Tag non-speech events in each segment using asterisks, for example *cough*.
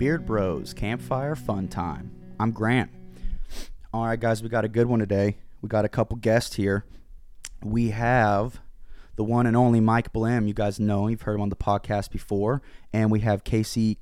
Beard Bros Campfire Fun Time. I'm Grant. All right, guys, we got a good one today. We got a couple guests here. We have the one and only Mike Blehm. You guys know him. You've heard him on the podcast before. And we have Casey.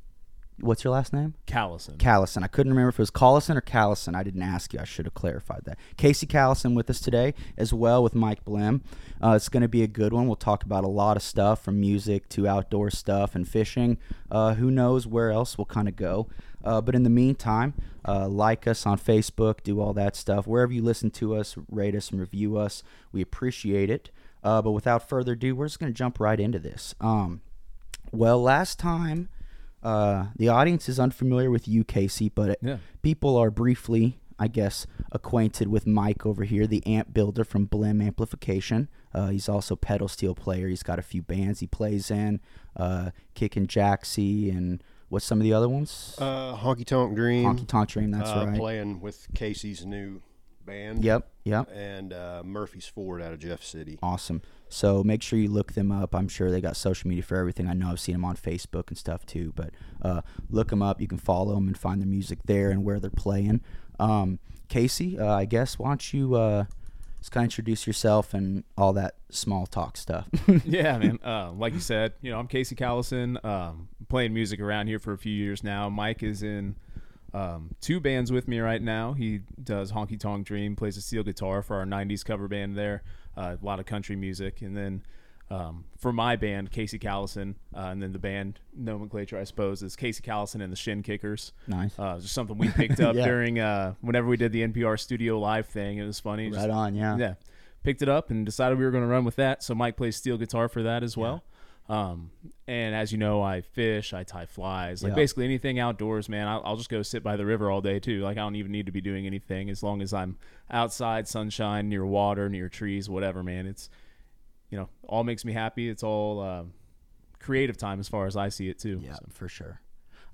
What's your last name? Callison. Callison. I couldn't remember if it was Collison or Callison. I didn't ask you. I should have clarified that. Casey Callison with us today, as well with Mike Blehm. Uh, it's going to be a good one. We'll talk about a lot of stuff from music to outdoor stuff and fishing. Uh, who knows where else we'll kind of go. Uh, but in the meantime, uh, like us on Facebook, do all that stuff. Wherever you listen to us, rate us and review us. We appreciate it. Uh, but without further ado, we're just going to jump right into this. Um, well, last time uh, the audience is unfamiliar with you, Casey, but Yeah. people are briefly, I guess, acquainted with Mike over here, the amp builder from Blehm Amplification. Uh, he's also pedal steel player. He's got a few bands he plays in, uh, Kickin' Jacksy, and what's some of the other ones? Uh, Honky Tonk Dream. Honky Tonk Dream, that's uh, right. Playing with Casey's new band. Yep, yep. And uh, Murphy's Ford out of Jeff City. Awesome. So make sure you look them up. I'm sure they got social media for everything. I know I've seen them on Facebook and stuff too. But uh, look them up. You can follow them and find their music there and where they're playing. Um, Casey, uh, I guess why don't you uh, just kind of introduce yourself and all that small talk stuff. *laughs* yeah, man. Uh, like you said, you know, I'm Casey Callison. Um, playing music around here for a few years now. Mike is in um, two bands with me right now. He does Honky Tonk Dream, plays a steel guitar for our '90s cover band there. Uh, a lot of country music, and then um, for my band, Casey Callison, uh, and then the band nomenclature, I suppose, is Casey Callison and the Shin Kickers. nice. Uh, just something we picked *laughs* up Yeah. during uh, whenever we did the NPR Studio Live thing. It was funny. Just right on, yeah. yeah picked it up and decided we were going to run with that so mike plays steel guitar for that as well um, and as you know i fish i tie flies like Yeah. basically anything outdoors man I'll, I'll just go sit by the river all day too like i don't even need to be doing anything as long as i'm outside sunshine near water near trees whatever man it's you know all makes me happy it's all um, creative time as far as i see it too Yeah, So, for sure.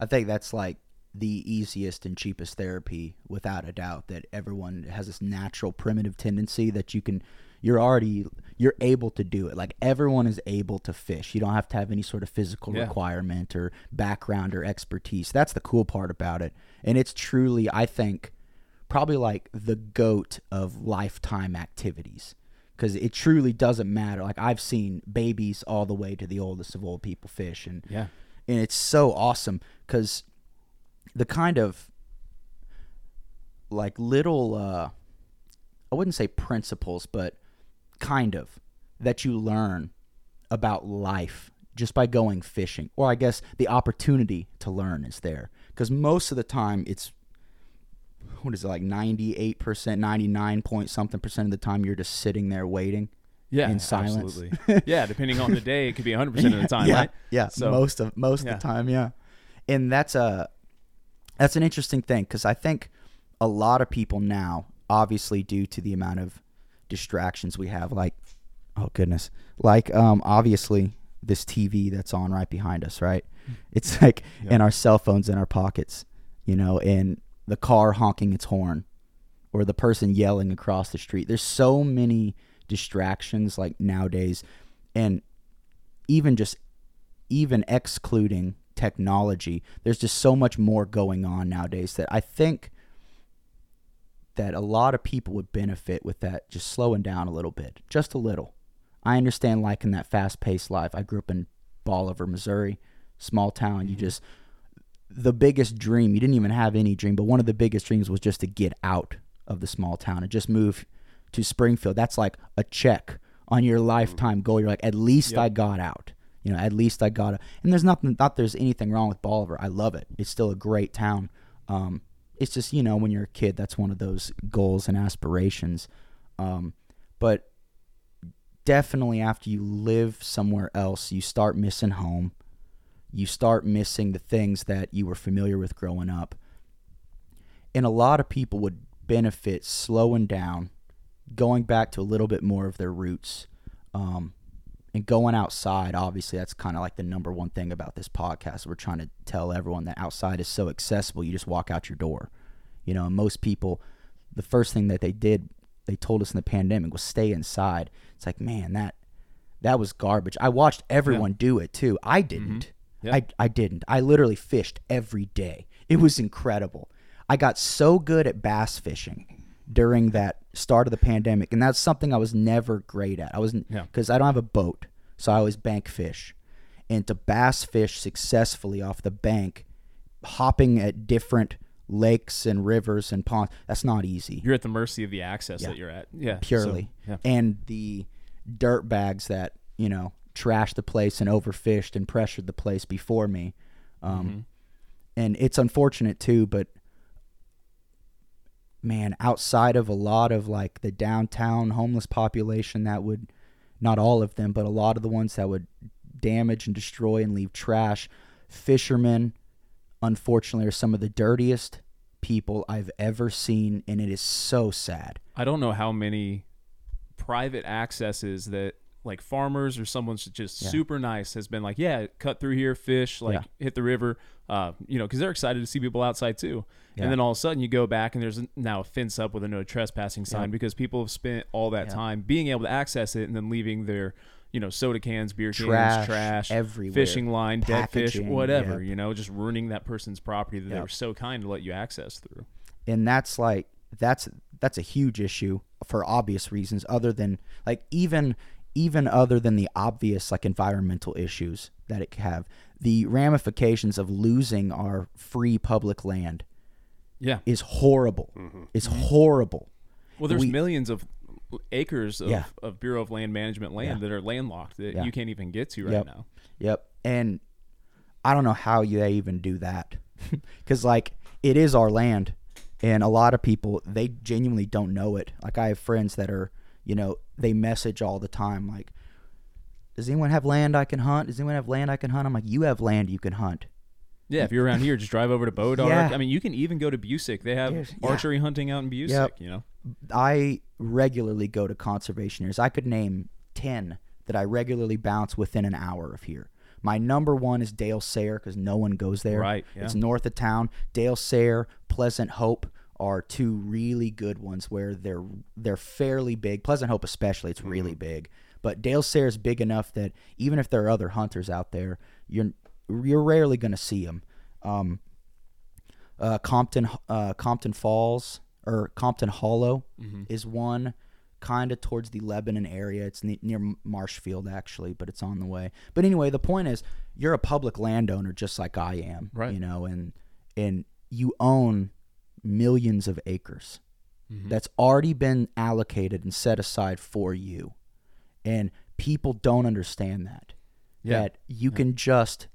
I think that's like the easiest and cheapest therapy, without a doubt. That everyone has this natural primitive tendency that you can, you're already, you're able to do it. Like everyone is able to fish. You don't have to have any sort of physical Yeah. requirement or background or expertise. That's the cool part about it. And it's truly, I think, probably like the goat of lifetime activities because it truly doesn't matter. Like I've seen babies all the way to the oldest of old people fish, and yeah and it's so awesome because the kind of like little uh i wouldn't say principles but kind of that you learn about life just by going fishing or i guess the opportunity to learn is there because most of the time it's what is it like 98% 99 point something percent of the time you're just sitting there waiting yeah in silence. absolutely. yeah depending on the day it could be 100% of the *laughs* time yeah, right Yeah, So- most of most Yeah. of the time, yeah. And that's a that's an interesting thing because I think a lot of people now, obviously due to the amount of distractions we have, like oh goodness, like um obviously this TV that's on right behind us, right? It's like Yeah. and our cell phones in our pockets, you know, and the car honking its horn or the person yelling across the street. There's so many distractions like nowadays and even just even excluding technology, there's just so much more going on nowadays that I think that a lot of people would benefit with that just slowing down a little bit, just a little. I understand liking that fast paced life. I grew up in Bolivar, Missouri, small town. You just the biggest dream, you didn't even have any dream, but one of the biggest dreams was just to get out of the small town and just move to Springfield. That's like a check on your lifetime goal. You're like, at least Yep. I got out. You know, at least I got it. And there's nothing, not there's anything wrong with Bolivar. I love it. It's still a great town. Um, it's just you know when you're a kid, that's one of those goals and aspirations. Um, but definitely after you live somewhere else, you start missing home. You start missing the things that you were familiar with growing up. And a lot of people would benefit slowing down, going back to a little bit more of their roots, um, and going outside. Obviously, that's kind of like the number one thing about this podcast. We're trying to tell everyone that outside is so accessible. You just walk out your door. You know, and most people, the first thing that they did, they told us in the pandemic was stay inside. It's like, man, that that was garbage. I watched everyone do it too. I mm-hmm. didn't. Yeah. I I didn't. I literally fished every day. It was incredible. I got so good at bass fishing during that start of the pandemic, and that's something I was never great at. I wasn't Yeah. because I don't have a boat, so I always bank fish, and to bass fish successfully off the bank, hopping at different lakes and rivers and ponds. That's not easy You're at the mercy of the access Yeah. that you're at. Yeah. so, purely, yeah. and the dirt bags that you know trashed the place and overfished and pressured the place before me. Um, Mm-hmm. And it's unfortunate too, but man, outside of a lot of like the downtown homeless population that would, not all of them, but a lot of the ones that would damage and destroy and leave trash, fishermen, unfortunately, are some of the dirtiest people I've ever seen, and it is so sad. I don't know how many private accesses that like farmers or someone's just Yeah. super nice has been like, yeah, cut through here, fish, like Yeah. hit the river, uh, you know, because they're excited to see people outside too. Yeah. And then all of a sudden you go back and there's now a fence up with a no trespassing sign because people have spent all that time being able to access it and then leaving their, you know, soda cans, beer cans, Trash trash, everywhere. fishing line, dead fish, whatever, you know, just ruining that person's property that they were so kind to let you access through. and that's like that's that's a huge issue for obvious reasons other than like even even other than the obvious like environmental issues that it could have the ramifications of losing our free public land Yeah. is horrible mm-hmm. is mm-hmm. horrible Well, there's We- millions of acres of, Yeah. of Bureau of Land Management land Yeah. that are landlocked that Yeah. you can't even get to right Yep. now. Yep. And I don't know how you they even do that. *laughs* Cuz like it is our land and a lot of people they genuinely don't know it. Like I have friends that are, you know, they message all the time like does anyone have land I can hunt? Does anyone have land I can hunt? I'm like, you have land you can hunt. Yeah, if you're around here, just drive over to Bois D'Arc. Yeah. I mean, you can even go to Busiek. They have There's- yeah. archery hunting out in Busiek. Yep. You know, I regularly go to conservation areas. I could name 10 that I regularly bounce within an hour of here. My number one is Dale Sayre because no one goes there. Right, yeah. It's north of town. Dale Sayre, Pleasant Hope are two really good ones where they're they're fairly big. Pleasant Hope especially, it's really big. But Dale Sayre is big enough that even if there are other hunters out there, you're you're rarely going to see them. Um, uh, Compton uh, Compton Falls or Compton Hollow is one kind of towards the Lebanon area. It's ne- near Marshfield actually, but it's on the way. But anyway, the point is you're a public landowner just like I am, Right. you know, and and you own millions of acres mm-hmm. that's already been allocated and set aside for you. And people don't understand that. Yeah. That you can just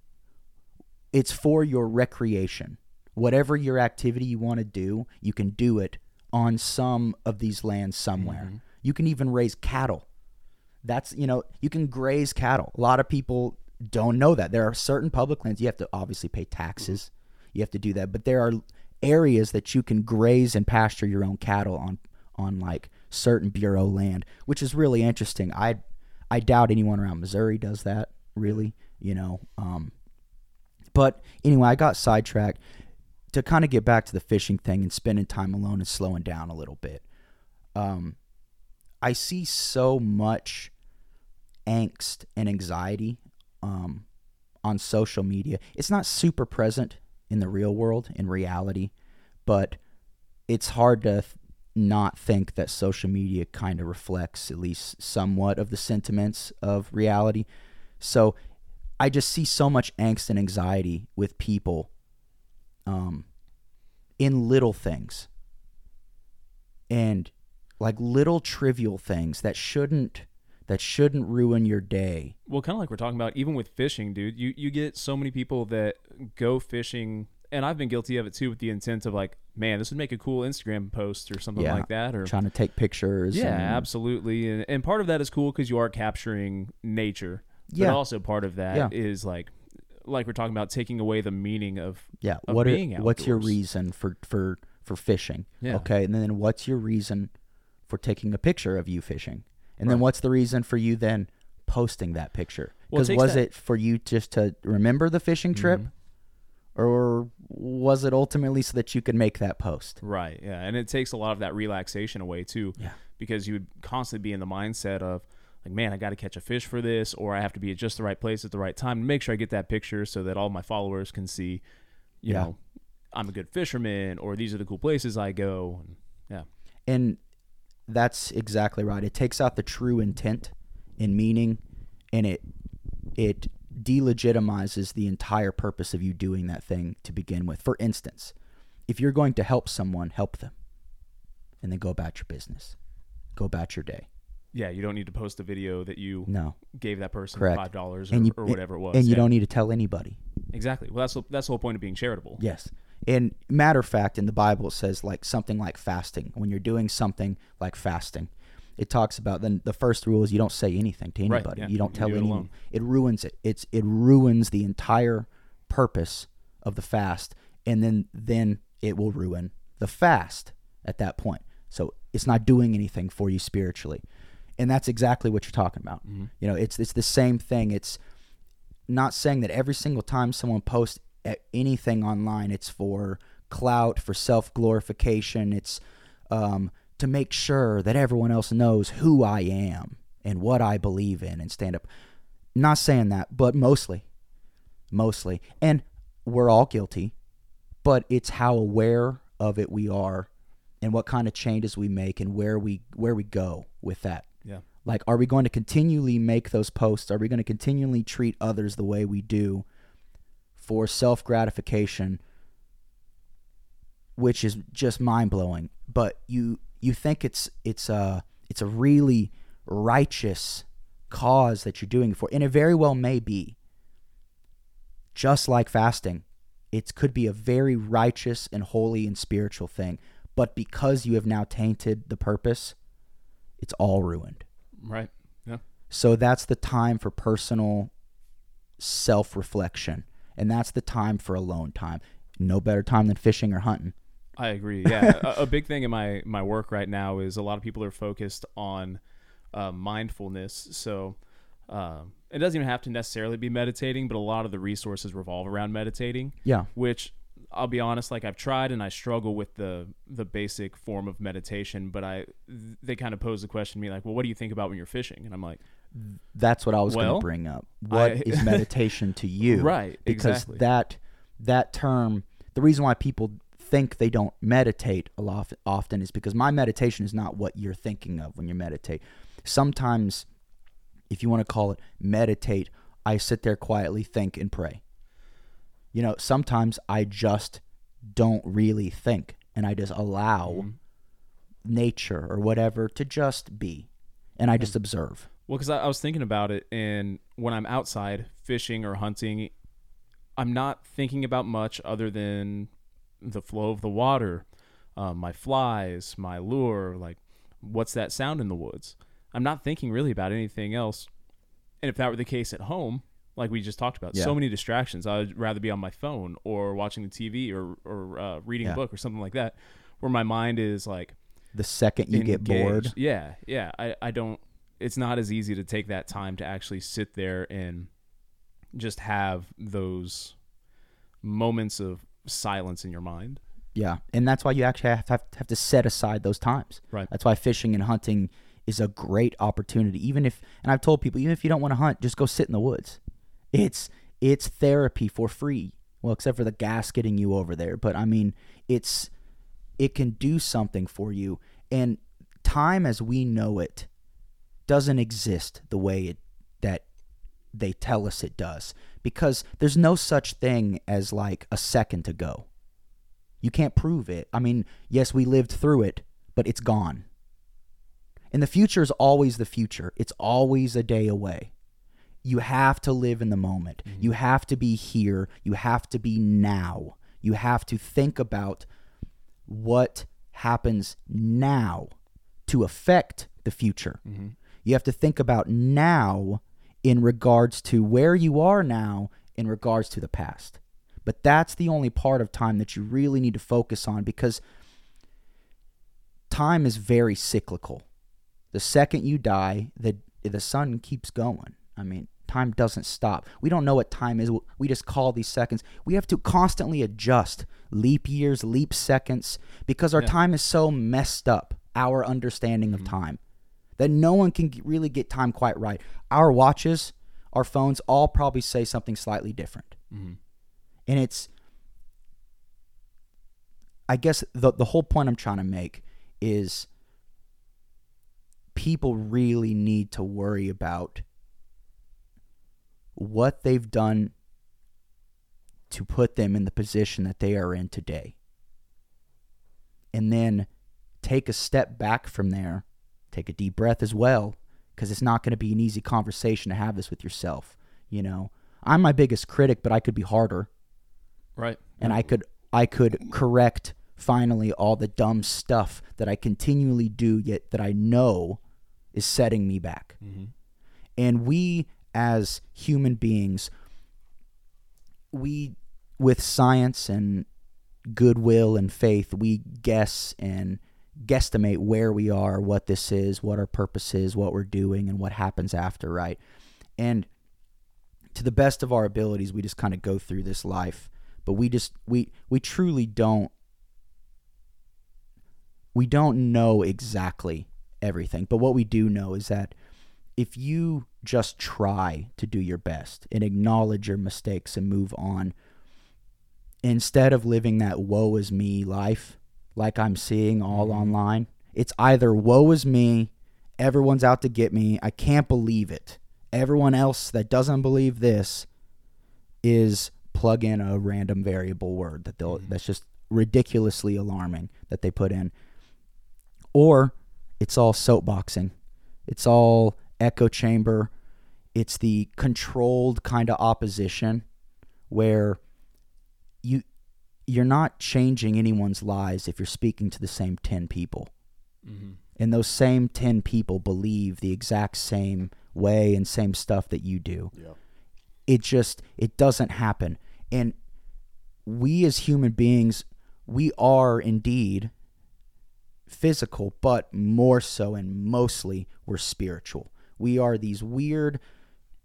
it's for your recreation. Whatever your activity you want to do, you can do it on some of these lands somewhere. Mm-hmm. You can even raise cattle. That's, you know, you can graze cattle. A lot of people don't know that. There are certain public lands you have to obviously pay taxes. Mm-hmm. You have to do that, but there are areas that you can graze and pasture your own cattle on on like certain bureau land, which is really interesting. I I doubt anyone around Missouri does that, really, you know. Um but anyway, I got sidetracked to kind of get back to the fishing thing and spending time alone and slowing down a little bit. Um, I see so much angst and anxiety um, on social media. It's not super present in the real world, in reality, but it's hard to th- not think that social media kind of reflects at least somewhat of the sentiments of reality. So I just see so much angst and anxiety with people um, in little things and like little trivial things that shouldn't that shouldn't ruin your day. Well, kind of like we're talking about, even with fishing, dude. You you get so many people that go fishing, and I've been guilty of it too, with the intent of like, man, this would make a cool Instagram post or something Yeah. like that, or Trying to take pictures. yeah, and- absolutely. And and part of that is cool because you are capturing nature. Yeah. But also part of that is Yeah. like, like we're talking about taking away the meaning of Yeah. of What are, what's your reason for for for fishing? Yeah. Okay, and then what's your reason for taking a picture of you fishing? And then what's the reason for you then posting that picture? Because takes was that- it for you just to remember the fishing trip, Mhm. or was it ultimately so that you could make that post? Right. Yeah. And it takes a lot of that relaxation away too. Yeah. Because you would constantly be in the mindset of, like, man, I got to catch a fish for this, or I have to be at just the right place at the right time to make sure I get that picture so that all my followers can see, you Yeah. know, I'm a good fisherman, or these are the cool places I go. And, yeah, And that's exactly right. It takes out the true intent and meaning and it it delegitimizes the entire purpose of you doing that thing to begin with. For instance, if you're going to help someone, help them. And then go about your business. Go about your day. yeah, you don't need to post a video that you No. gave that person Correct. five dollars or, or whatever it was, And you Yeah, don't need to tell anybody. exactly. Well, that's that's the whole point of being charitable. Yes. And matter of fact, in the Bible, it says like something like fasting. When you're doing something like fasting, it talks about then the first rule is you don't say anything to Right, anybody. yeah, You don't you tell do anyone. alone. It ruins it. It's it ruins the entire purpose of the fast, and then then it will ruin the fast at that point. So it's not doing anything for you spiritually, and that's exactly what you're talking about. Mm-hmm. You know, it's it's the same thing. It's not saying that every single time someone posts anything online, it's for clout, for self glorification. It's um, to make sure that everyone else knows who I am and what I believe in and stand up. Not saying that, but mostly, mostly, and we're all guilty. But it's how aware of it we are, and what kind of changes we make, and where we where we go with that. Yeah. Like, are we going to continually make those posts? Are we going to continually treat others the way we do for self gratification, which is just mind blowing? But you you think it's it's a it's a really righteous cause that you're doing it for, and it very well may be. Just like fasting, it could be a very righteous and holy and spiritual thing, but because you have now tainted the purpose, it's all ruined. Right. Yeah. So that's the time for personal self reflection. And that's the time for alone time. No better time than fishing or hunting. I agree. Yeah, *laughs* a, a big thing in my my work right now is a lot of people are focused on uh, mindfulness. So um, it doesn't even have to necessarily be meditating, but a lot of the resources revolve around meditating. Yeah. Which I'll be honest, like I've tried and I struggle with the the basic form of meditation. But I they kind of pose the question to me like, well, what do you think about when you're fishing? And I'm like, That's what I was going to bring up. What I- *laughs* is meditation to you? Right, Because exactly. that that term, the reason why people think they don't meditate a lot often is because my meditation is not what you're thinking of when you meditate. Sometimes, if you want to call it meditate, I sit there quietly, think, and pray. You know, sometimes I just don't really think and I just allow Mm-hmm. nature or whatever to just be. And I just observe. Well, because I, I was thinking about it, and when I'm outside fishing or hunting, I'm not thinking about much other than the flow of the water, um, my flies, my lure, like what's that sound in the woods. I'm not thinking really about anything else. And if that were the case at home, like we just talked about, Yeah. so many distractions. I'd rather be on my phone or watching the TV or or uh, reading Yeah. a book or something like that, where my mind is like The second you get bored. Yeah, yeah. I, I don't. It's not as easy to take that time to actually sit there and just have those moments of silence in your mind. Yeah, and that's why you actually have, have, have to set aside those times. Right. That's why fishing and hunting is a great opportunity. Even if, and I've told people, even if you don't want to hunt, just go sit in the woods. It's it's therapy for free. Well, except for the gas getting you over there, but I mean, it's it can do something for you. And time as we know it doesn't exist the way it that they tell us it does because there's no such thing as like a second to go. You can't prove it. I mean, yes, we lived through it, but it's gone. And the future is always the future. It's always a day away. You have to live in the moment. Mm-hmm. You have to be here. You have to be now. You have to think about what happens now to affect the future. Mm-hmm. You have to think about now in regards to where you are now in regards to the past. But that's the only part of time that you really need to focus on because time is very cyclical. The second you die, the the sun keeps going. I mean, time doesn't stop. We don't know what time is. We just call these seconds. We have to constantly adjust leap years, leap seconds because our Yeah. time is so messed up. Our understanding of mm-hmm. time that no one can really get time quite right. Our watches, our phones, all probably say something slightly different, Mhm. and it's. I guess the the whole point I'm trying to make is people really need to worry about what they've done to put them in the position that they are in today. And then take a step back from there, take a deep breath as well, because it's not going to be an easy conversation to have this with yourself. You know, I'm my biggest critic, but I could be harder Right. and I could I could correct finally all the dumb stuff that I continually do yet that I know is setting me back. Mm-hmm. And we as human beings we with science and goodwill and faith we guess and guesstimate where we are, what this is, what our purpose is, what we're doing and what happens after, right? And to the best of our abilities we just kind of go through this life but we just we we truly don't we don't know exactly everything but what we do know is that if you just try to do your best and acknowledge your mistakes and move on instead of living that woe is me life like i'm seeing all mm-hmm. online. It's either woe is me everyone's out to get me i can't believe it. Everyone else that doesn't believe this is plug in a random variable word that they'll mm-hmm. that's just ridiculously alarming that they put in. Or it's all soapboxing. It's all echo chamber. It's the controlled kind of opposition where you you're not changing anyone's lives if you're speaking to the same 10 people Mm-hmm. and those same 10 people believe the exact same way and same stuff that you do Yeah. it just it doesn't happen and we as human beings we are indeed physical but more so and mostly we're spiritual we are these weird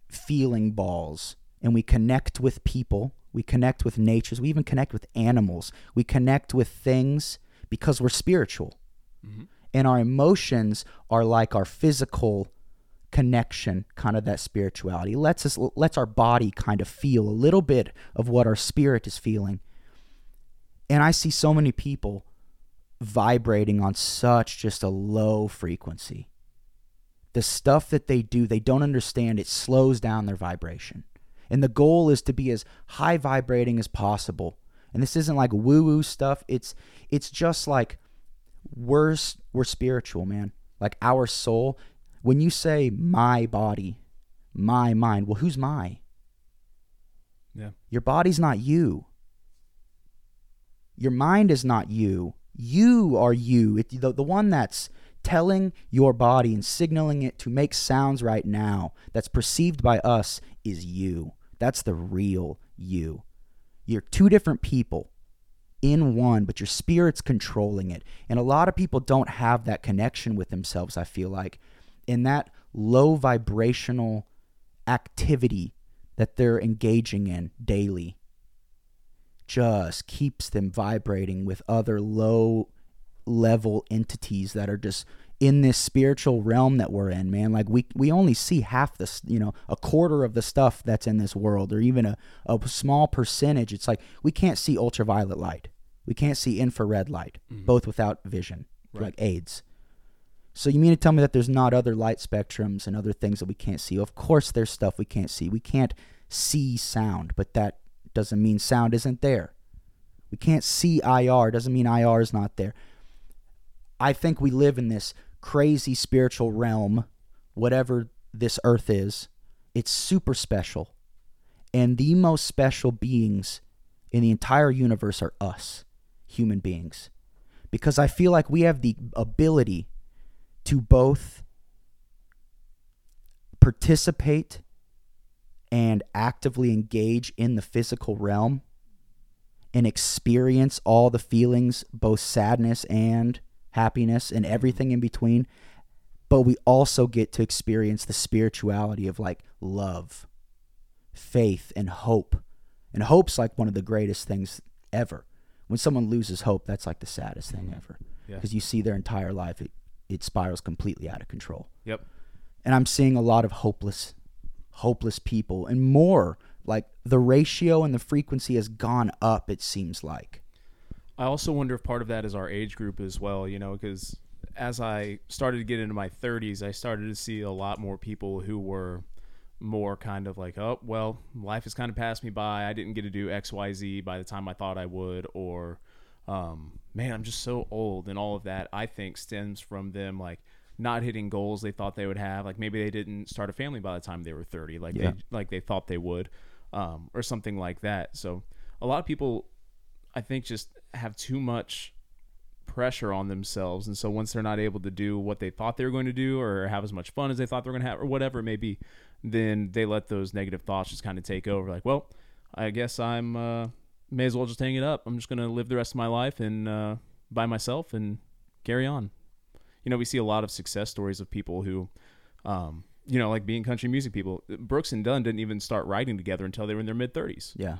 feeling balls and we connect with people we connect with natures. We even connect with animals. We connect with things because we're spiritual. Mm-hmm. And our emotions are like our physical connection kind of that spirituality. Lets us lets our body kind of feel a little bit of what our spirit is feeling. And i see so many people vibrating on such just a low frequency. The stuff that they do they don't understand it slows down their vibration and the goal is to be as high vibrating as possible. And this isn't like woo woo stuff. It's it's just like we're we're spiritual man. Like our soul. When you say my body my mind well who's my? Yeah. your body's not you. Your mind is not you. You are you. It, the, the one that's telling your body and signaling it to make sounds right now that's perceived by us is you that's the real you you're two different people in one, but your spirit's controlling it. And a lot of people don't have that connection with themselves, I feel like. And that low vibrational activity that they're engaging in daily just keeps them vibrating with other low level entities that are just in this spiritual realm that we're in man. Like we we only see half this you know a quarter of the stuff that's in this world or even a, a small percentage. It's like we can't see ultraviolet light. We can't see infrared light mm-hmm. both without vision like aids. So you mean to tell me that there's not other light spectrums and other things that we can't see? Of course there's stuff we can't see. We can't see sound but that doesn't mean sound isn't there. We can't see ir doesn't mean ir is not there I think we live in this crazy spiritual realm, whatever this earth is. It's super special. And the most special beings in the entire universe are us, human beings. Because I feel like we have the ability to both participate and actively engage in the physical realm and experience all the feelings, both sadness and happiness and everything in between. But we also get to experience the spirituality of like love, faith, and hope. And hope's like one of the greatest things ever. When someone loses hope, that's like the saddest thing mm-hmm. ever. Yeah. Because you see their entire life it spirals completely out of control. Yep. And I'm seeing a lot of hopeless, hopeless people, and more like the ratio and the frequency has gone up. It seems like. I also wonder if part of that is our age group as well, you know, because as I started to get into my 30s, I started to see a lot more people who were more kind of like, oh, well, life has kind of passed me by. I didn't get to do XYZ by the time I thought I would, or, um, man, I'm just so old. And all of that, I think, stems from them like not hitting goals they thought they would have. Like maybe they didn't start a family by the time they were 30, like, Yeah. they, like they thought they would, um, or something like that. So a lot of people I think just have too much pressure on themselves. And so once they're not able to do what they thought they were going to do or have as much fun as they thought they were going to have or whatever it may be then they let those negative thoughts just kind of take over. Like well i guess i'm uh, may as well just hang it up. I'm just going to live the rest of my life and uh, by myself and carry on. You know we see a lot of success stories of people who um, you know like being country music people. Brooks and dunn didn't even start writing together until they were in their mid 30s Yeah.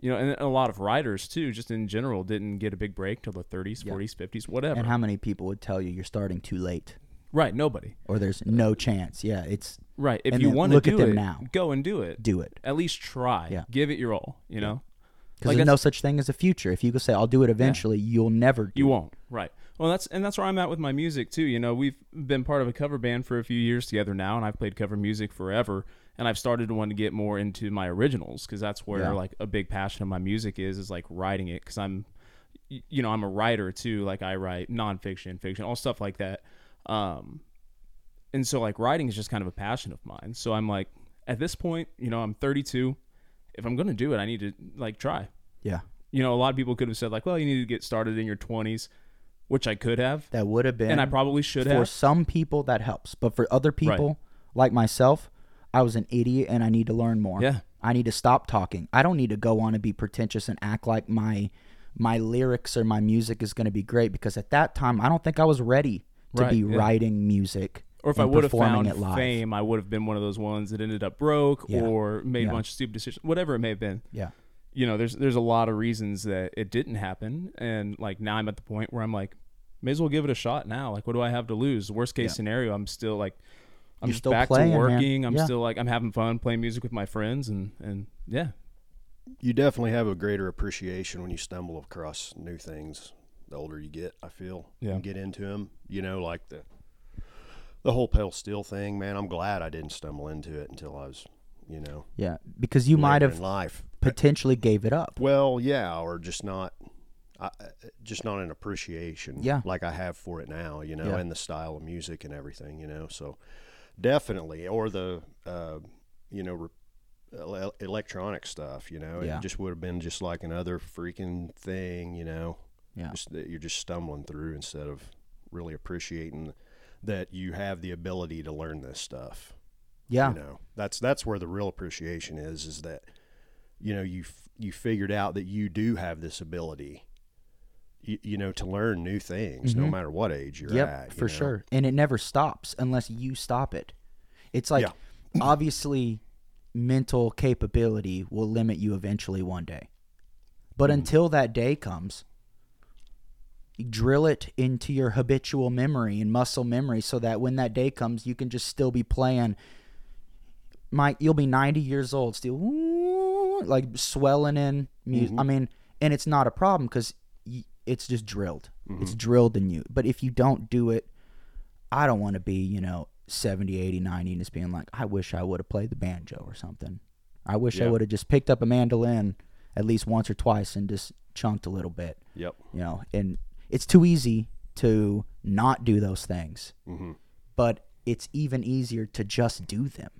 You know, and a lot of writers too, just in general, didn't get a big break till the 30s, Yeah. 40s, 50s, whatever. And how many people would tell you you're starting too late, right, nobody. or there's no chance? Yeah, it's Right, if you want to look at do them it, now. go and do it. do it At least try. Yeah. Give it your all. You know, because Like there's no such thing as a future. If you go say I'll do it eventually, you'll never. Do you it. won't. Right. Well, that's and that's where I'm at with my music too. You know, we've been part of a cover band for a few years together now, and I've played cover music forever. And I've started to want to get more into my originals because that's where Yeah. like a big passion of my music is is like writing it because I'm, you know, I'm a writer too. Like I write nonfiction, fiction, all stuff like that. Um, and so like writing is just kind of a passion of mine. So I'm like, at this point, you know, I'm 32. If I'm gonna do it, I need to like try Yeah, you know, a lot of people could have said like, well, you need to get started in your 20s, which I could have, that would have been. and I probably should for have. For some people that helps, but for other people like myself, I was an idiot and I need to learn more. Yeah. I need to stop talking. I don't need to go on and be pretentious and act like my my lyrics or my music is going to be great because at that time I don't think I was ready to Right, be yeah. writing music Or if I would have found it live. fame, I would have been one of those ones that ended up broke Yeah. or made Yeah. a bunch of stupid decisions, whatever it may have been. Yeah. You know, there's there's a lot of reasons that it didn't happen, and like now I'm at the point where I'm like, may as well give it a shot now. Like, what do I have to lose? Worst case scenario, I'm still like, I'm You're just still back playing, to man. working. I'm Yeah. still like, I'm having fun playing music with my friends, and and yeah, You definitely have a greater appreciation when you stumble across new things. The older you get, I feel, Yeah. and get into them. You know, like the the whole pedal steel thing. Man, I'm glad I didn't stumble into it until I was, you know, Yeah, because you might have life. potentially gave it up. Well, yeah, or just not, I, I- just not an appreciation, Yeah. like I have for it now, you know, Yeah. and the style of music and everything, you know. So definitely, or the, uh, you know, re- electronic stuff, you know, Yeah. it just would have been just like another freaking thing, you know, Yeah. just that you're just stumbling through instead of really appreciating that you have the ability to learn this stuff Yeah. you know that's that's where the real appreciation is is that you know you f- you figured out that you do have this ability you, you know to learn new things no Mhm. matter what age you're Yep, at you for know? sure. And it never stops unless you stop it. It's like Yeah. *clears throat* obviously mental capability will limit you eventually one day. But Mm-hmm. until that day comes, drill it into your habitual memory and muscle memory so that when that day comes you can just still be playing Mike, you'll be 90 years old still like swelling in music. Mm-hmm. I mean, and it's not a problem cuz it's just drilled. Mm-hmm. It's drilled in you. But if you don't do it, I don't want to be, you know, 70, 80, 90 and just being like, I wish I would have played the banjo or something. I wish I would have just picked up a mandolin at least once or twice and just chunked a little bit, yep you know. And it's too easy to not do those things, hmm but it's even easier to just do them.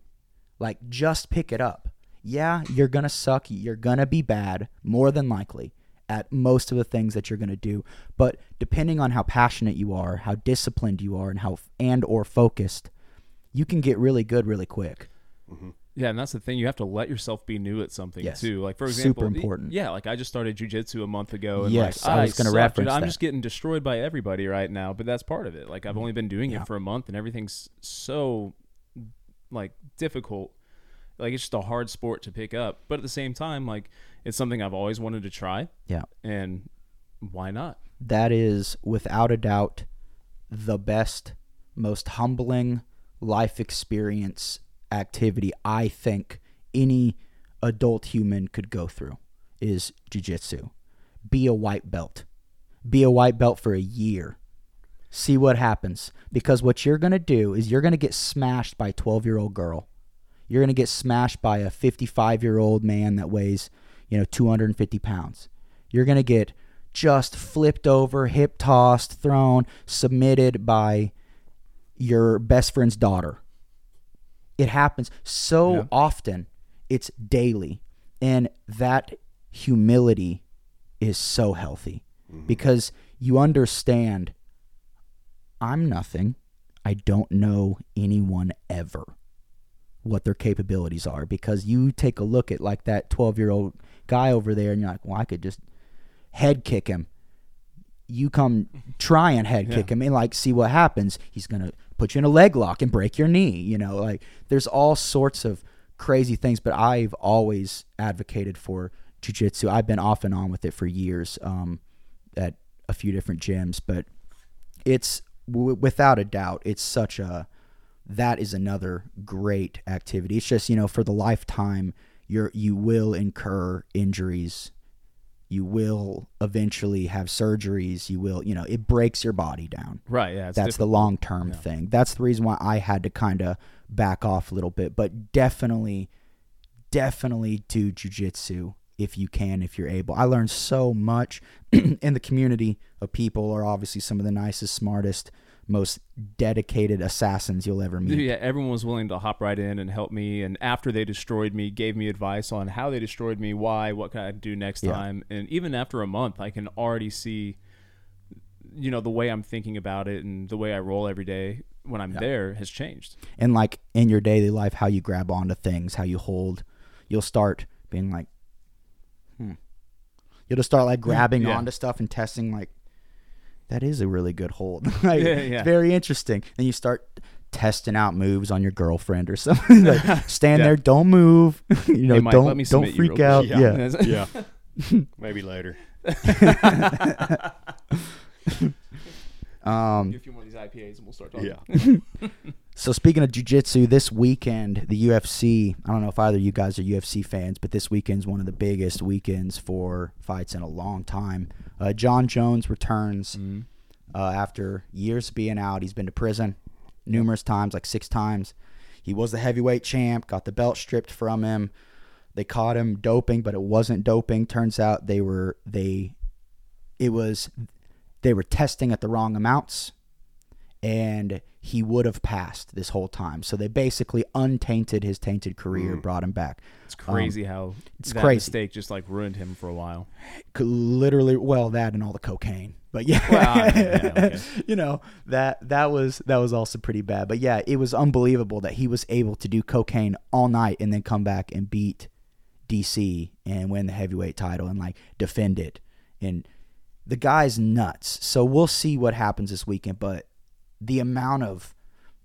Like, just pick it up. Yeah, you're going to suck. You're going to be bad, more than likely, at most of the things that you're going to do. But depending on how passionate you are, how disciplined you are, and how and or focused, you can get really good really quick. Mm-hmm. Yeah, and that's the thing. You have to let yourself be new at something Yes. too. Like for example, Super important. Yeah, like I just started jujitsu a month ago, and Yes, like, I was gonna suck, dude. reference I'm that. just getting destroyed by everybody right now, but that's part of it. Like I've mm-hmm. only been doing Yeah. it for a month, and everything's so like difficult. Like it's just a hard sport to pick up, but at the same time, like it's something I've always wanted to try, Yeah. and why not? That is without a doubt the best, most humbling life experience activity I think any adult human could go through is jujitsu. Be a white belt. Be a white belt for a year. See what happens. Because what you're going to do is you're going to get smashed by a 12 year old girl. You're going to get smashed by a 55 year old man that weighs, you know, 250 pounds. You're going to get just flipped over, hip tossed, thrown, submitted by your best friend's daughter. It happens so Yeah. often. It's daily. And that humility is so healthy mm-hmm. because you understand I'm nothing. I don't know anyone ever what their capabilities are because you take a look at like that 12 year old guy over there and you're like, well, I could just head kick him. You come try and head kick him and like see what happens. He's gonna put you in a leg lock and break your knee. You know, like there's all sorts of crazy things. But I've always advocated for jujitsu. I've been off and on with it for years um, at a few different gyms. But it's w- without a doubt, it's such a that is another great activity. It's just you know for the lifetime, you're you will incur injuries. You will eventually have surgeries. You will, you know, it breaks your body down. Right. Yeah. That's the long term thing. That's the reason why I had to kind of back off a little bit. But definitely, definitely do jujitsu if you can, if you're able. I learned so much, *clears throat* and the community of people are obviously some of the nicest, smartest, most dedicated assassins you'll ever meet. Yeah, everyone was willing to hop right in and help me. And after they destroyed me, gave me advice on how they destroyed me, why, what can I do next Yeah. time. And even after a month, I can already see, you know, the way I'm thinking about it and the way I roll every day when I'm there has changed. and like in your daily life how you grab onto things how you hold you'll start being like hmm you'll just start like grabbing Yeah. onto stuff and testing like that is a really good hold *laughs* like, Yeah, yeah. it's very interesting And you start testing out moves on your girlfriend or *laughs* something like *laughs* stand Yeah. there don't move you know Hey, Mike, don't let me don't freak out quick. yeah, yeah. Maybe later. um Get a few more of these IPAs and we'll start talking. Yeah. So speaking of jujitsu, this weekend the UFC. I don't know if either of you guys are UFC fans, but this weekend's one of the biggest weekends for fights in a long time. Uh, Jon Jones returns Mm-hmm. uh, after years of being out. He's been to prison numerous times, like six times. He was the heavyweight champ. Got the belt stripped from him. They caught him doping, but it wasn't doping. Turns out they were they. It was they were testing at the wrong amounts and he would have passed this whole time. So they basically untainted his tainted career, mm. brought him back. It's um, crazy how it's that crazy. mistake just like ruined him for a while. Literally, well, that and all the cocaine. But yeah, Well, yeah, okay. *laughs* you know that that was that was also pretty bad. But yeah, it was unbelievable that he was able to do cocaine all night and then come back and beat DC and win the heavyweight title and like defend it. And the guy's nuts. So we'll see what happens this weekend. But the amount of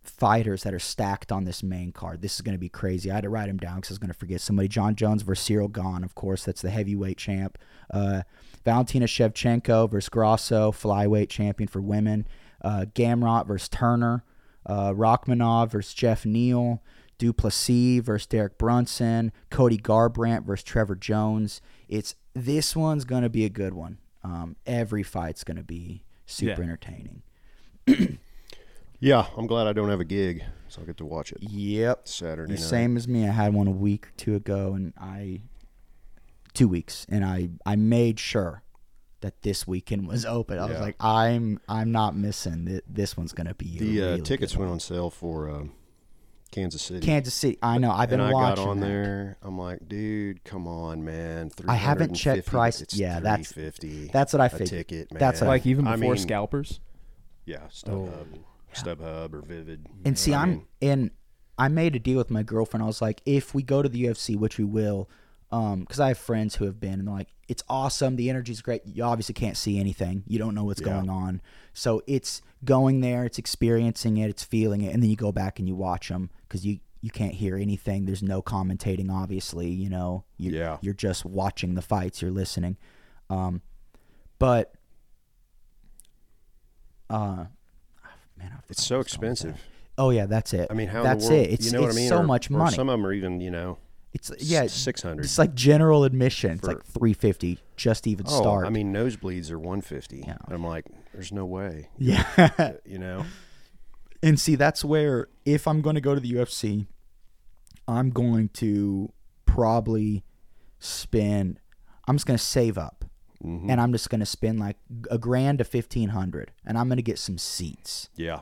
fighters that are stacked on this main card, this is going to be crazy. I had to write him down because I was going to forget somebody. Jon Jones versus Ciryl Gane, of course. That's the heavyweight champ. Uh, Valentina Shevchenko versus Grasso, flyweight champion for women. Uh, Gamrot versus Turner. Uh, Rakhmonov versus Geoff Neal. Du Plessis versus Derek Brunson. Cody Garbrandt versus Trevor Jones. It's this one's going to be a good one. Um, every fight's going to be super Yeah. entertaining. *clears throat* Yeah, I'm glad I don't have a gig, so I get to watch it Yep. Saturday night. same as me. I had one a week or two ago, and I two weeks, and I I made sure that this weekend was open. I was Yeah. like, I'm I'm not missing. Th- This one's gonna be a The uh, really tickets good went one. on sale for um, Kansas City. Kansas City. I know. I've been and I watching. got on that. there. I'm like, dude, come on, man. I haven't checked 350, price- It's yeah, that's- 350 that's what I a figured. ticket, man. That's what I- Like even I before mean, scalpers. Yeah, StubHub, StubHub or Vivid. And see, I I'm mean, and I made a deal with my girlfriend. I was like, if we go to the UFC, which we will, um, because I have friends who have been, and they're like, it's awesome. The energy's great. You obviously can't see anything. You don't know what's Yeah. going on. So it's going there, it's experiencing it, it's feeling it, and then you go back and you watch them because you you can't hear anything. There's no commentating, obviously. You know, you, Yeah. you're just watching the fights. You're listening. Um, but uh, Man, I It's so where I was going with that. expensive. Oh yeah, that's it. I mean, how in the that's world- it. It's you know what I it's mean? so Or- much or money. Some of them are even, you know, it's yeah, six hundred. it's like general admission. It's like three fifty just even oh, start. I mean, nosebleeds are one fifty. Yeah. I'm like, there's no way. yeah. *laughs* You know, and see, that's where if I'm going to go to the UFC, I'm going to probably spend. I'm just going to save up, Mhm. and I'm just going to spend like a grand to fifteen hundred, and I'm going to get some seats. yeah,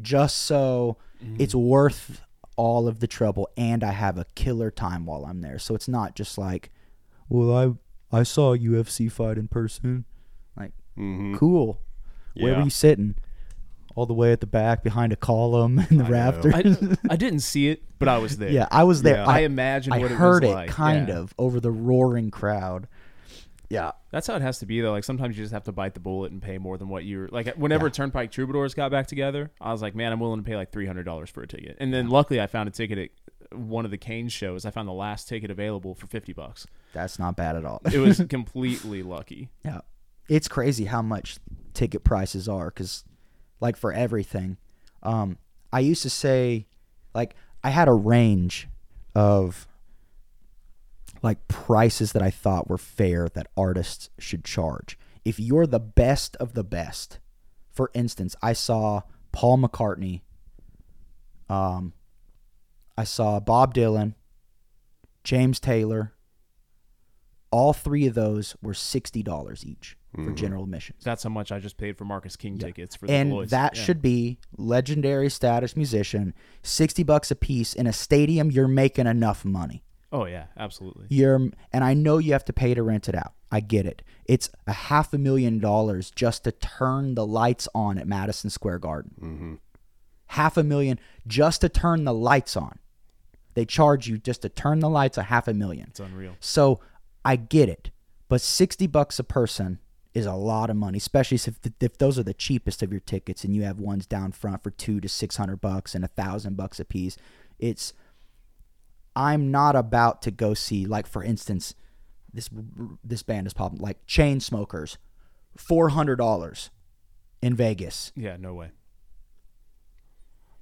just so it's worth all of the trouble and I have a killer time while I'm there. So it's not just like, well, I I saw a UFC fight in person. Like, hmm cool. Where were you sitting? All the way at the back behind a column *laughs* in the I rafters. I, I didn't see it, but I was *laughs* there. yeah, I was there. Yeah. I I, imagine I what heard it it, was like. kind Yeah. of over the roaring crowd. Yeah. That's how it has to be though. Like sometimes you just have to bite the bullet and pay more than what you're like. Whenever Yeah. Turnpike Troubadours got back together, I was like, man, I'm willing to pay like three hundred dollars for a ticket. And then luckily, I found a ticket at one of the Kane shows. I found the last ticket available for fifty bucks. That's not bad at all. It was *laughs* completely lucky. Yeah. It's crazy how much ticket prices are cuz like for everything. Um I used to say like I had a range of like prices that I thought were fair that artists should charge. If you're the best of the best. For instance, I saw Paul McCartney um I saw Bob Dylan, James Taylor, all three of those were sixty dollars each for general admission. That's how much I just paid for Marcus King tickets for the and Lloyds. that Yeah. should be legendary status musician, sixty bucks a piece in a stadium. You're making enough money. Oh yeah, absolutely. You're, and I know you have to pay to rent it out. I get it. It's a half a million dollars just to turn the lights on at Madison Square Garden. Mm-hmm. Half a million just to turn the lights on. They charge you just to turn the lights a half a million. It's unreal. So I get it, but sixty bucks a person is a lot of money, especially if if those are the cheapest of your tickets, and you have ones down front for two to six hundred bucks and a thousand bucks a piece. It's I'm not about to go see like for instance, this this band is popping like Chainsmokers, four hundred dollars in Vegas. Yeah, no way.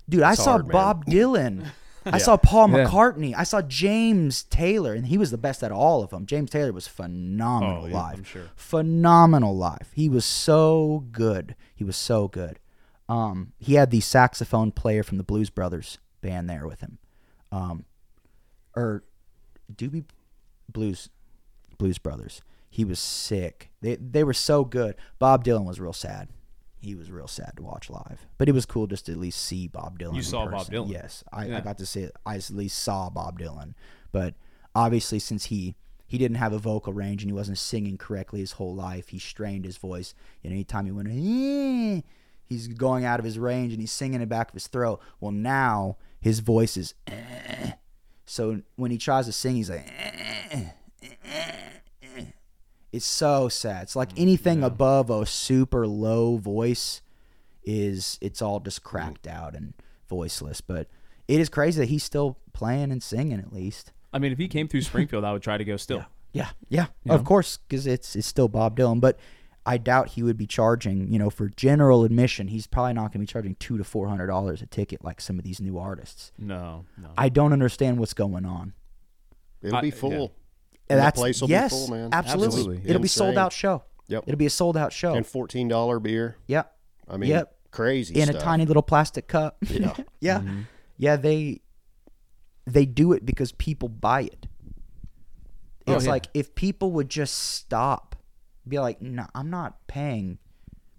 Dude, I saw hard, man. Bob Dylan. *laughs* I Yeah. saw Paul Yeah. McCartney. I saw James Taylor, and he was the best at all of them. James Taylor was phenomenal Oh, yeah, live. I'm sure. Phenomenal live. He was so good. He was so good. Um, he had the saxophone player from the Blues Brothers band there with him. Um, or Doobie Blues Blues Brothers. He was sick. They they were so good. Bob Dylan was real sad. He was real sad to watch live, but it was cool just to at least see Bob Dylan. You saw Bob. Dylan? Yes, I, I got to see. it. I at least saw Bob Dylan, but obviously since he he didn't have a vocal range and he wasn't singing correctly his whole life, he strained his voice. And anytime he went, "Eh," he's going out of his range and he's singing in the back of his throat. Well, now his voice is. "Eh." So when he tries to sing, he's like. "Eh, eh, eh." It's so sad. It's like anything above a super low voice is it's all just cracked out and voiceless. But it is crazy that he's still playing and singing at least. I mean, if he came through Springfield, I would try to go still. Yeah, yeah, of course, because it's it's still Bob Dylan. But I doubt he would be charging. You know, for general admission, he's probably not going to be charging two to four hundred dollars a ticket like some of these new artists. No, no. I don't understand what's going on. it'll I- be yeah. full. And And the that's place will yes, be full, man. absolutely. Absolutely. It'll be sold out show. Yep. It'll be a sold out show. And fourteen dollar beer. yep. I mean, Yep. crazy in stuff. a tiny little plastic cup. *laughs* Yeah. yeah. Mm-hmm. Yeah, they they do it because people buy it. Oh, It's yeah. like if people would just stop, be like, "No, I'm not paying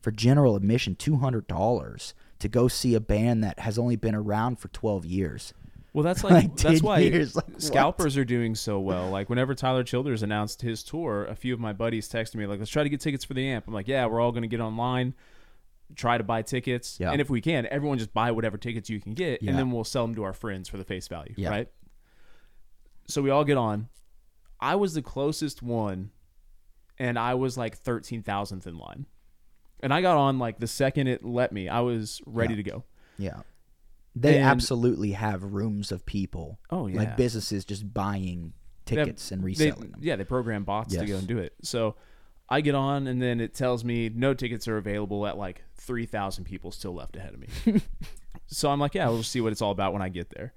for general admission $200 to go see a band that has only been around for 12 years." Well, that's *laughs* like, Like, that's why years, like, what? scalpers are doing so well. Like whenever Tyler Childers announced his tour, a few of my buddies texted me like, "Let's try to get tickets for the amp." I'm like, "Yeah, we're all going to get online, try to buy tickets, Yeah. and if we can, everyone just buy whatever tickets you can get, Yeah. and then we'll sell them to our friends for the face value, Yeah. right?" So we all get on. I was the closest one, and I was like thirteen thousandth in line, and I got on like the second it let me. I was ready Yeah. to go. Yeah. They And- absolutely have rooms of people. Oh, yeah. Like businesses just buying They have- tickets and they- reselling them. Yeah, they program bots to go and do it. So I get on, and then it tells me no tickets are available at like three thousand people still left ahead of me. *laughs* so I'm like, yeah, we'll see what it's all about when I get there.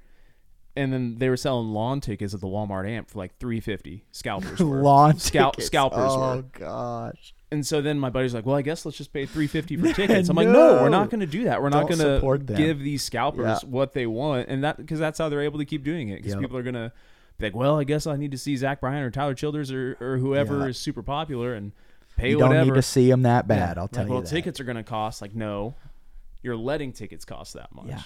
And then they were selling lawn tickets at the Walmart amp for like three fifty. Scalpers *laughs* were. Lawn Scal- tickets. scalpers Oh were. gosh. And so then my buddy's like, "Well, I guess let's just pay three fifty for *laughs* tickets." I'm like, "No, we're not going to do that. We're not Don't going to them." give these scalpers Yeah. what they want, and that because that's how they're able to keep doing it. Because Yep. people are going to be like, "Well, I guess I need to see Zach Bryan or Tyler Childers or, or whoever Yeah. is super popular and pay You whatever." don't need to see them that bad. I'll Like, tell you well, that. tickets are going to cost like no, you're letting tickets cost that much. Yeah.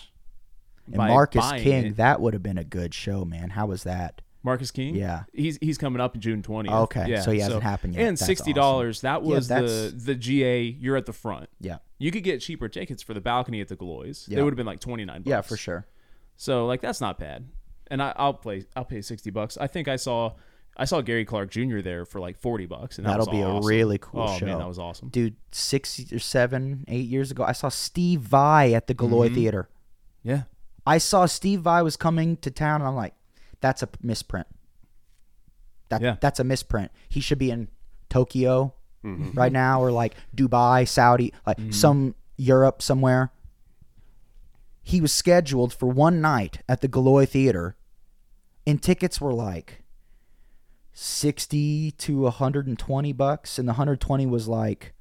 And Marcus King, it- that would have been a good show, man. How was that? Marcus King. Yeah. he's he's coming up in June 20th. Okay, yeah, so he hasn't happened yet. And That's sixty dollars. That Yeah, was the the GA. You're at the front. Yeah. You could get cheaper tickets for the balcony at the Gillioz. They Yeah. would have been like twenty nine. Yeah, for sure. So like that's not bad. And I, I'll play. I'll pay sixty bucks. I think I saw. I saw Gary Clark Jr. there for like forty bucks, and that That'll was be awesome. a really cool oh, show. man, that was awesome. Dude, six or seven, eight years ago, I saw Steve Vai at the Gillioz Mm-hmm. Theater. Yeah, I saw Steve Vai was coming to town, and I'm like, that's a misprint. That, Yeah. That's a misprint. He should be in Tokyo Mm-hmm. right now, or like Dubai, Saudi, like some Europe somewhere. He was scheduled for one night at the Gillioz Theater, and tickets were like 60 to 120 bucks, and the 120 was like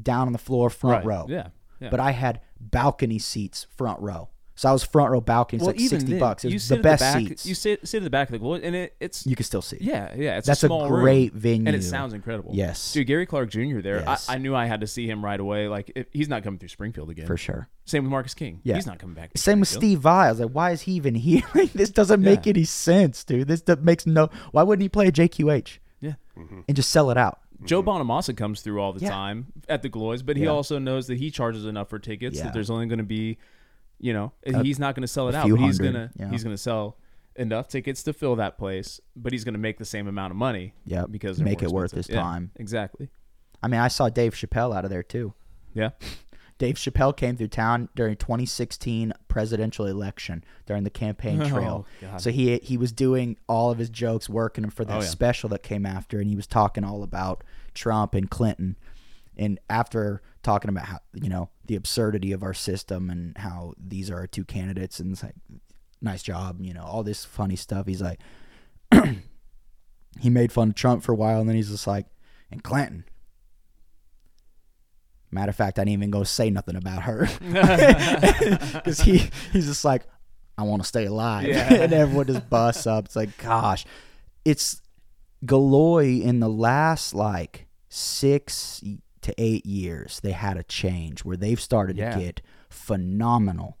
down on the floor, front right. row Yeah, yeah. but I had balcony seats front row. So I was front row balcony. It's well, like sixty then, bucks. It you was the at best back, seats. You sit sit at the back of the Gillioz, and it, it's You can still see. yeah, yeah. It's That's a a small room, great and it sounds incredible. Yes. dude. Gary Clark Jr. there. Yes. I, I knew I had to see him right away. Like if, he's not coming through Springfield again. for sure. Same with Marcus King. Yeah. he's not coming back. to Same with Steve Vai. I was like, why is he even here? *laughs* This doesn't make Yeah. any sense, dude. This makes no. Why wouldn't he play a JQH Yeah. Mm-hmm. and just sell it out? Mm-hmm. Joe Bonamassa comes through all the Yeah. time at the Gillioz, but he Yeah. also knows that he charges enough for tickets Yeah. that there's only going to be, you know, A- he's not going to sell it out, but he's gonna yeah. he's gonna sell enough tickets to fill that place, but he's going to make the same amount of money. Yeah, because Make it worth his Yeah, time. exactly. I mean, I saw Dave Chappelle out of there too. Yeah, Dave Chappelle came through town during 2016 presidential election during the campaign *laughs* Oh, trail. God. so he he was doing all of his jokes, working them for that Oh, yeah. special that came after, and he was talking all about Trump and Clinton. And after talking about how you know the absurdity of our system and how these are our two candidates, and it's like, nice job, you know, all this funny stuff. He's like, *clears throat* he made fun of Trump for a while, and then he's just like, and Clinton. Matter of fact, I didn't even go say nothing about her *laughs* *laughs* because he he's just like, I want to stay alive, Yeah. *laughs* and everyone just busts up. It's like, gosh, it's Gillioz in the last like six to eight years. They had a change where they've started Yeah. to get phenomenal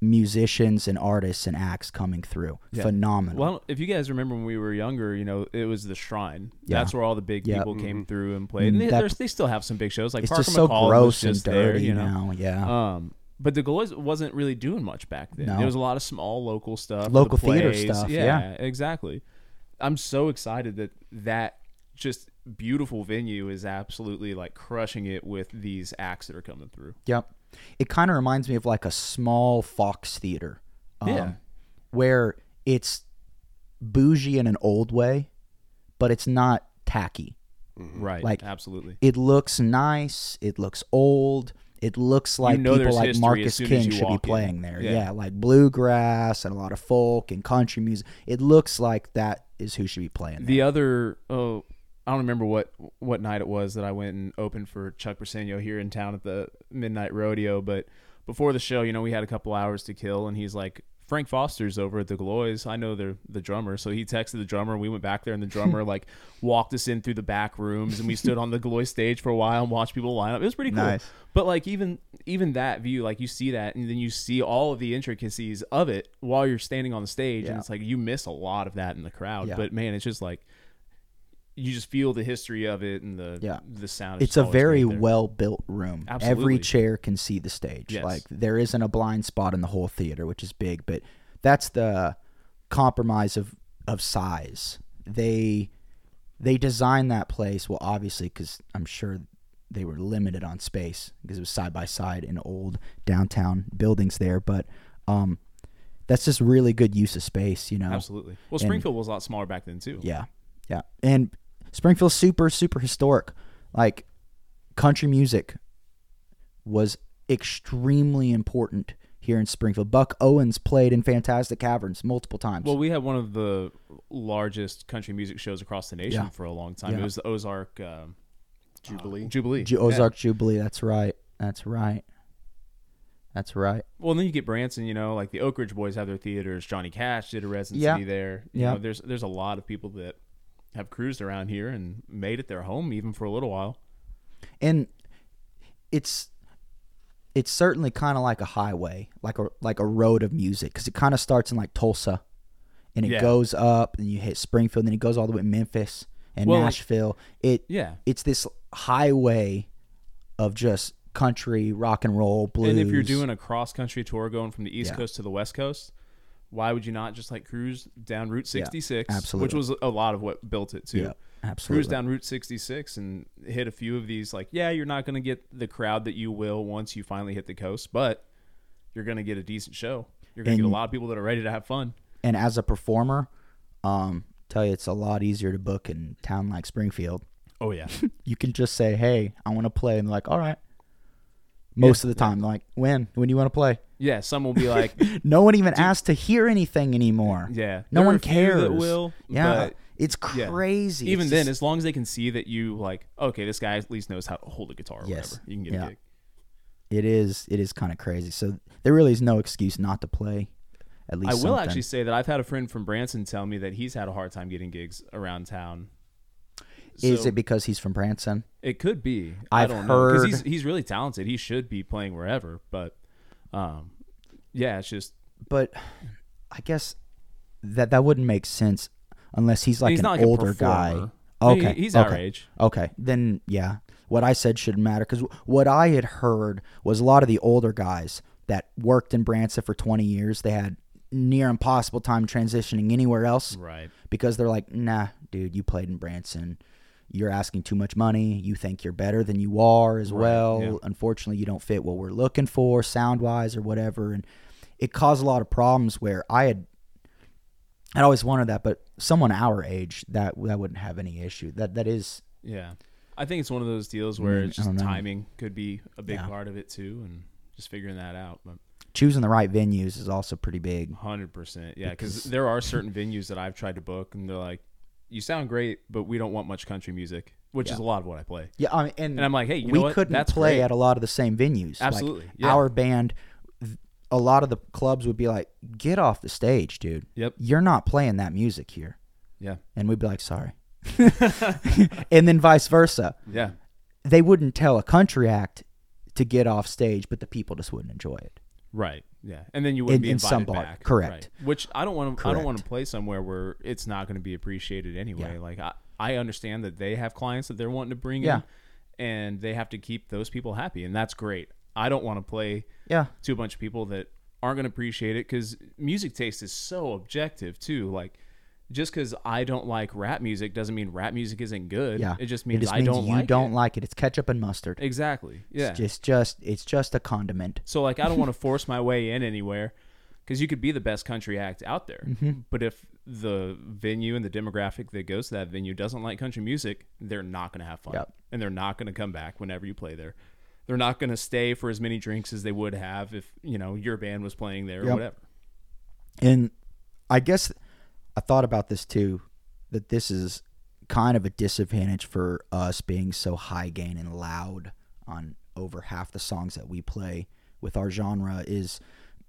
musicians and artists and acts coming through. Yeah. Phenomenal. Well, if you guys remember when we were younger, you know, it was the Shrine. Yeah. That's where all the big Yeah. people came through and played. Mm, And they, that- they still have some big shows like it's Parker just so McCall was gross and just there, dirty you know. now. Yeah. Um, but the Gillioz wasn't really doing much back then. No. There was a lot of small local stuff, the Local theater stuff, Yeah, yeah. exactly. I'm so excited that that just beautiful venue is absolutely like crushing it with these acts that are coming through. Yep. It kind of reminds me of like a small Fox theater. um, Yeah. Where it's bougie in an old way, but it's not tacky. Right. Like- absolutely. It looks nice. It looks old. It looks like know people like Marcus King should be walk in. playing there. Yeah. Yeah. like bluegrass and a lot of folk and country music. It looks like that is who should be playing there. The other oh I don't remember what what night it was that I went and opened for Chuck Briseño here in town at the Midnight Rodeo, but before the show, you know, we had a couple hours to kill and he's like Frank Foster's over at the Gillioz. I know they're the drummer, so he texted the drummer. We went back there, and the drummer *laughs* like walked us in through the back rooms, and we stood on the Gillioz stage for a while and watched people line up. It was pretty cool. Nice. But like even even that view, like you see that, and then you see all of the intricacies of it while you're standing on the stage, and it's like you miss a lot of that in the crowd. Yeah. But man, it's just like you just feel the history of it and the Yeah. the sound. it's a very well built room. Absolutely. Every chair can see the stage. Yes. Like there isn't a blind spot in the whole theater, which is big. But that's the compromise of of size. They they designed that place well, obviously, because I'm sure they were limited on space because it was side by side in old downtown buildings there. But um, that's just really good use of space. You know, Absolutely. Well, And- Springfield was a lot smaller back then too. yeah, yeah. And Springfield's super super historic. Like country music was extremely important here in Springfield. Buck Owens played in Fantastic Caverns multiple times. Well, we had one of the largest country music shows across the nation Yeah. for a long time. Yeah. It was the Ozark um, Jubilee. Jubilee. Ju- Ozark Jubilee. That's right. That's right. That's right. Well, and then you get Branson. You know, like the Oak Ridge Boys have their theaters. Johnny Cash did a residency Yeah. there. You Yeah. know, there's there's a lot of people that have cruised around here and made it their home even for a little while. and it's it's certainly kind of like a highway, like a like a road of music, because it kind of starts in like Tulsa, and it Yeah. goes up, and you hit Springfield, and then it goes all the way to Memphis and Well, Nashville. It Yeah. it's this highway of just country, rock and roll, blues. And if you're doing a cross country tour going from the East Yeah. Coast to the West Coast, why would you not just like cruise down Route 66, which absolutely. was a lot of what built it too. yeah, absolutely, Cruise down Route 66 and hit a few of these. Like, yeah, you're not going to get the crowd that you will once you finally hit the coast, but you're going to get a decent show. You're going to get a lot of people that are ready to have fun. and as a performer, um, tell you it's a lot easier to book in town like Springfield. Oh yeah, *laughs* you can just say, "Hey, I want to play," and they're like, "All right." Most Yeah, of the time, they're like, "When? When do you want to play?" yeah. Some will be like, *laughs* No one even asks to hear anything anymore. yeah. no one cares. Will, yeah, but it's yeah. crazy. even It's then, just- as long as they can see that you like, okay, this guy at least knows how to hold a guitar or Yes. whatever, you can get Yeah. a gig. it is it is kind of crazy. So there really is no excuse not to play. At least I will something. actually say that I've had a friend from Branson tell me that he's had a hard time getting gigs around town. Is So it because he's from Branson? It could be. I I've don't know because he's he's really talented. He should be playing wherever, but um, yeah, it's just But I guess that that wouldn't make sense unless he's like he's an not like older guy. Okay, He- he's our age. Okay, then yeah, what I said shouldn't matter because what I had heard was a lot of the older guys that worked in Branson for 20 years, they had near impossible time transitioning anywhere else Right. because they're like, nah, dude, you played in Branson. You're asking too much money. You think you're better than you are as Right, well. yeah. Unfortunately, you don't fit what we're looking for sound wise or whatever. And it caused a lot of problems where I had I'd always wanted that, but someone our age that that wouldn't have any issue. That that is Yeah. I think it's one of those deals where Mm, it's just timing could be a big Yeah. part of it too, and just figuring that out. But choosing the right venues is also pretty big. hundred percent, yeah, because Because- there are certain venues that I've tried to book, and they're like, "You sound great, but we don't want much country music," which is a lot of what I play. Yeah, I mean, and, And I'm like, hey, you we know what? couldn't That's play great. at a lot of the same venues. Like, Absolutely, yeah. Our band, a lot of the clubs would be like, "Get off the stage, dude. Yep. You're not playing that music here." Yeah. And we'd be like, "Sorry." *laughs* *laughs* and then vice versa. Yeah. They wouldn't tell a country act to get off stage, but the people just wouldn't enjoy it. Right. Yeah. And then you wouldn't In- be in invited some bar. back. Correct. Right. Which I don't want to. I don't want to play somewhere where it's not going to be appreciated anyway. Yeah. Like I, I understand that they have clients that they're wanting to bring Yeah. in, and they have to keep those people happy, and that's great. I don't want to play Yeah. to a bunch of people that aren't going to appreciate it because music taste is so objective too. Like. Just because I don't like rap music doesn't mean rap music isn't good. Yeah. it just means just I means don't you like don't it. like it. It's ketchup and mustard. exactly. Yeah, It's just just it's just a condiment. So like I don't want to *laughs* force my way in anywhere because you could be the best country act out there, Mm-hmm. but if the venue and the demographic that goes to that venue doesn't like country music, they're not going to have fun, Yep. and they're not going to come back whenever you play there. They're not going to stay for as many drinks as they would have if you know your band was playing there or whatever. And I guess I thought about this too that this is kind of a disadvantage for us being so high gain and loud on over half the songs that we play with our genre is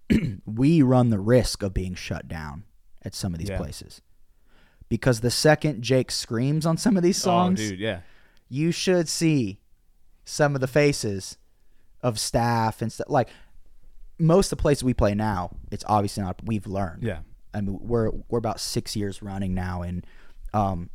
*clears throat* we run the risk of being shut down at some of these Yeah. places. Because the second Jake screams on some of these songs, oh, dude, yeah, you should see some of the faces of staff and stuff. Like most of the places we play now, it's obviously not. We've learned. yeah, I mean, we're we're about six years running now, and um,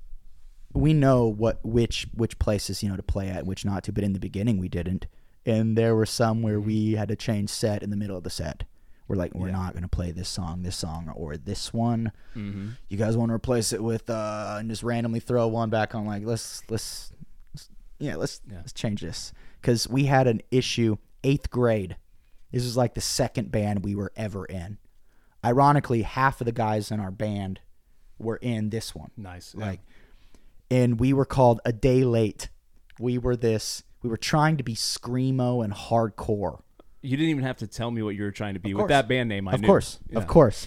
we know what which which places you know to play at, and which not to. But in the beginning, we didn't, and there were some where we had to change set in the middle of the set. We're like, we're Yeah. not going to play this song, this song, or this one. mm-hmm. You guys want to replace it with uh, and just randomly throw one back on? Like, let's let's, let's yeah, let's Yeah. let's change this because we had an issue eighth grade. This is like the second band we were ever in. Ironically, half of the guys in our band were in this one. nice. Yeah. Like, and we were called a day late. We were this. We were trying to be screamo and hardcore. You didn't even have to tell me what you were trying to be with that band name. I of knew. course, Yeah. of course.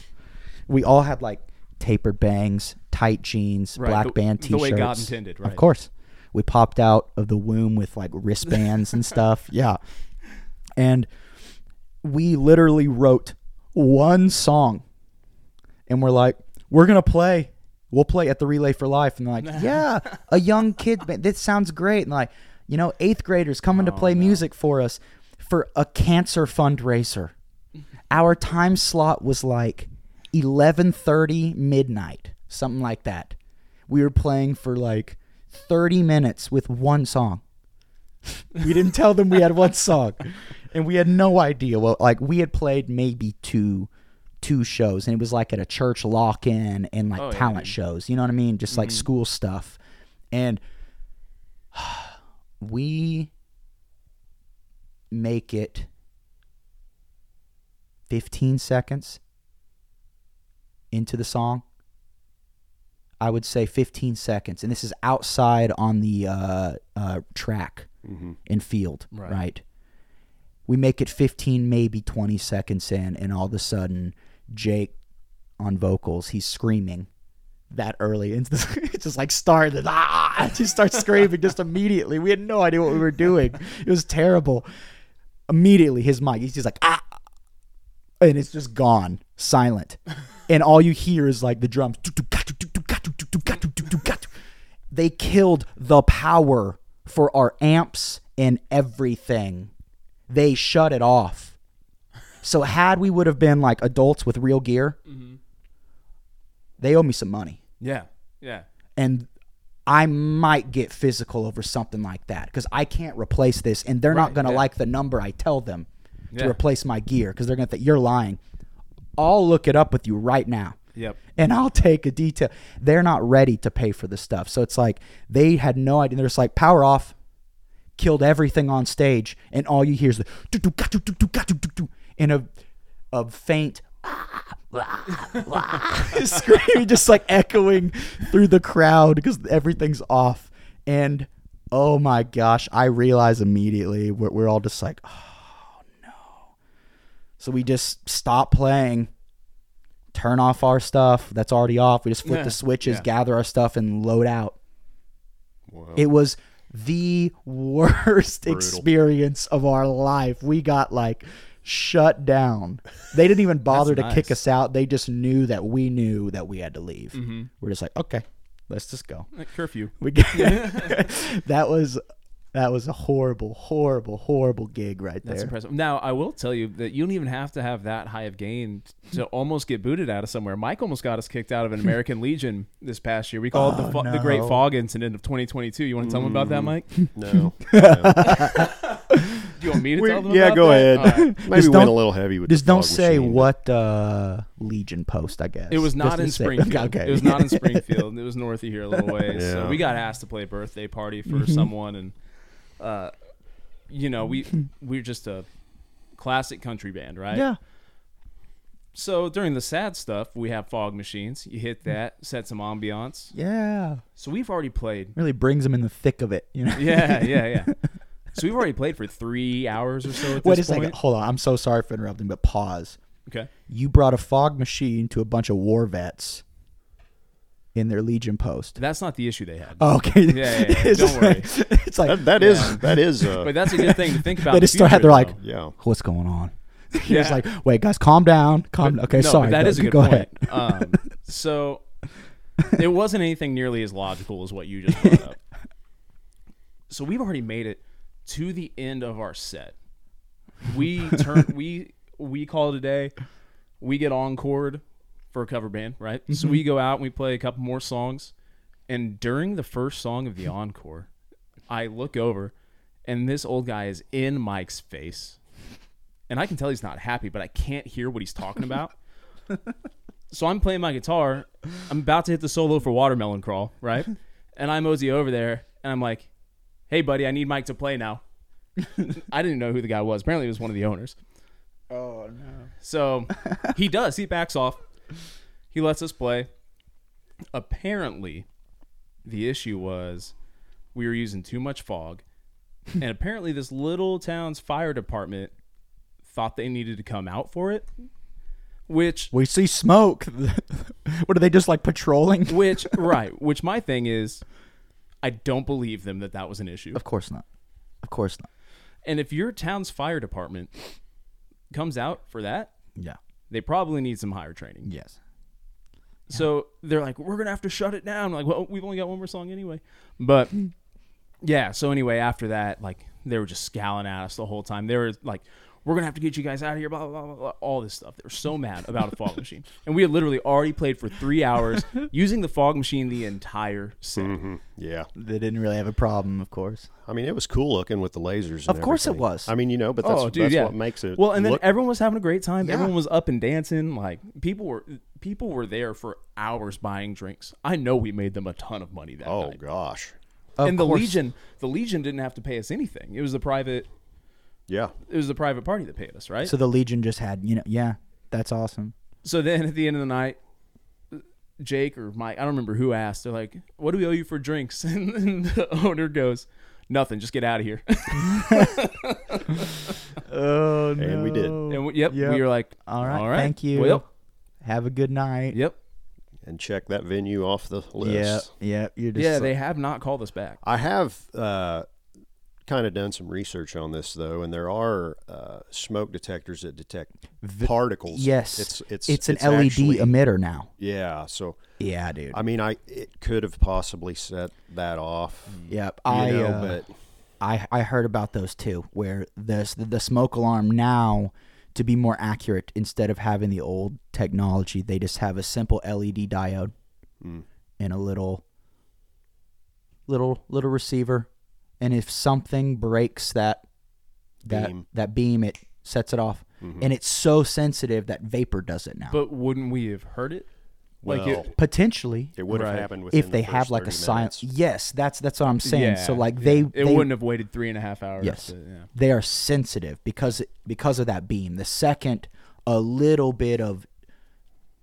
We all had like tapered bangs, tight jeans, Right, black the- band t-shirts. way God intended, right. Of course. We popped out of the womb with like wristbands and *laughs* stuff. Yeah. And we literally wrote one song. And we're like, we're going to play. We'll play at the Relay for Life. And they're like, *laughs* yeah, a young kid. band. This sounds great. And like, you know, eighth graders coming to Oh, play no. music for us for a cancer fundraiser. Our time slot was like 11:30 midnight, something like that. We were playing for like 30 minutes with one song. *laughs* we didn't tell them we had one song. *laughs* And we had no idea what like we had played maybe two two shows and it was like at a church lock-in and like Oh, talent dude. shows. You know what I mean? Just like school stuff. And *sighs* we make it 15 seconds into the song. I would say 15 seconds. And this is outside on the uh, uh, track in field, Right. right. We make it 15, maybe 20 seconds in, and all of a sudden, Jake on vocals, he's screaming that early. And *laughs* it's just like started. Ah! *laughs* He starts screaming just immediately. We had no idea what we were doing. It was terrible. Immediately, his mic, he's just like, ah, and it's just gone, silent, and all you hear is like the drums. They killed the power for our amps and everything. They shut it off. So had we would have been like adults with real gear, mm-hmm. they owe me some money, Yeah. Yeah. and I might get physical over something like that because I can't replace this, and they're not going to yeah. like the number I tell them to Yeah. replace my gear because they're going to think you're lying. I'll look it up with you right now. Yep. And I'll take a detail. They're not ready to pay for this stuff. So it's like they had no idea. They're just like, power off, killed everything on stage. And all you hear is the in a, a faint *laughs* scream, just like echoing through the crowd because everything's off. And oh my gosh, I realize immediately we're, we're all just like, oh no. So we just stop playing, turn off our stuff that's already off. We just flip Yeah, the switches, yeah. gather our stuff, and load out. Wow. It was the worst Brutal. experience of our life. We got like shut down. They didn't even *laughs* bother to kick us out. They just knew that we knew that we had to leave. Mm-hmm. We're just like, okay, let's just go. Like curfew. We *laughs* *laughs* that was that was a horrible, horrible, horrible gig right That's there. impressive. Now, I will tell you that you don't even have to have that high of gain to almost get booted out of somewhere. Mike almost got us kicked out of an *laughs* American Legion this past year. We called it the, Oh, fo- the Great. Fog Incident of 2022. You want to tell them about that, Mike? *laughs* Do No. you want me to We- tell them yeah, about go that? ahead. All right. *laughs* Maybe Just went a don't- little heavy with Just the don't say machine, what uh, Legion post. I guess It was not Just in to say- Springfield. Okay. It was not in Springfield. It was north of here a little ways. So we got asked to play a birthday party for Mm-hmm. someone, and uh, you know we *laughs* we're just a classic country band, right? yeah. So during the sad stuff, we have fog machines. You hit that, set some ambiance. Yeah. So we've already played. Really brings them in the thick of it. You know. Yeah, yeah, *laughs* yeah. So we've already played for three hours or so at Wait a this second. Hold on. I'm so sorry for interrupting, but pause. Okay. You brought a fog machine to a bunch of war vets in their Legion post. That's not the issue they had. Oh, okay. Yeah, yeah, yeah. *laughs* it's Don't worry. Like, it's like That, that is that is uh, But that's a good thing to think about. *laughs* they in the just start. They're like, yeah. "What's going on?" *laughs* Yeah. It's like, "Wait, guys, calm down. Calm. But- okay, no, sorry. But that go, is a good go point. ahead. Um, so it wasn't anything nearly as logical as what you just brought up. So we've already made it to the end of our set. We turn we we call it a day. We get encored for a cover band, right? So Mm-hmm. we go out and we play a couple more songs. And during the first song of the *laughs* encore, I look over and this old guy is in Mike's face. And I can tell he's not happy, but I can't hear what he's talking about. *laughs* so I'm playing my guitar. I'm about to hit the solo for Watermelon Crawl, right? *laughs* And I mosey over there and I'm like, hey, buddy, I need Mike to play now. I didn't know who the guy was. Apparently, it was one of the owners. Oh no. So he does. He backs off. He lets us play. Apparently, the issue was we were using too much fog, and *laughs* apparently this little town's fire department thought they needed to come out for it, which We see smoke. *laughs* what are they just like patrolling? *laughs* which right, which my thing is, I don't believe them that that was an issue. Of course not. Of course not. And if your town's fire department comes out for that, Yeah. They probably need some higher training. Yes. So they're like, we're gonna have to shut it down. I'm like, well, we've only got one more song anyway. But *laughs* yeah. So anyway, after that, like they were just scowling at us the whole time. They were like, we're gonna have to get you guys out of here. Blah blah blah, blah all this stuff. They were so mad about a fog machine, *laughs* and we had literally already played for three hours *laughs* using the fog machine the entire set. hmm Yeah. They didn't really have a problem, of course. I mean, it was cool looking with the lasers. And Of course it was. I mean, you know, but that's, oh, dude, that's yeah. what makes it. Well, and then look- everyone was having a great time. Yeah. Everyone was up and dancing. Like people were people were there for hours buying drinks. I know we made them a ton of money that oh night. gosh, Of and the course. Legion, the Legion didn't have to pay us anything. It was the private. Yeah. It was the private party that paid us, right? So the Legion just had, you know, yeah, that's awesome. So then at the end of the night, Jake or Mike, I don't remember who asked. They're like, "What do we owe you for drinks?" *laughs* And, then the owner goes, "Nothing. Just get out of here." *laughs* Oh no. And we did. and we, yep, Yep. we were like, All right, all right, thank you. Well, Have a good night. yep, And check that venue off the list. Yeah, yeah. You're just yeah. like- They have not called us back. I have uh, kind of done some research on this though, and there are uh, smoke detectors that detect the, particles. yes. it's it's it's an it's LED actually- emitter now. Yeah, so Yeah, dude. I mean, I it could have possibly set that off. yep. I know, uh, but I I heard about those too, where this the, smoke alarm now, to be more accurate, instead of having the old technology, they just have a simple LED diode Mm. and a little little little receiver, and if something breaks that that Beam. that beam, it sets it off, Mhm. and it's so sensitive that vapor does it now. But wouldn't we have heard it? Like well, it, Potentially, it would have Right. happened within if they the have like a 30 silence, yes, that's that's what I'm saying. so like yeah. they it they wouldn't have waited three and a half hours. Yes. to- yeah. they are sensitive because because of that beam. The second a little bit of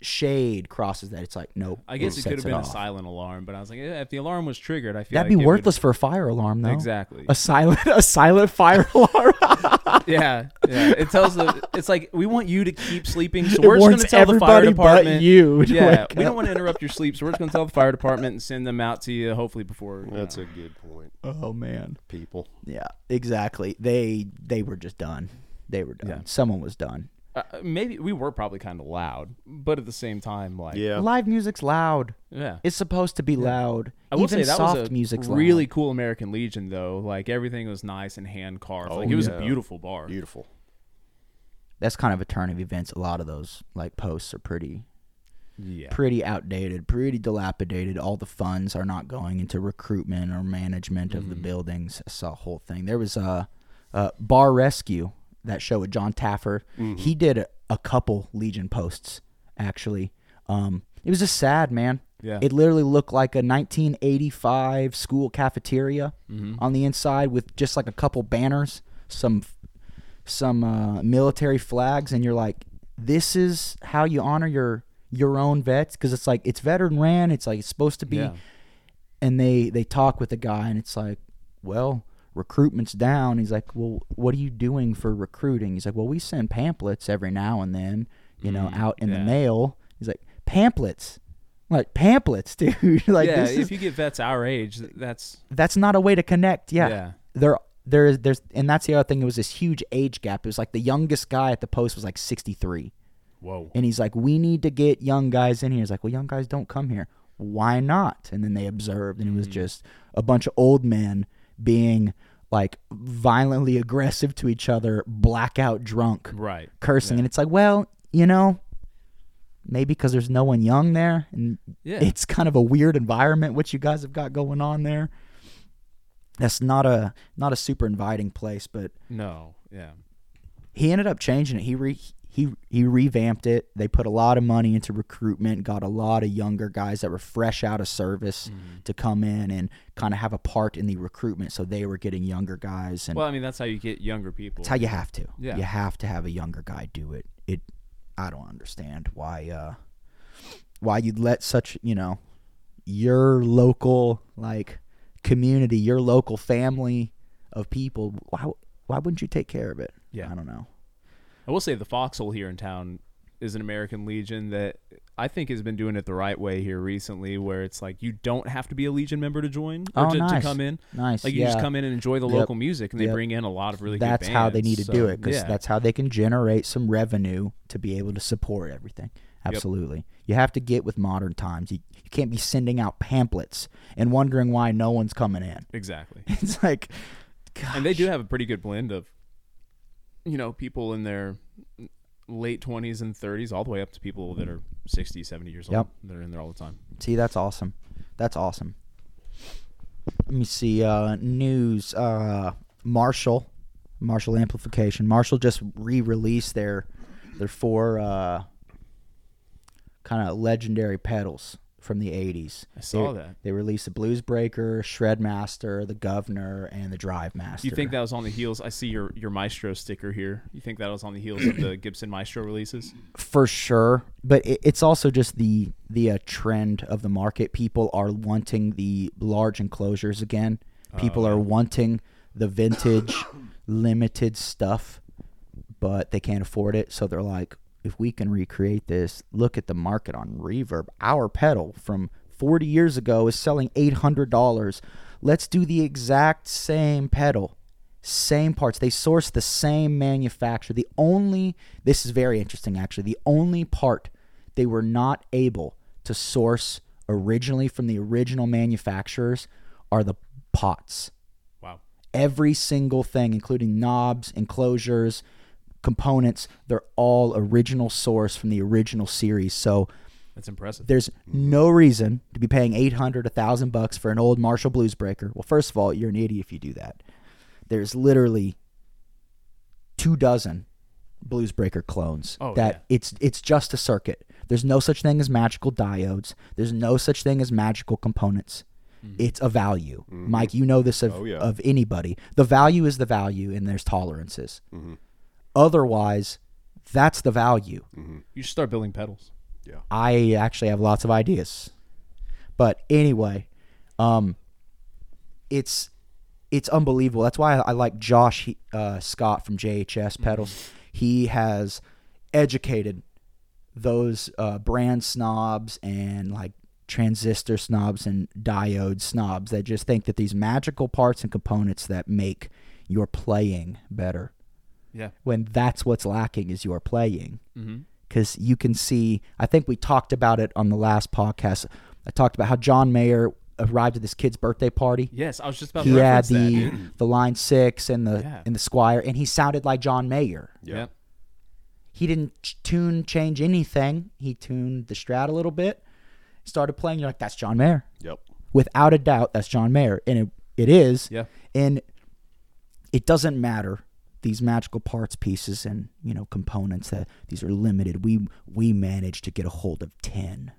shade crosses that, it's like nope. I guess it, sets could have been a off. silent alarm, but I was like, yeah, if the alarm was triggered, I feel That'd like be it would- worthless for a fire alarm, though. Exactly. A silent *laughs* a silent fire *laughs* alarm. yeah, yeah. It tells the. It's like we want you to keep sleeping, so It we're just going to tell the fire everybody but department. you to Yeah, we don't want to interrupt your sleep, so we're just going to tell the fire department and send them out to you, hopefully before. That's know. a good point, oh man. people. Yeah, exactly. They they were just done. They were done. Yeah. Someone was done. Uh, maybe we were probably kind of loud, but at the same time, like Yeah, Live music's loud. yeah. It's supposed to be loud. I will Even say that soft was a music's really loud. cool American Legion, though. Like everything was nice and hand carved. Oh, like it was yeah. a beautiful bar. beautiful. That's kind of a turn of events. A lot of those like posts are pretty Yeah. pretty outdated, pretty dilapidated. All the funds are not going into recruitment or management of the Mhm. buildings. I saw a whole thing. There was a, a Bar Rescue, that show with Jon Taffer. Mhm. He did a, a couple Legion posts, actually. Um, it was just sad, man. Yeah. It literally looked like a 1985 school cafeteria Mhm. on the inside with just like a couple banners, some some uh, military flags, and you're like, this is how you honor your your own vets because it's like it's veteran ran. It's like it's supposed to be, Yeah. and they they talk with the guy, and it's like, well, recruitment's down. He's like, well, what are you doing for recruiting? He's like, well, we send pamphlets every now and then, you know, Mm, out in the mail. He's like, pamphlets. I'm like pamphlets, *laughs* dude. like yeah, if is you get vets our age, that's that's not a way to connect. Yeah. Yeah. There there is there's and that's the other thing. It was this huge age gap. It was like the youngest guy at the post was like 63. whoa. And he's like, "We need to get young guys in here." He's like, "Well, young guys don't come here. Why not?" And then they observed and it was Mhm. just a bunch of old men being like violently aggressive to each other, blackout drunk, Right. cursing. Yeah. And it's like, "Well, you know, maybe because there's no one young there and Yeah. it's kind of a weird environment what you guys have got going on there that's not a not a super inviting place but no. Yeah. he ended up changing it he re he he revamped it they put a lot of money into recruitment got a lot of younger guys that were fresh out of service Mhm. to come in and kind of have a part in the recruitment so they were getting younger guys and Well, I mean, that's how you get younger people. That's how you have to Yeah. you have to have a younger guy do it it i don't understand why uh why you'd let such you know your local like community, your local family of people. Why why wouldn't you take care of it? Yeah. I don't know. I will say the Foxhole here in town is an American Legion that I think has been doing it the right way here recently, where it's like you don't have to be a Legion member to join or Oh, to, to come in. Nice. Like you yeah. just come in and enjoy the Yep. local music, and they Yep. bring in a lot of really that's how they need to So, do it because yeah. that's how they can generate some revenue to be able to support everything. Absolutely. You have to get with modern times. You, you can't be sending out pamphlets and wondering why no one's coming in. exactly. *laughs* It's like, and they do have a pretty good blend of you know people in their late 20s and 30s all the way up to people that are 60 70 years old they're in there all the time See, that's awesome. That's awesome. Let me see. Uh, news. Uh, Marshall, Marshall amplification. Marshall just re-released their their four uh, kind of legendary pedals from the '80s. I saw They- that. They released the Blues Breaker, Shredmaster, the Governor, and the Drivemaster. you think that was on the heels? I see your your maestro sticker here. You think that was on the heels of the *clears throat* gibson maestro releases? For sure. But it, it's also just the the uh, trend of the market. People are wanting the large enclosures again. People Oh, are wanting the vintage *coughs* limited stuff but they can't afford it. So they're like if we can recreate this look at the market on reverb our pedal from 40 years ago is selling $800 let's do the exact same pedal same parts. They source the same manufacturer. The only this is very interesting actually. The only part they were not able to source originally from the original manufacturers are the pots. wow Every single thing, including knobs, enclosures, components, they're all original source from the original series. So that's impressive there's no reason to be paying 800 1000 bucks for an old Marshall Bluesbreaker. Well, first of all, you're an idiot if you do that. There's literally two dozen Bluesbreaker clones Oh, that yeah. it's it's just a circuit. There's no such thing as magical diodes. There's no such thing as magical components. It's a value. Mike, you know this of, Oh, yeah. of anybody. The value is the value and there's tolerances. Mm-hmm. Otherwise, that's the value. you should start building pedals Yeah. I actually have lots of ideas. But anyway, um, it's it's unbelievable. That's why I, I like Josh he- uh, Scott from JHS Pedals. He has educated those uh, brand snobs and like transistor snobs and diode snobs that just think that these magical parts and components that make your playing better yeah when that's what's lacking is your playing mm-hmm. because you can see. I think we talked about it on the last podcast. I talked about how John Mayer arrived at this kid's birthday party. yes i was just about He to had reference that the line six and the Yeah. and the Squier, and he sounded like John Mayer. Yeah. yeah He didn't tune change anything. He tuned the Strat a little bit. Started playing. You're like, that's John Mayer. Yep. Without a doubt, that's John Mayer, and it it is. yeah And it doesn't matter these magical parts pieces and you know components that these are limited we we managed to get a hold of 10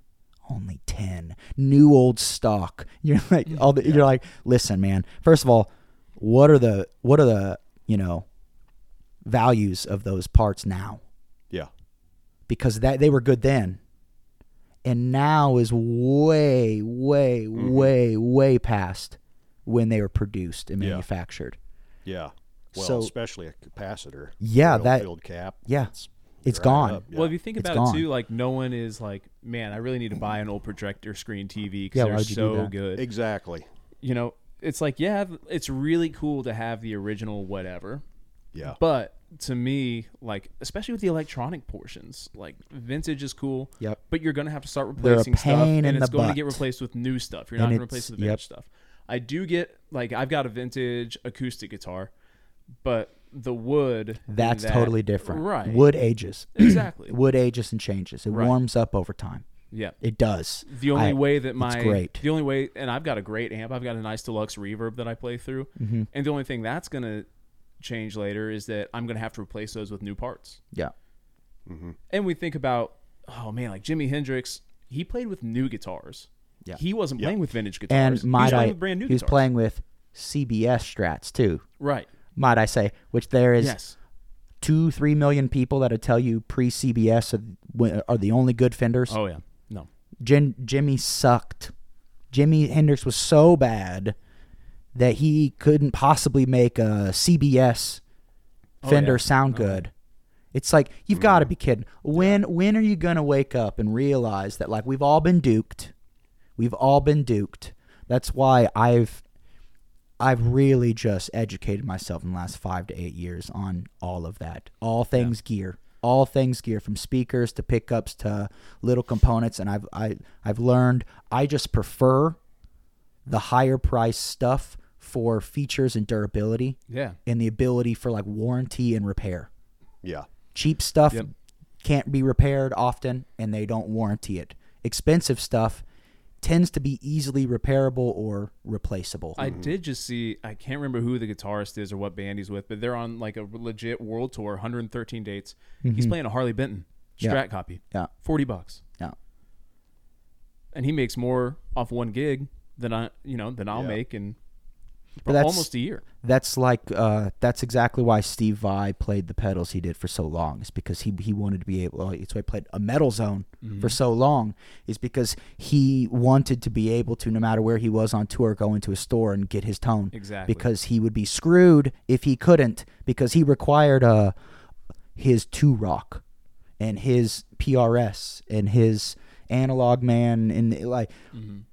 only 10 new old stock *laughs* you're like all the, you're like listen man first of all what are the what are the you know values of those parts now Yeah. because that they were good then and now is way way Mm-hmm. way way past when they were produced and Yeah. manufactured Yeah. Well, So- especially a capacitor. Yeah, that- filled cap. yeah. It's, It's right gone. up, Well, if you think It's about gone. it too, like no one is like, man, I really need to buy an old projector screen TV because Yeah, they're why would you do so good. Exactly. You know, it's like, yeah, it's really cool to have the original whatever, Yeah. but to me, like especially with the electronic portions, like vintage is cool. Yep. But you're gonna have to start replacing stuff, and it's the going to get replaced with new stuff. You're And not going to replace the vintage yep. stuff. I do get like I've got a vintage acoustic guitar, but the wood That's that- totally different. right? Wood ages. *clears throat* exactly. Wood ages and changes. It Right. warms up over time. yeah. It does. The only I- way that my great. the only way, and I've got a great amp. I've got a nice deluxe reverb that I play through, Mm-hmm. and the only thing that's gonna change later is that I'm gonna have to replace those with new parts. Yeah. And we think about, oh man, like Jimi Hendrix, he played with new guitars. Yeah. he wasn't Yeah. playing with vintage And guitars. he was might playing I? with brand new he was guitars. playing with CBS strats too. right. Might I say? Which there is Yes. two, three million people that would tell you pre CBS are, the only good fenders. Oh yeah. No. Jim, Jimmy sucked Jimi Hendrix was so bad that he couldn't possibly make a CBS Oh, Fender yeah. sound Oh, yeah. good. It's like you've got to be kidding. Mm-hmm. When when are you gonna wake up and realize that like we've all been duped, we've all been duped. That's why I've I've really just educated myself in the last five to eight years on all of that, all things gear, all things gear, from speakers to pickups to little components, and I've I I've learned I just prefer the higher price stuff for features and durability Yeah. and the ability for like warranty and repair. Yeah. Cheap stuff Yep. can't be repaired often and they don't warranty it. Expensive stuff tends to be easily repairable or replaceable. I did just see. I can't remember who the guitarist is or what band he's with, but they're on like a legit world tour, 113 dates. He's playing a Harley Benton Mm-hmm. Yeah. Strat copy, yeah. 40 bucks, Yeah. and he makes more off one gig than I, you know, than I'll Yeah. make in But that's- almost a year. That's like uh, that's exactly why Steve Vai played the pedals he did for so long. Is because he he wanted to be able. Well, it's why he played a metal zone Mm-hmm. for so long. Is because he wanted to be able to, no matter where he was on tour, go into a store and get his tone. Exactly. Because he would be screwed if he couldn't. Because he required uh his Two-Rock, and his PRS and his analog man and like Mhm.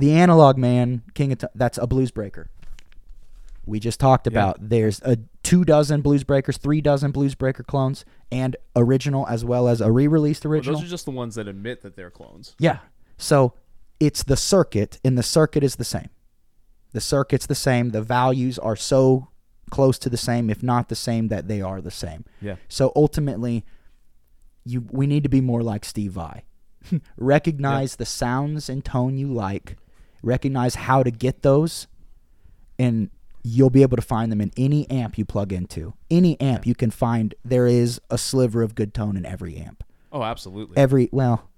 The analog man king of T- that's a Bluesbreaker we just talked Yeah. about there's a two dozen Bluesbreakers three dozen Bluesbreaker clones and original as well as a re-released Well, original those are just the ones that admit that they're clones. yeah so it's the circuit and the circuit is the same the circuit's the same the values are so close to the same if not the same that they are the same Yeah. so ultimately, you we need to be more like Steve Vai. *laughs* recognize the sounds and tone you like, recognize how to get those, and you'll be able to find them in any amp you plug into. Any amp you can find, there is a sliver of good tone in every amp. Oh, absolutely. Every well,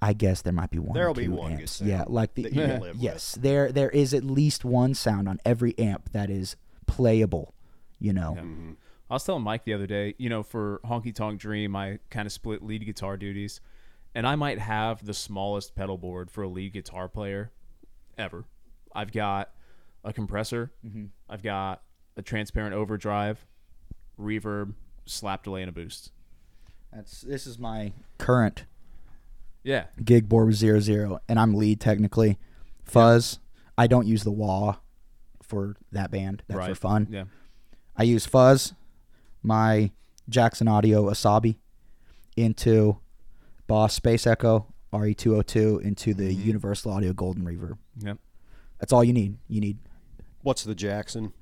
I guess there might be one. There'll be one amps. Yeah, like the can *laughs* live with. yes, there there is at least one sound on every amp that is playable. You know. Yeah. Mm-hmm. I was telling Mike the other day, you know, for Honky Tonk Dream, I kind of split lead guitar duties, and I might have the smallest pedal board for a lead guitar player ever. I've got a compressor, mm-hmm. I've got a transparent overdrive, reverb, slap delay, and a boost. That's this is my current Yeah, gig board with zero zero, and I'm lead technically. Fuzz, I don't use the wah for that band. That's for fun. Yeah, I use Fuzz, my Jackson Audio Asabi, into Boss Space Echo RE202 into the Mm-hmm. Universal Audio Golden Reverb. yeah. That's all you need. You need What's the Jackson?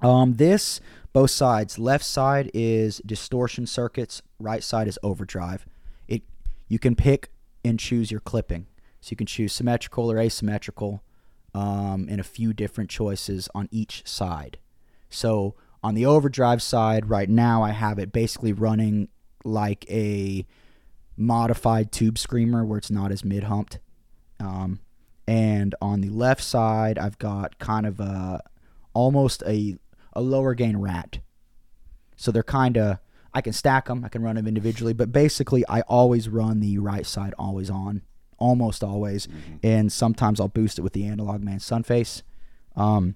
Um, this both sides. Left side is distortion circuits. Right side is overdrive. It you can pick and choose your clipping. So you can choose symmetrical or asymmetrical, um, and a few different choices on each side. So on the overdrive side, right now I have it basically running like a modified tube screamer where it's not as mid humped. Um, and on the left side, I've got kind of a almost a a lower gain rat. So they're kind of I can stack them, I can run them individually, but basically I always run the right side always on, almost always, and sometimes I'll boost it with the analog man Sunface, um,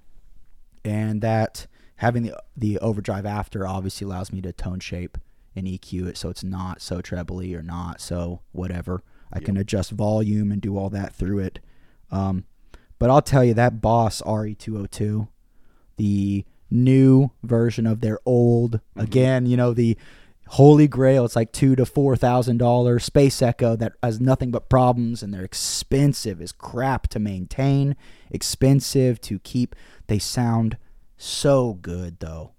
and that having the the overdrive after obviously allows me to tone shape and EQ it so it's not so trebly or not so whatever. I can adjust volume and do all that through it. Um, but I'll tell you that Boss RE202, the new version of their old, again, you know, the holy grail. It's like two to four thousand dollar Space Echo that has nothing but problems, and they're expensive as crap to maintain, expensive to keep. They sound so good though,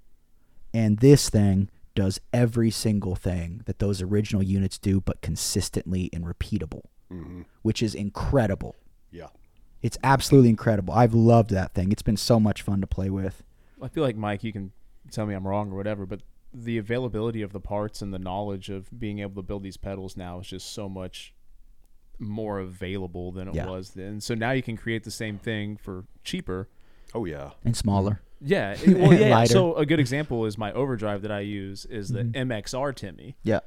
and this thing does every single thing that those original units do, but consistently and repeatable, mm-hmm. which is incredible. Yeah. It's absolutely incredible. I've loved that thing. It's been so much fun to play with. I feel like Mike, you can tell me I'm wrong or whatever, but the availability of the parts and the knowledge of being able to build these pedals now is just so much more available than it Yeah. was then. So now you can create the same thing for cheaper. Oh yeah. And smaller. Yeah. it- well, *laughs* yeah. Lighter. So a good example is my overdrive that I use is the Mm-hmm. MXR Timmy. Yeah.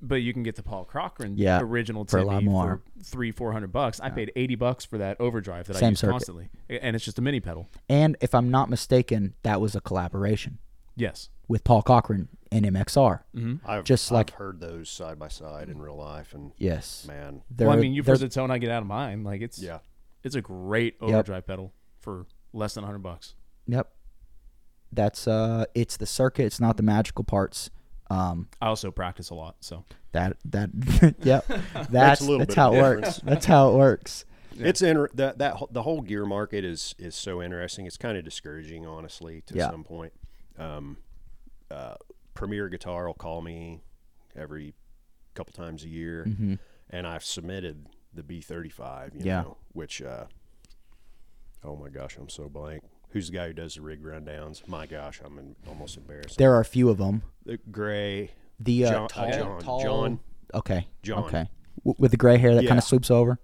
but you can get the Paul Cochrane Yeah, original for a Timmy lot more. for three four hundred bucks. I paid eighty bucks for that overdrive that I Same use circuit. constantly, and it's just a mini pedal. And if I'm not mistaken, that was a collaboration Yes. with Paul Cochrane and MXR. I've Just I've like- heard those side by side in real life, and Yes. man, They're, well, I mean, you've they're- heard the tone I get out of mine. Like it's yeah, it's a great overdrive pedal for less than hundred bucks. Yep. That's uh it's the circuit, it's not the magical parts. Um I also practice a lot, so that that *laughs* *laughs* yep. That's a that's bit how of it works. That's how it works. *laughs* it's inter- that that the whole gear market is is so interesting. It's kind of discouraging, honestly, to Yeah. some point. Um, uh, Premier Guitar will call me every couple times a year, Mm-hmm. and I've submitted the B35. You Yeah. know, which uh, oh my gosh, I'm so blank. Who's the guy who does the rig rundowns? My gosh, I'm in, almost embarrassed. There are a few of them. the gray The uh, John, uh, John, tall- John, Okay. John. Okay. W- with the gray hair that Yeah. kind of swoops over.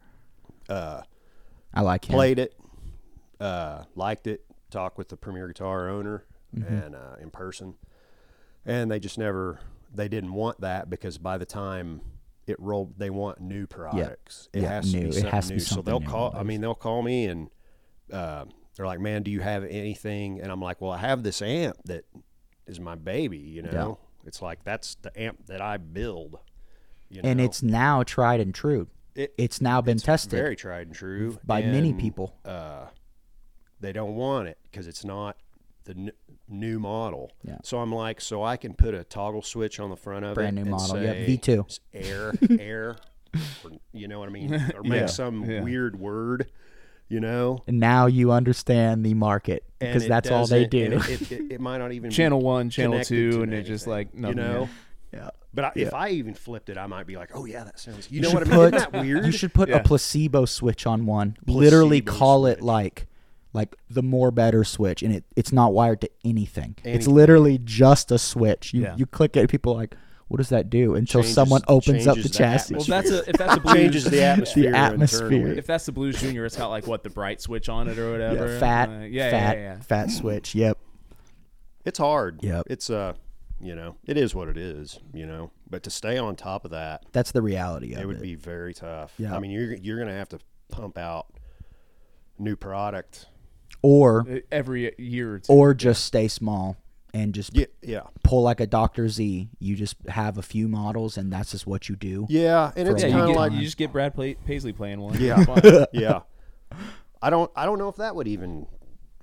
uh, I like him. played it, uh, liked it, talked with the Premier Guitar owner Mm-hmm. and uh, in person, and they just never they didn't want that because by the time it rolled, they want new products. It Yeah, has to new. be It something has to be new. so they'll new call. I mean, they'll call me and uh, they're like, "Man, do you have anything?" And I'm like, "Well, I have this amp that is my baby. You know, it's like that's the amp that I build." You And know? it's now tried and true. It- it's now been it's tested very tried and true by many people. Uh, they don't want it because it's not the n- new model. Yeah. So I'm like, so I can put a toggle switch on the front of Brand it. new and model. Yep, say V2. it's Air, *laughs* air. or, you know what I mean? *laughs* Or make Yeah, some yeah. weird word. You know. And now you understand the market because that's all they do. It, it, it, it might not even be channel one, channel two, to and it's just anything, like you nothing know. there. yeah. But I, if I even flipped it, I might be like, oh yeah, that sounds. You, You know should what I mean? put Isn't that weird? you should put Yeah. a placebo switch on one. Literally Placebo call it like like the more better switch and it, it's not wired to anything. It's literally just a switch. You Yeah. you click it people are like what does that do until Changes- someone opens up the changes the chassis. Well, atmosphere. if that's a if that's *laughs* a blues, changes the *laughs* atmosphere. atmosphere. if that's the Blues Junior, it's got like what the bright switch on it or whatever. yeah, fat Uh, yeah, fat yeah, yeah. fat switch. Yep. It's hard. Yep. It's uh, you know, it is what it is. You know, but to stay on top of that, That's the reality of it it. would be very tough. Yeah. I mean, you're you're gonna have to pump out new product. or Every year or two. or just stay small and just Yeah, yeah, pull like a Dr. Z. You just have a few models and that's just what you do. yeah. And it's yeah, kind you, of like you just get Brad Pla- Paisley playing one. Yeah. *laughs* *laughs* Yeah. I don't I don't know if that would even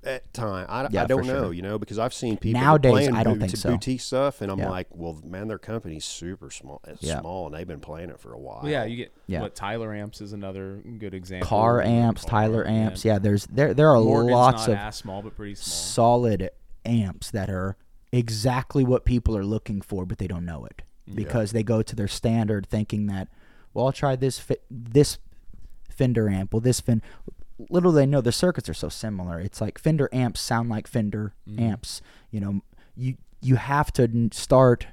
at time. I, Yeah, I don't know, sure. you know, because I've seen people Nowadays, playing I don't boot- think so. boutique stuff, and I'm Yeah. like, well, man, their company's super small. It's Yeah. small, and they've been playing it for a while. Well, yeah, you get Yeah. what Tyler amps is another good example. Carr amps, Tyler Carr, amps. Yeah, there's there there are Morgan's lots not of small, but pretty small. solid amps that are exactly what people are looking for, but they don't know it because they go to their standard thinking that, well, I'll try this fi- this Fender amp. Well, this Fender. Little they know the circuits are so similar. It's like Fender amps sound like Fender mm-hmm. amps. You know, you you have to start.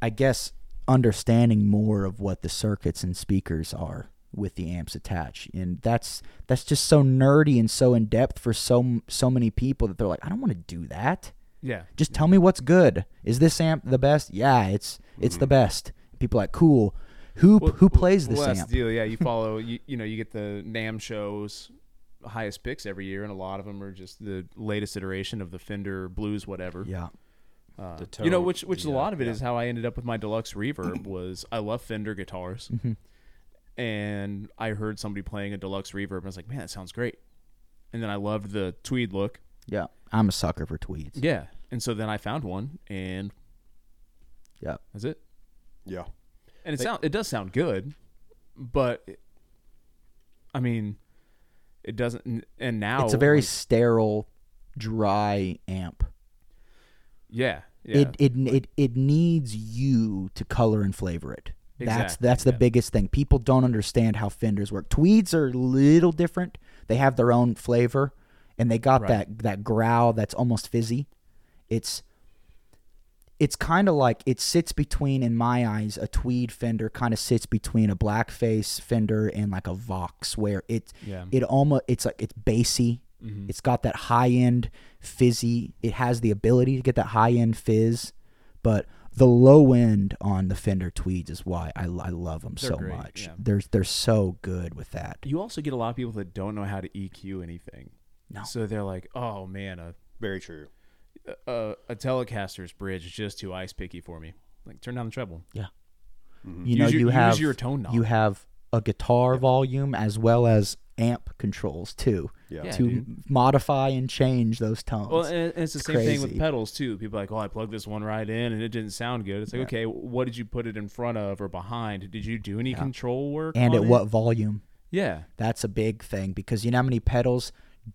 I guess understanding more of what the circuits and speakers are with the amps attached and that's that's just so nerdy and so in depth for so so many people that they're like I don't want to do that Yeah, just tell me what's good is this amp the best yeah it's it's the best people are like cool who Well- who plays this well, that's amp the deal. Yeah, you follow. you, you know, you get the NAMM shows, highest picks every year, and a lot of them are just the latest iteration of the Fender Blues, whatever. yeah Uh, The you know, tone, which which a lot of it is yeah. how I ended up with my deluxe reverb was I love Fender guitars, Mm-hmm. And I heard somebody playing a deluxe reverb, and I was like, man, that sounds great. And then I loved the tweed look. yeah I'm a sucker for tweeds Yeah, and so then I found one, and yeah that's it. yeah. And it sound it does sound good, but it- I mean, it doesn't. And now it's a very like, sterile dry amp yeah. Yeah. it, it it it needs you to color and flavor it. That's that's the yeah. biggest thing. People don't understand how Fenders work. Tweeds are a little different. They have their own flavor, and they got Right. that that growl that's almost fizzy. It's it's kind of like it sits between, in my eyes, a tweed Fender kind of sits between a blackface Fender and like a Vox, where it Yeah. it almost it's like it's bassy. Mm-hmm. It's got that high end fizzy. It has the ability to get that high end fizz, but the low end on the Fender Tweeds is why I, I love them They're so great, much. yeah. They're they're so good with that. You also get a lot of people that don't know how to EQ anything. No. So they're like, "Oh man, a Very true. a, a Telecaster's bridge is just too ice picky for me." Like, turn down the treble. Yeah. Mm-hmm. You Use know, your- you use have your tone knob. you have a guitar volume as well as amp controls too Yeah. Yeah, to dude. modify and change those tones. Well, and and it's the It's same thing with pedals too. People are like, "Oh, I plugged this one right in and it didn't sound good." It's like, Yeah. okay, what did you put it in front of or behind? Did you do any control work? and on at it? what volume? Yeah, That's a big thing because you know how many pedals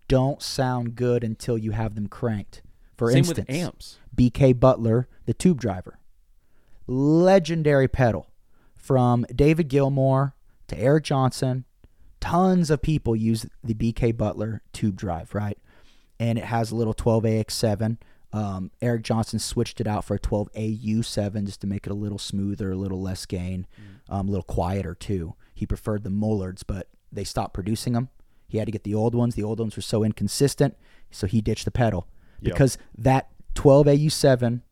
don't sound good until you have them cranked. For same instance, with amps. BK Butler, the tube driver. Legendary pedal from David Gilmour to Eric Johnson. Tons of people use the BK Butler tube drive, right? And it has a little 12AX7. Um, Eric Johnson switched it out for a 12AU7 just to make it a little smoother, a little less gain, um, a little quieter too. He preferred the Mullards, but they stopped producing them. He had to get the old ones. The old ones were so inconsistent, so he ditched the pedal Yep. because that 12AU7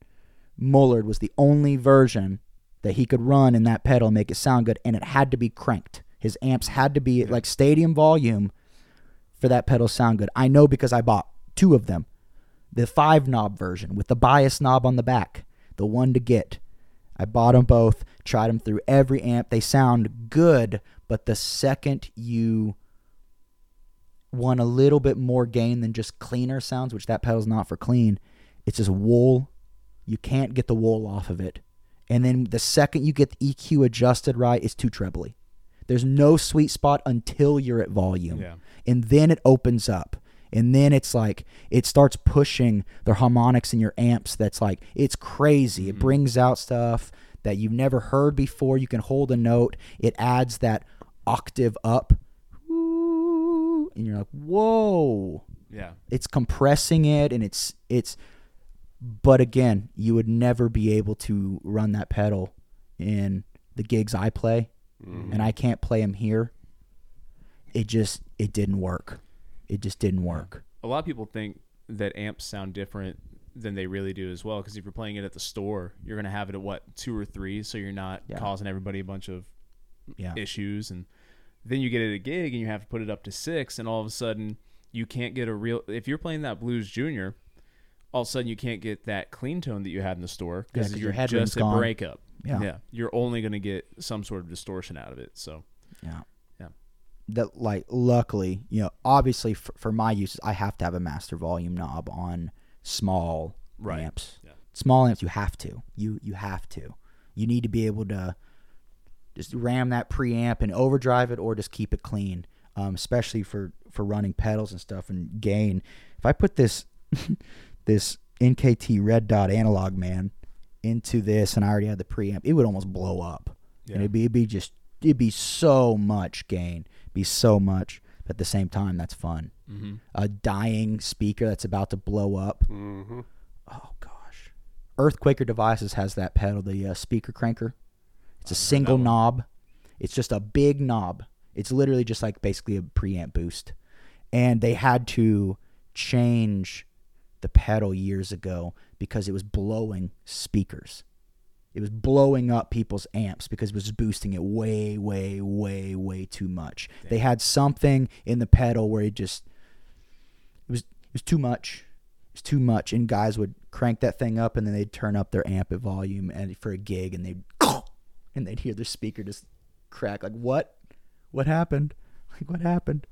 Mullard was the only version that he could run in that pedal and make it sound good, and it had to be cranked. His amps had to be at like stadium volume for that pedal to sound good. I know because I bought two of them. The five knob version with the bias knob on the back, the one to get. I bought them both, tried them through every amp. They sound good, but the second you want a little bit more gain than just cleaner sounds, which that pedal's not for clean, it's just wool. You can't get the wool off of it. And then the second you get the EQ adjusted right, it's too trebly. There's no sweet spot until you're at volume. Yeah. And then it opens up. And then it's like it starts pushing the harmonics in your amps that's like it's crazy. It mm-hmm. brings out stuff that you've never heard before. You can hold a note. It adds that octave up. And you're like, "Whoa." Yeah, it's compressing it and it's it's but again you would never be able to run that pedal in the gigs i play Mm-hmm. and i can't play them here it just it didn't work it just didn't work a lot of people think that amps sound different than they really do as well. Because if you're playing it at the store, you're gonna have it at what two or three, so you're not Yeah. causing everybody a bunch of yeah issues and then you get it at a gig and you have to put it up to six and all of a sudden you can't get a real if you're playing that blues junior all of a sudden you can't get that clean tone that you had in the store Yeah, you're your headroom's just gone. breakup Yeah. you're only going to get some sort of distortion out of it so yeah Yeah. that like luckily you know obviously for, for my uses i have to have a master volume knob on small Right. amps Yeah. small amps you have to you you have to you need to be able to just ram that preamp and overdrive it or just keep it clean um, especially for for running pedals and stuff and gain if i put this *laughs* this nkt red dot analog man into this and i already had the preamp it would almost blow up and it'd be, it'd be just it'd be so much gain be so much but at the same time that's fun mm-hmm. a dying speaker that's about to blow up Mm-hmm. Oh gosh, Earthquaker Devices has that pedal, the uh, speaker cranker. It's a single knob. It's just a big knob. It's literally just like basically a preamp boost, and they had to change the pedal years ago because it was blowing speakers. It was blowing up people's amps because it was boosting it way, way, way, way too much. They had something in the pedal where it just it was it was too much. It was too much, and guys would crank that thing up, and then they'd turn up their amp at volume and for a gig, and they'd *coughs* and they'd hear their speaker just crack. Like what? What happened? Like what happened?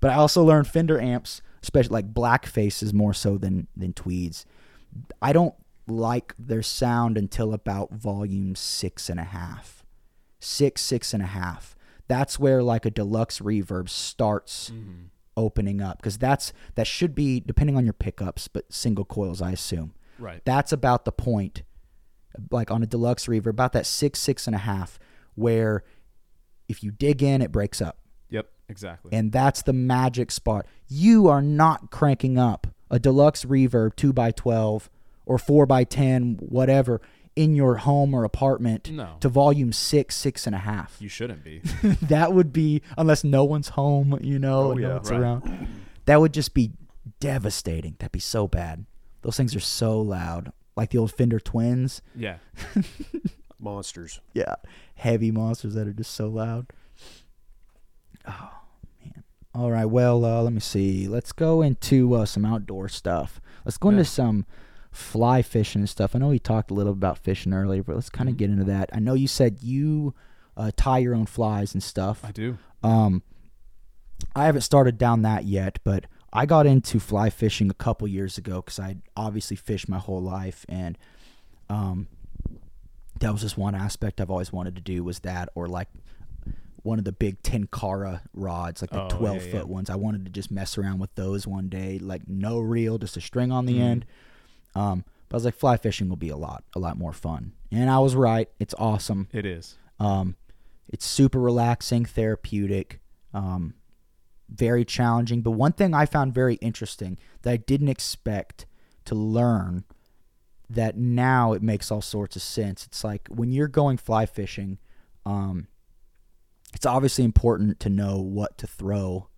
But I also learned Fender amps, especially like black faces more so than than tweeds. I don't like their sound until about volume six and a half, six six and a half. That's where like a deluxe reverb starts mm-hmm. opening up because that's that should be depending on your pickups, but single coils, I assume. right That's about the point, like on a deluxe reverb, about that six six and a half, where if you dig in, it breaks up yep exactly and that's the magic spot. You are not cranking up a deluxe reverb two by twelve or four by ten, whatever, in your home or apartment No. to volume six, six and a half. you shouldn't be *laughs* that would be unless no one's home, you know, Oh, and no one's Right. around. That would just be devastating. That'd be so bad. Those things are so loud. like the old Fender Twins. Yeah. *laughs* Monsters. Yeah, heavy monsters that are just so loud. Oh man. All right. Well, uh, let me see. Let's go into uh, some outdoor stuff. Let's go Yeah. into some fly fishing and stuff. I know we talked a little about fishing earlier, but let's kind of Mhm. get into that. I know you said you uh, tie your own flies and stuff. I do. Um, I haven't started down that yet, but I got into fly fishing a couple years ago because I obviously fished my whole life, and um, that was just one aspect I've always wanted to do was that, or like one of the big Tenkara rods, like the Oh, twelve yeah. foot ones. I wanted to just mess around with those one day, like no reel, just a string on the Mhm. end. Um, but I was like, fly fishing will be a lot, a lot more fun, and I was right. It's awesome. It is. Um, it's super relaxing, therapeutic, um, very challenging. But one thing I found very interesting that I didn't expect to learn that now it makes all sorts of sense. It's like when you're going fly fishing, um, it's obviously important to know what to throw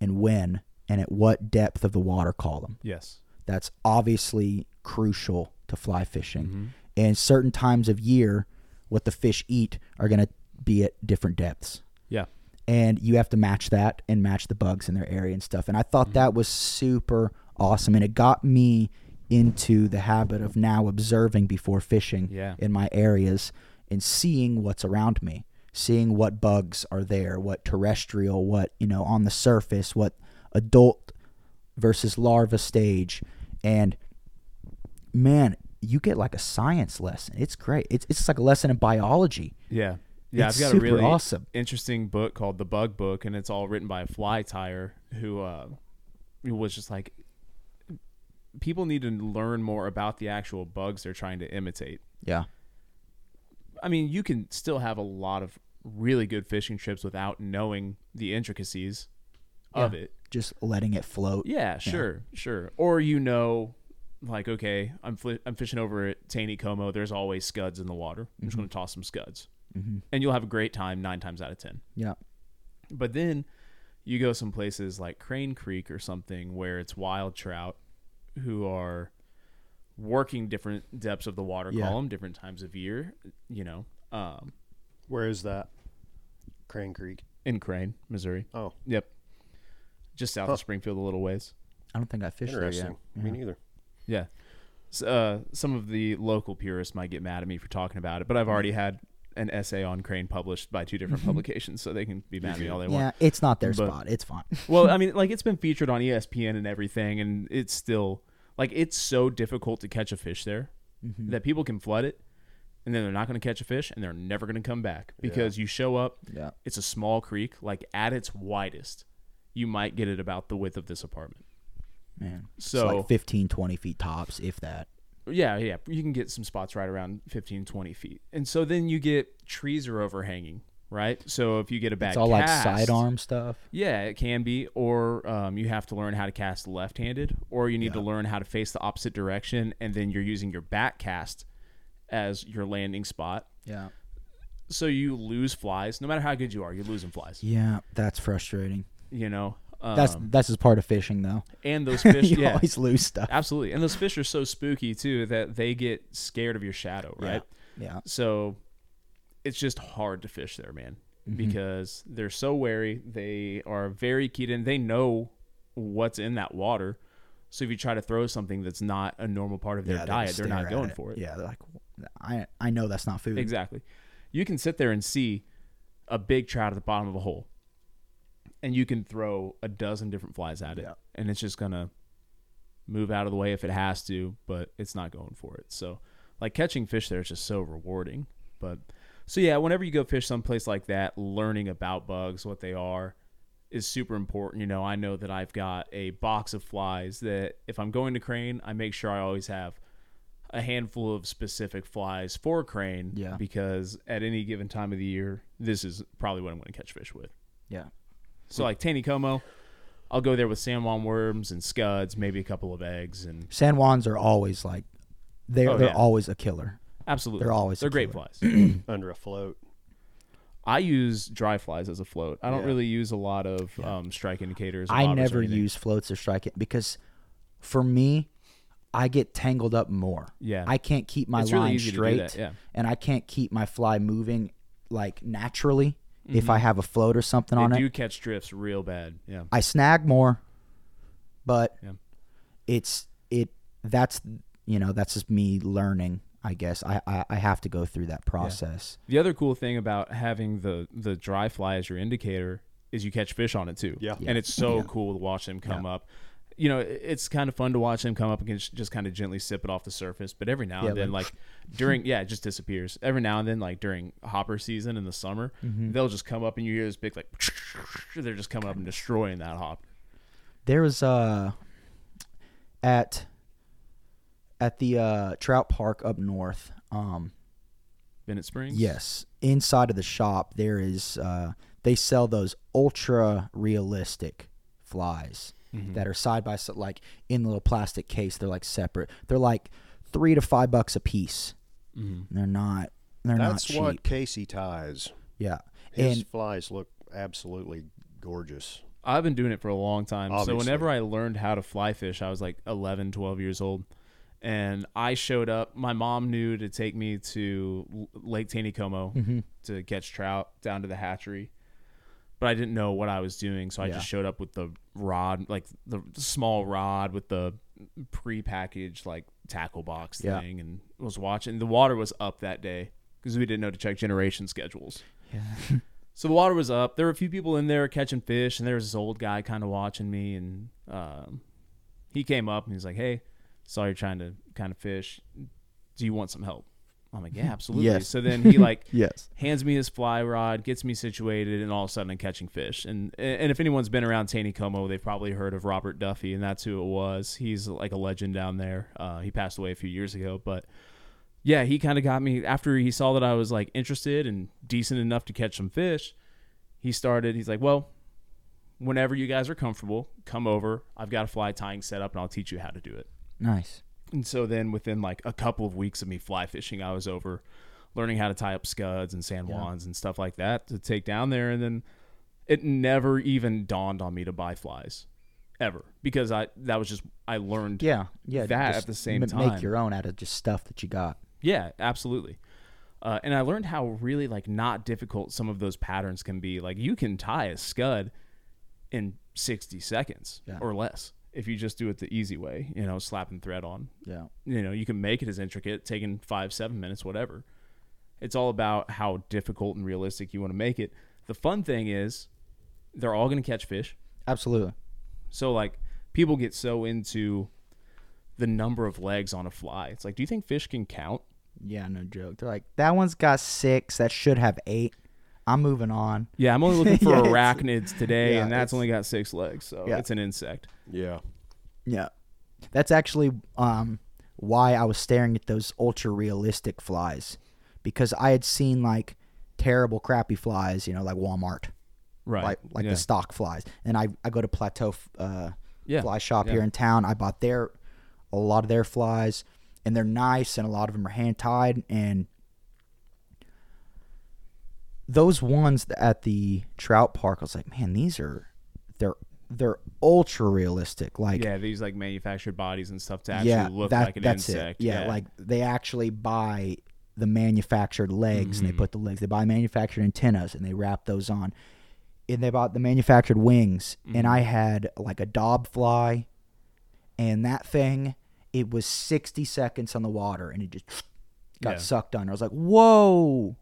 and when and at what depth of the water column. Yes. That's obviously crucial to fly fishing Mhm. and certain times of year what the fish eat are going to be at different depths Yeah. and you have to match that and match the bugs in their area and stuff and i thought that was super awesome and it got me into the habit of now observing before fishing Yeah. in my areas and seeing what's around me seeing what bugs are there what terrestrial what you know on the surface what adult versus larva stage and man you get like a science lesson it's great it's, it's like a lesson in biology Yeah. Yeah, It's I've got a really awesome. interesting book called The Bug Book, and it's all written by a fly tire who uh, was just like, people need to learn more about the actual bugs they're trying to imitate. yeah I mean, you can still have a lot of really good fishing trips without knowing the intricacies of it. just letting it float Yeah, sure, sure. Or you know, like okay, I'm fli I'm fishing over at Taneycomo. There's always scuds in the water. I'm just going to toss some scuds, Mhm. and you'll have a great time nine times out of ten. yeah But then you go some places like Crane Creek or something where it's wild trout who are working different depths of the water Yeah. column, different times of year. You know, um, Where is that? Crane Creek. in Crane, Missouri. Oh, Yep, just south Huh. of Springfield a little ways. i don't think i fished there interesting. yet Me neither. Yeah. S- uh, some of the local purists might get mad at me for talking about it, but I've already had an essay on Crane published by two different publications, so they can be mad at me all they want. yeah it's not their But- spot it's fine *laughs* Well, I mean, like it's been featured on ESPN and everything, and it's still like it's so difficult to catch a fish there Mhm. that people can flood it, and then they're not going to catch a fish, and they're never going to come back because you show up. yeah It's a small creek, like at its widest, you might get it about the width of this apartment. man So it's like 15 20 feet tops if that Yeah, yeah. You can get some spots right around 15, 20 feet. And so then you get trees are overhanging, right? So if you get a bad it's all cast, like sidearm stuff Yeah, it can be. Or um, you have to learn how to cast left handed, or you need to learn how to face the opposite direction, and then you're using your back cast as your landing spot. yeah So you lose flies. No matter how good you are, you're losing flies. yeah that's frustrating You know? Um, that's that's just part of fishing though and those *laughs* fish, you yeah. always lose stuff Absolutely. And those fish are so spooky too that they get scared of your shadow, right? yeah So it's just hard to fish there, man, Mhm. because they're so wary. They are very keyed in. They know what's in that water. So if you try to throw something that's not a normal part of their Yeah, they diet, they're not going for it. Yeah, they're like, I I know that's not food. Exactly. You can sit there and see a big trout at the bottom of a hole, and you can throw a dozen different flies at it, Yeah. and it's just gonna move out of the way if it has to, but it's not going for it. So, like catching fish there is just so rewarding. But so yeah, whenever you go fish someplace like that, learning about bugs, what they are, is super important. You know, I know that I've got a box of flies that if I'm going to crane, I make sure I always have a handful of specific flies for crane Yeah. because at any given time of the year, this is probably what I'm going to catch fish with. Yeah. So like Taneycomo, I'll go there with San Juan worms and scuds, maybe a couple of eggs, and San Juans are always like, they're Oh, they're yeah. always a killer. absolutely, They're always they're a great killer. flies. *clears throat* *clears throat* Under a float. I use dry flies as a float. I don't Yeah. really use a lot of Yeah. um, strike indicators. or I never use floats or strike it because for me, I get tangled up more. Yeah. I can't keep my It's line do straight, that, yeah. and I can't keep my fly moving like naturally if I have a float or something on Mm-hmm. it. do catch drifts real bad. Yeah. I snag more, but Yeah. it's it. That's you know that's just me learning. I guess I I, I have to go through that process. The other cool thing about having the the dry fly as your indicator is you catch fish on it too. Yeah. And it's so Yeah. cool to watch them come up. You know, it's kind of fun to watch them come up and just- just kind of gently sip it off the surface. But every now Yeah, and then, like- like during, yeah, it just disappears. Every now and then, like during hopper season in the summer, they'll just come up and you hear this big like, *laughs* they're just coming up and destroying that hop. There was uh at at the uh, trout park up north. Um, Bennett Springs. Yes, inside of the shop there is uh, they sell those ultra realistic flies Mm-hmm. that are side by side, like in a little plastic case. They're like separate. They're like three to five bucks a piece. Mm-hmm. They're not. They're That's not cheap. what Casey ties. Yeah, His and flies look absolutely gorgeous. I've been doing it for a long time. So whenever I learned how to fly fish, I was like 11, 12 years old. And I showed up. My mom knew to take me to Lake Taneycomo Mm-hmm. to catch trout down to the hatchery. But I didn't know what I was doing. So I Yeah. just showed up with the rod, like the small rod with the pre-packaged like tackle box Yeah. thing and was watching. The water was up that day because we didn't know to check generation schedules. yeah. *laughs* So the water was up. There were a few people in there catching fish, and there was this old guy kind of watching me. And um, he came up and he's like, "Hey, saw you're trying to kind of fish. Do you want some help?" I'm like, "Yeah, absolutely." Yes. So then he like *laughs* yes, hands me his fly rod, gets me situated, and all of a sudden I'm catching fish. And and if anyone's been around Taneycomo, they've probably heard of Robert Duffy, and that's who it was. He's like a legend down there. Uh, he passed away a few years ago, but yeah, he kind of got me after he saw that I was like interested and decent enough to catch some fish. He started. He's like, well. Whenever you guys are comfortable, come over. I've got a fly tying set up, and I'll teach you how to do it. Nice. And so then within like a couple of weeks of me fly fishing, I was over learning how to tie up scuds and San Juans and stuff like that to take down there. And then it never even dawned on me to buy flies ever because I that was just I learned Yeah, yeah. That at the same m- time. make your own out of just stuff that you got. Yeah, absolutely. Uh, and I learned how really like not difficult some of those patterns can be. Like you can tie a scud in 60 seconds Yeah. or less if you just do it the easy way, you know, slapping thread on. Yeah, you know you can make it as intricate taking five seven minutes whatever it's all about how difficult and realistic you want to make it the fun thing is they're all going to catch fish absolutely. so like people get so into the number of legs on a fly it's like do you think fish can count Yeah, no joke. They're like that one's got six. That should have eight. I'm moving on. yeah i'm only looking *laughs* for Yeah, arachnids today yeah, and that's only got six legs so Yeah. it's an insect Yeah. Yeah. That's actually um why I was staring at those ultra realistic flies because I had seen like terrible crappy flies, you know, like Walmart, right like like yeah. the stock flies. And I I go to Plateau uh Yeah, fly shop yeah. here in town. I bought their a lot of their flies and they're nice and a lot of them are hand tied and those ones at the trout park I was like, man, these are they're they're ultra realistic. Like yeah these like manufactured bodies and stuff to actually yeah, look that, like an that's insect It. Yeah, like they actually buy the manufactured legs and they mm-hmm. put the legs. They buy manufactured antennas and they wrap those on. And they bought the manufactured wings. And mm-hmm. I had like a daub fly, and that thing, it was 60 seconds on the water and it just got Yeah. sucked under. I was like, whoa.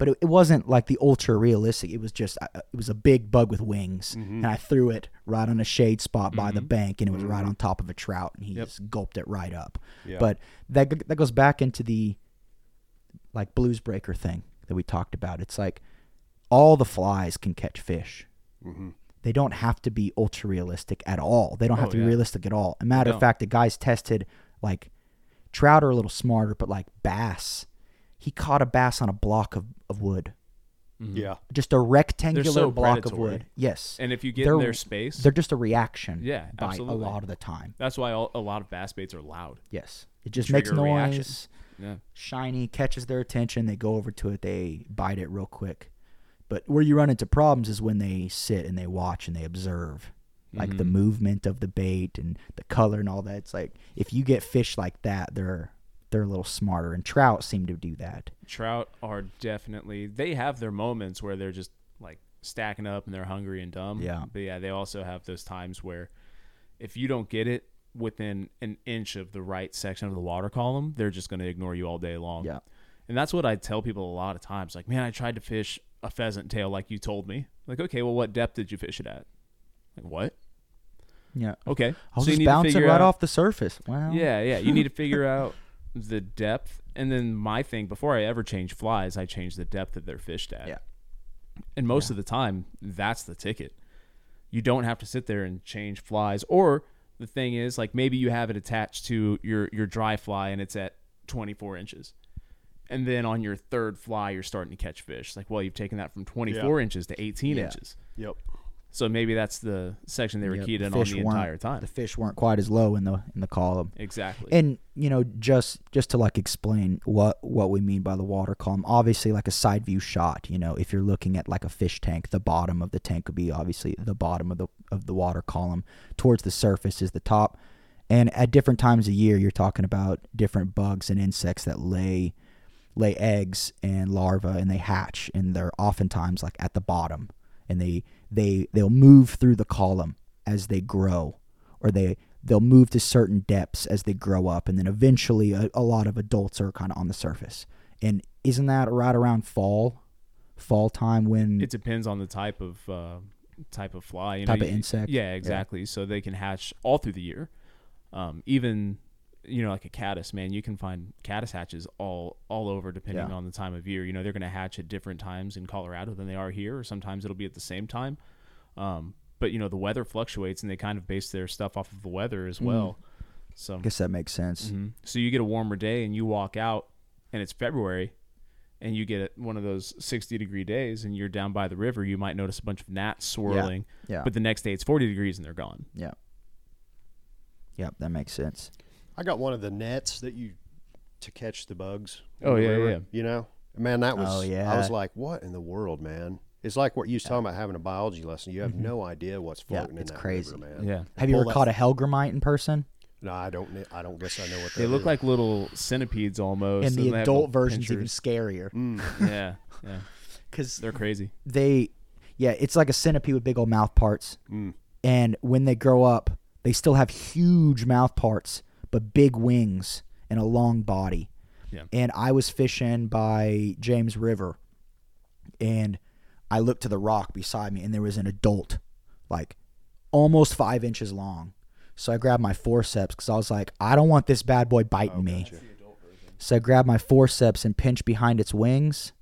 But it, it wasn't like the ultra realistic. It was just, uh, it was a big bug with wings. And I threw it right on a shade spot by the bank and it was right on top of a trout and he Yep. just gulped it right up. Yeah. But that, that goes back into the like Bluesbreaker thing that we talked about. It's like all the flies can catch fish. Mm-hmm. They don't have to be ultra realistic at all. They don't have Oh, to be realistic at all. A matter of fact, the guys tested like trout are a little smarter, but like bass, he caught a bass on a block of, of wood, mm-hmm. Yeah. just a rectangular so block of wood. Yes, and if you get They're- in their space they're just a reaction. Yeah, by absolutely. a lot of the time. That's why all, a lot of bass baits are loud. Yes, it just Trigger makes noise. reaction. Yeah. shiny, catches their attention, they go over to it, they bite it real quick. But where you run into problems is when they sit and they watch and they observe. like the mm-hmm. movement of the bait and the color and all that. It's like if you get fish like that, they're they're a little smarter, and trout seem to do that. Trout are definitely they have their moments where they're just like stacking up and they're hungry and dumb. Yeah. But yeah, they also have those times where if you don't get it within an inch of the right section of the water column, they're just going to ignore you all day long. Yeah. And that's what I tell people a lot of times. Like, man, I tried to fish a pheasant tail like you told me. Like, okay, well, what depth did you fish it at? Like, what? Yeah, Okay. I'll so you just bounce it right out- off the surface. Well, Yeah, yeah. You need to figure *laughs* out the depth. And then my thing, before I ever change flies, I change the depth that they're fished at. Yeah. And most of the time, that's the ticket. You don't have to sit there and change flies. Or the thing is, like maybe you have it attached to your your dry fly and it's at 24 inches. And then on your third fly, you're starting to catch fish. Like, well, you've taken that from 24 inches to 18 Yeah. inches. Yep. So maybe that's the section they were Yep, keyed the in on the entire time. The fish weren't quite as low in the in the column. exactly. And you know, just just to like explain what what we mean by the water column. Obviously, like a side view shot. You know, if you're looking at like a fish tank, the bottom of the tank would be obviously the bottom of the of the water column. Towards the surface is the top. And at different times of year, you're talking about different bugs and insects that lay lay eggs and larvae and they hatch and they're oftentimes like at the bottom and they they they'll move through the column as they grow or they they'll move to certain depths as they grow up and then eventually a, a lot of adults are kind of on the surface and isn't that right around fall fall time when it depends on the type of uh, type of fly, you Type know, of you- insect. Yeah, exactly. So they can hatch all through the year. Um, even you know, like a caddis, man, you can find caddis hatches all all over depending Yeah. on the time of year. You know, they're going to hatch at different times in Colorado than they are here, or sometimes it'll be at the same time. Um, but you know, the weather fluctuates, and they kind of base their stuff off of the weather Mm. as well. So, i guess that makes sense Mhm. so you get a warmer day, and you walk out, and it's February, and you get one of those 60 degree days and you're down by the river, you might notice a bunch of gnats swirling. yeah But the next day it's 40 degrees and they're gone. yeah yeah that makes sense I got one of the nets that you to catch the bugs. Oh, the yeah, river, yeah. You know, man, that was. Oh, yeah. I was like, what in the world, man? It's like what you was talking about having a biology lesson. You have no idea what's Mm-hmm. Yeah, floating in it's that crazy. river, man. Yeah. have you Pull ever that- caught a hellgrammite in person No, I don't. kn- I don't guess I know what They that look is. like little centipedes almost. and the they adult little version's even scarier Mm. yeah, *laughs* yeah. because They're crazy. they yeah it's like a centipede with big old mouth parts Mm. and when they grow up they still have huge mouth parts but big wings and a long body. Yeah. and i was fishing by james river and i looked to the rock beside me and there was an adult like almost five inches long. So i grabbed my forceps because i was like i don't want this bad boy biting oh, me. so i grabbed my forceps and pinched behind its wings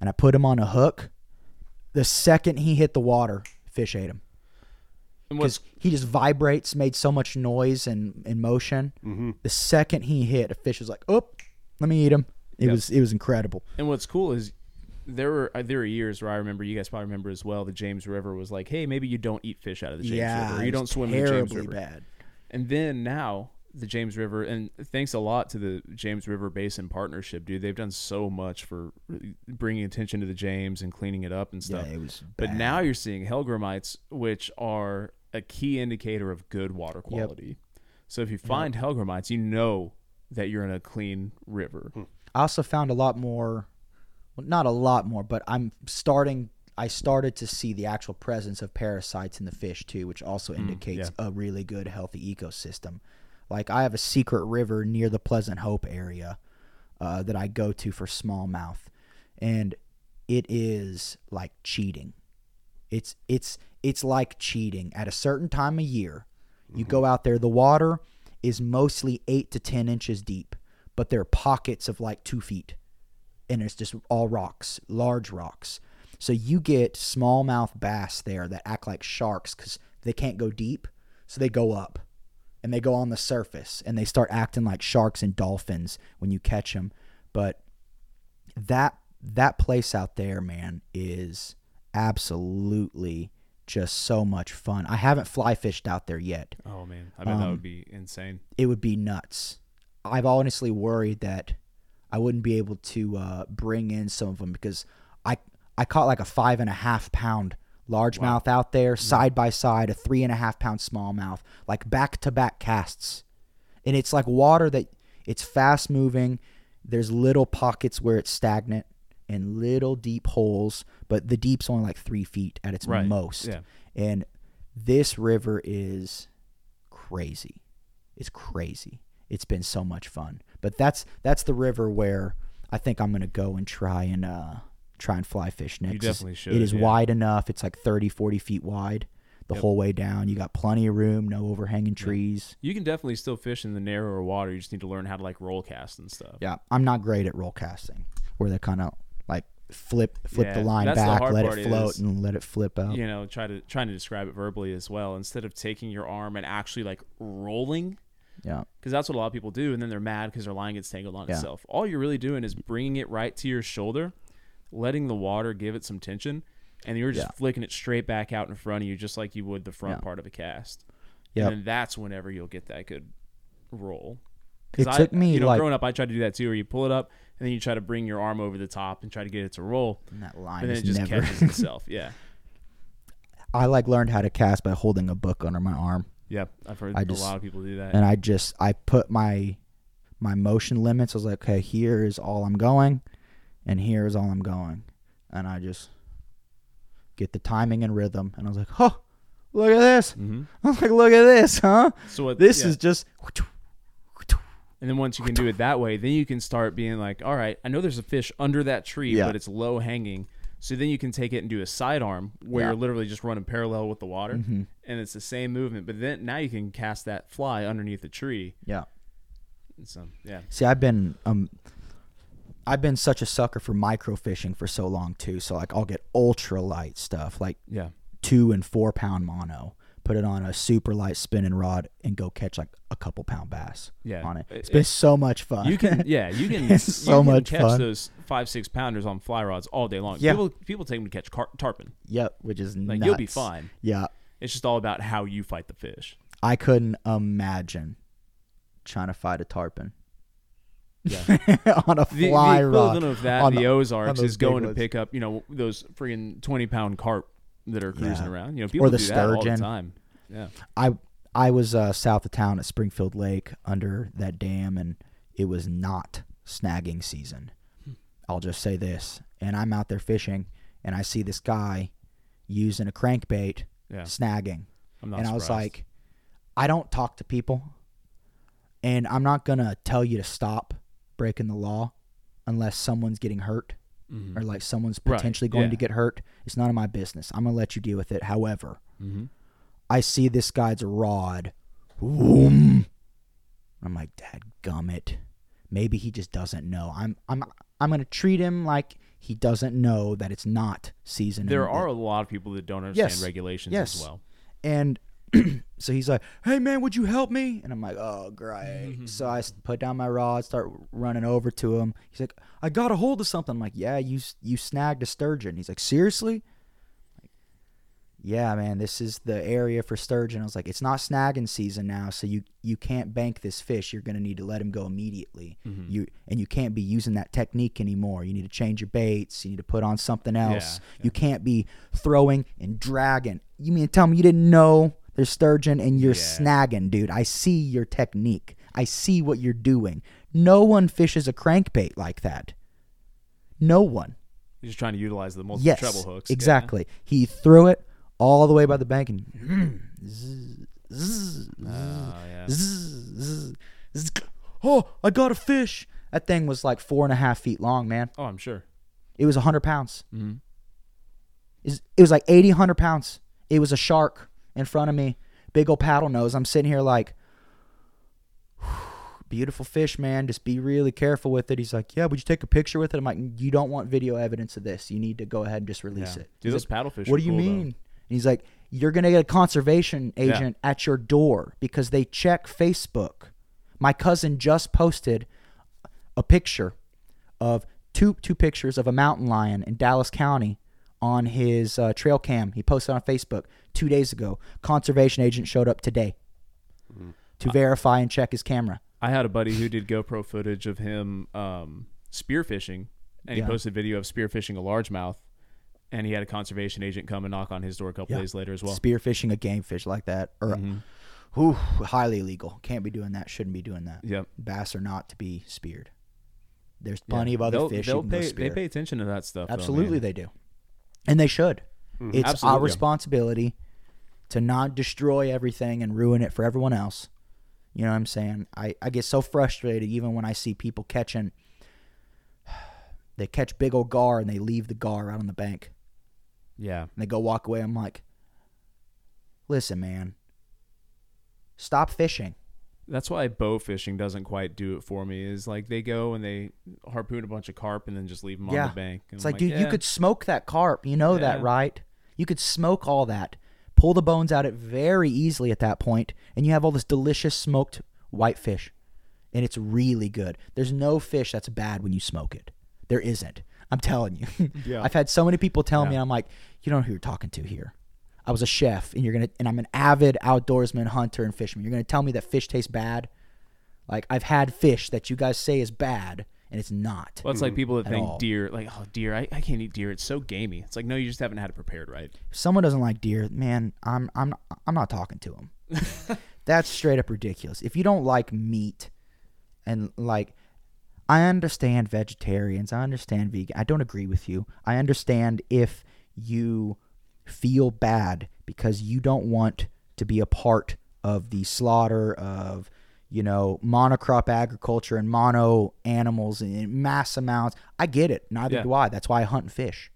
and i put him on a hook. The second he hit the water fish ate him because he just vibrates, made so much noise and, and motion. Mm-hmm. The second he hit, a fish was like, "Oh, let me eat him." It Yep. was it was incredible. and what's cool is there were uh, there were years where I remember you guys probably remember as well. The James River was like, hey, maybe you don't eat fish out of the James yeah, River. it You don't swim in the James River. bad. And then now the James River, and thanks a lot to the James River Basin Partnership, dude. They've done so much for bringing attention to the James and cleaning it up and stuff. Yeah, it was. But now you're seeing Hellgrammites, which are a key indicator of good water quality. So if you find Hellgrammites, you know that you're in a clean river. I also found a lot more, well, not a lot more, but I'm starting. I started to see the actual presence of parasites in the fish too, which also indicates a really good, healthy ecosystem. Like I have a secret river near the Pleasant Hope area uh, that I go to for smallmouth, and it is like cheating. It's it's it's like cheating at a certain time of year. You go mm-hmm. out there, the water is mostly eight to ten inches deep, but there are pockets of like two feet, and it's just all rocks, large rocks. So you get smallmouth bass there that act like sharks because they can't go deep, so they go up, and they go on the surface, and they start acting like sharks and dolphins when you catch them. But that that place out there, man, is absolutely just so much fun. I haven't fly fished out there yet. Oh man, I bet that Um, would be insane. It would be nuts. I've honestly worried that I wouldn't be able to uh, bring in some of them because I I caught like a five and a half pound largemouth out there, side by side, a three and a half pound smallmouth, like back to back casts. And it's like water that it's fast moving. There's little pockets where it's stagnant and little deep holes, but the deep's only like three feet at its Right. most. Yeah. And this river is crazy. It's crazy. It's been so much fun. But that's that's the river where I think I'm gonna go and try and uh try and fly fish next. It's- definitely should, It is yeah. wide enough. It's like 30, 40 feet wide the whole way down. You got plenty of room, no overhanging trees. You can definitely still fish in the narrower water. You just need to learn how to like roll cast and stuff. Yeah, I'm not great at roll casting, where they kind of like flip flip the line that's the back, let it float, is- and let it flip out. You know, try to trying to describe it verbally as well. Instead of taking your arm and actually like rolling, Yeah, because that's what a lot of people do, and then they're mad because their line gets tangled on Yeah. itself. All you're really doing is bringing it right to your shoulder, letting the water give it some tension, and you're just Yeah. flicking it straight back out in front of you, just like you would the front Yeah. part of a cast. Yep. And that's whenever you'll get that good roll. It 'Cause took I, me, you know, like- growing up, I tried to do that too, where you pull it up and then you try to bring your arm over the top and try to get it to roll, and that line and then it just never. catches *laughs* itself. Yeah, I like learned how to cast by holding a book under my arm, yeah. I've heard I a just- lot of people do that. and I just I put my my motion limits. I was like, okay, here is all I'm going, and here is all I'm going, and I just get the timing and rhythm. And I was like, oh, look at this. hmm I was like, look at this, huh? So what, This yeah. is just. And then once you can do it that way, then you can start being like, all right, I know there's a fish under that tree, Yeah. but it's low hanging. So then you can take it and do a sidearm where Yeah. you're literally just running parallel with the water, Mhm. and it's the same movement. But then now you can cast that fly underneath the tree. Yeah. And so yeah, See, I've been um, I've been such a sucker for microfishing for so long too. So like, I'll get ultra light stuff, like yeah, two and four pound mono, put it on a super light spinning rod, and go catch like a couple pound bass Yeah. on it. It- It's been it- so much fun. you can yeah you *laughs* can It's you so can much catch fun. those five six pounders on fly rods all day long. Yeah. people people take them to catch car- tarpon. yep, which is Like nuts. you'll be fine. Yeah, It's just all about how you fight the fish. I couldn't imagine trying to fight a tarpon Yeah. *laughs* on a fly the rod. equivalent of that, on the, the- Ozarks is going to pick up, you know, those friggin' twenty pound carp that are cruising Yeah. around. You know, people the do that all the sturgeon. time. Yeah, I I was uh, south of town at Springfield Lake under that dam, and it was not snagging season. I'll just say this, and I'm out there fishing, and I see this guy using a crankbait yeah. snagging, I'm not. and I was like, I don't talk to people, and I'm not gonna tell you to stop breaking the law unless someone's getting hurt Mhm. or like someone's Right, potentially going yeah. to get hurt. It's none of my business. I'm gonna let you deal with it. However. Mhm. I see this guy's rod. Boom. I'm like, Dad gummit. Maybe he just doesn't know. I'm I'm I'm gonna treat him like he doesn't know that it's not season. there are a lot of people that don't understand Yes. regulations Yes. as well. and *clears throat* so he's like, "Hey man, would you help me?" And I'm like, "Oh great." so I put down my rod, start running over to him. He's like, "I got a hold of something." I'm like, "Yeah, you you snagged a sturgeon." He's like, "Seriously?" Like, yeah, man, this is the area for sturgeon. I was like, "It's not snagging season now, so you you can't bank this fish. You're gonna need to let him go immediately. Mm-hmm. You and you can't be using that technique anymore. You need to change your baits. You need to put on something else. Yeah, You can't be throwing and dragging. You mean to tell me you didn't know there's sturgeon and you're Yeah. snagging, dude? I see your technique. I see what you're doing. No one fishes a crankbait like that. No one. You're just trying to utilize the multiple Yes, treble hooks. yeah. exactly. He threw it all the way by the bank and zzz, zzz, Oh, yeah. *clears throat* zzz, oh, I got a fish. That thing was like four and a half feet long, man. Oh, I'm sure. It was a 100 pounds. Mhm. Is It was like 80, 100 pounds. It was a shark in front of me. Big old paddle nose. I'm sitting here like, *sighs* beautiful fish, man. Just be really careful with it. He's like, yeah, would you take a picture with it? I'm like, you don't want video evidence of this. You need to go ahead and just release Yeah. it. Dude, He's those paddlefish. what are do you cool, though. mean? And he's like, you're gonna get a conservation agent at your door because they check Facebook. My cousin just posted a picture of two two pictures of a mountain lion in Dallas County on his uh, trail cam. He posted on Facebook two days ago. Conservation agent showed up today to verify and check his camera. I had a buddy who did GoPro footage of him um, spearfishing, and he Yeah. posted video of spearfishing a largemouth. and he had a conservation agent come and knock on his door a couple Yeah. days later as well. Spearfishing a game fish like that, or Mhm. whew, highly illegal. Can't be doing that. Shouldn't be doing that. Yep. Bass are not to be speared. There's Yeah. plenty of other They'll- fish They'll you can go pay, they pay attention to that stuff. Absolutely, man. they do, and they should. Mm-hmm. It's Absolutely. our responsibility to not destroy everything and ruin it for everyone else. You know what I'm saying? I, I get so frustrated even when I see people catching. *sighs* They catch big old gar and they leave the gar out on the bank Yeah. and they go walk away. I'm like, listen, man, stop fishing. That's why bow fishing doesn't quite do it for me. Is like they go and they harpoon a bunch of carp and then just leave them Yeah. on the bank. And It's I'm like, dude, you could smoke that carp. You know that, right? You could smoke all that, pull the bones out it very easily at that point, and you have all this delicious smoked white fish, and it's really good. There's no fish that's bad when you smoke it. There isn't. I'm telling you. *laughs* Yeah. I've had so many people tell me, I'm like, you don't know who you're talking to here. I was a chef, and you're gonna, and I'm an avid outdoorsman, hunter, and fisherman. You're gonna tell me that fish tastes bad? Like I've had fish that you guys say is bad, and it's not. Well, it's like people that think all. deer, like, oh, deer, I, I can't eat deer. It's so gamey. It's like, no, you just haven't had it prepared right. if someone doesn't like deer, man, I'm I'm I'm not talking to them. *laughs* That's straight up ridiculous. If you don't like meat, and like, I understand vegetarians, I understand vegan. I don't agree with you. I understand if you feel bad because you don't want to be a part of the slaughter of you know monocrop agriculture and mono animals in mass amounts. I get it. Neither Yeah. do I. That's why I hunt and fish.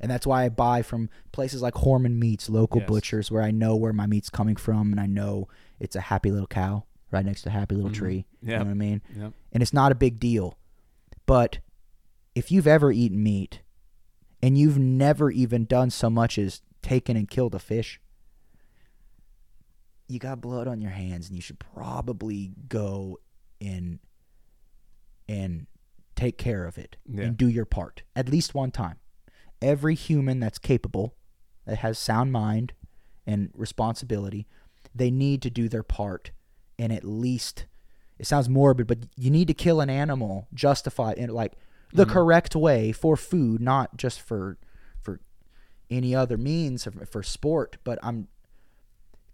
And that's why I buy from places like Horman Meats, local Yes. butchers, where I know where my meat's coming from, and I know it's a happy little cow right next to a happy little mm-hmm. tree. You know what I mean? Yep. And it's not a big deal. But if you've ever eaten meat, and you've never even done so much as taken and killed a fish, you got blood on your hands, and you should probably go and and take care of it Yeah. and do your part at least one time. Every human that's capable, that has sound mind and responsibility, they need to do their part and at least it sounds morbid, but you need to kill an animal justify in like the mm-hmm. correct way for food, not just for for any other means for sport. But I'm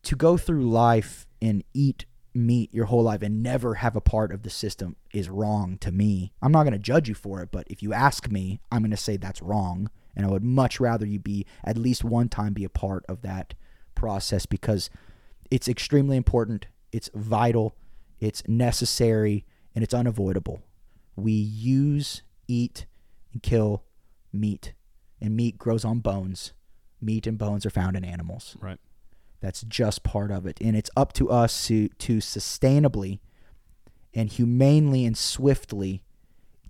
to go through life and eat meat your whole life and never have a part of the system is wrong to me. I'm not going to judge you for it, but if you ask me, I'm going to say that's wrong. And I would much rather you be at least one time be a part of that process because it's extremely important, it's vital, it's necessary, and it's unavoidable. We use, eat, and kill meat, and meat grows on bones. Meat and bones are found in animals. Right. That's just part of it. And it's up to us to, to sustainably and humanely and swiftly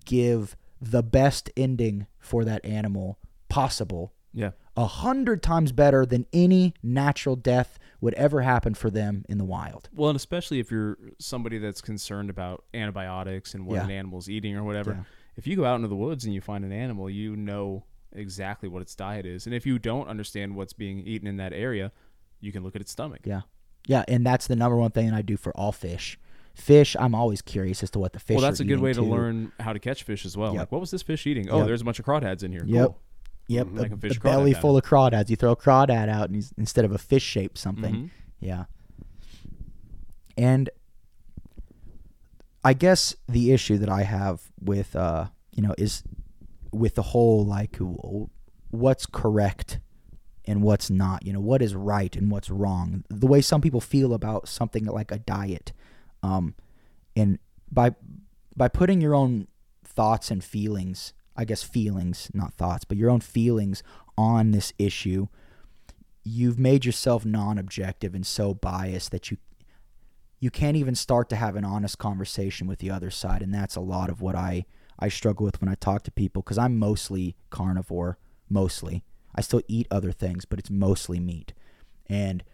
give the best ending for that animal possible. Yeah. A hundred times better than any natural death would ever happen for them in the wild. Well, and especially if you're somebody that's concerned about antibiotics and what Yeah. an animal's eating or whatever. Yeah. If you go out into the woods and you find an animal, you know exactly what its diet is. And if you don't understand what's being eaten in that area, you can look at its stomach. Yeah. Yeah, and that's the number one thing I do for all fish. Fish, I'm always curious as to what the fish. well, that's a good way to learn how to catch fish as well. Yep. Like, what was this fish eating? Oh, Yep. there's a bunch of crawdads in here. Yep. Cool. Yep, Mhm. I a, a belly full of crawdads. You throw a crawdad out, and instead of a fish shaped something, Mhm. yeah. And I guess the issue that I have with, uh, you know, is with the whole like, what's correct and what's not. You know, what is right and what's wrong. The way some people feel about something like a diet, um, and by by putting your own thoughts and feelings, I guess feelings, not thoughts, but your own feelings on this issue, you've made yourself non-objective and so biased that you you can't even start to have an honest conversation with the other side and that's a lot of what I I struggle with when I talk to people cuz I'm mostly carnivore, mostly. I still eat other things, but it's mostly meat. And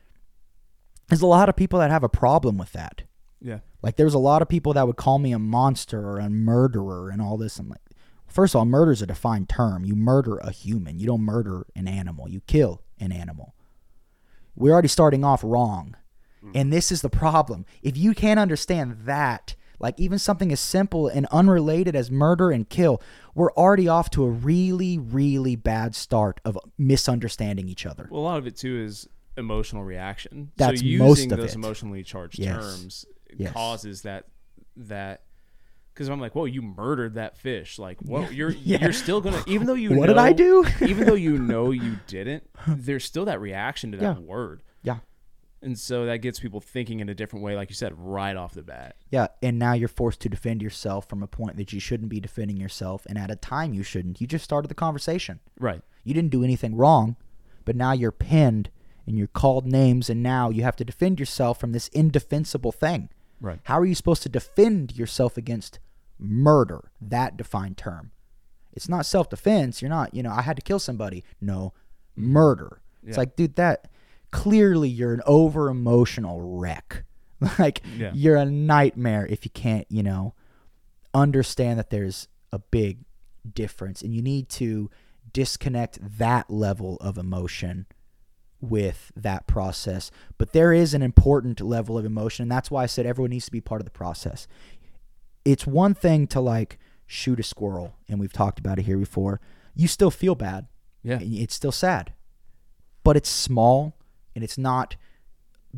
there's a lot of people that have a problem with that. Yeah. Like there's a lot of people that would call me a monster or a murderer and all this. I'm like, first of all, murder is a defined term. You murder a human. You don't murder an animal. You kill an animal. We're already starting off wrong. Mm. And this is the problem. If you can't understand that, like even something as simple and unrelated as murder and kill, we're already off to a really, really bad start of misunderstanding each other. Well, a lot of it too is emotional reaction. That's so using most of those it. emotionally charged Yes. terms Yes. causes that that because I'm like, whoa, you murdered that fish. Like, whoa, you're *laughs* Yeah. you're still gonna even though you What did I do? even though you *laughs* know you didn't, there's still that reaction to that Yeah. word, Yeah. And so that gets people thinking in a different way, like you said, right off the bat. Yeah, and now you're forced to defend yourself from a point that you shouldn't be defending yourself, and at a time you shouldn't. You just started the conversation. Right. You didn't do anything wrong, but now you're pinned and you're called names, and now you have to defend yourself from this indefensible thing. Right. How are you supposed to defend yourself against murder? That defined term. It's not self defense. You're not, you know, I had to kill somebody. No, mm-hmm. murder. It's like, dude, that clearly you're an over emotional wreck. *laughs* like, Yeah. you're a nightmare if you can't, you know, understand that there's a big difference and you need to disconnect that level of emotion with that process. But there is an important level of emotion, and that's why I said everyone needs to be part of the process. It's one thing to like shoot a squirrel, and we've talked about it here before. You still feel bad. Yeah. It's still sad. But it's small and it's not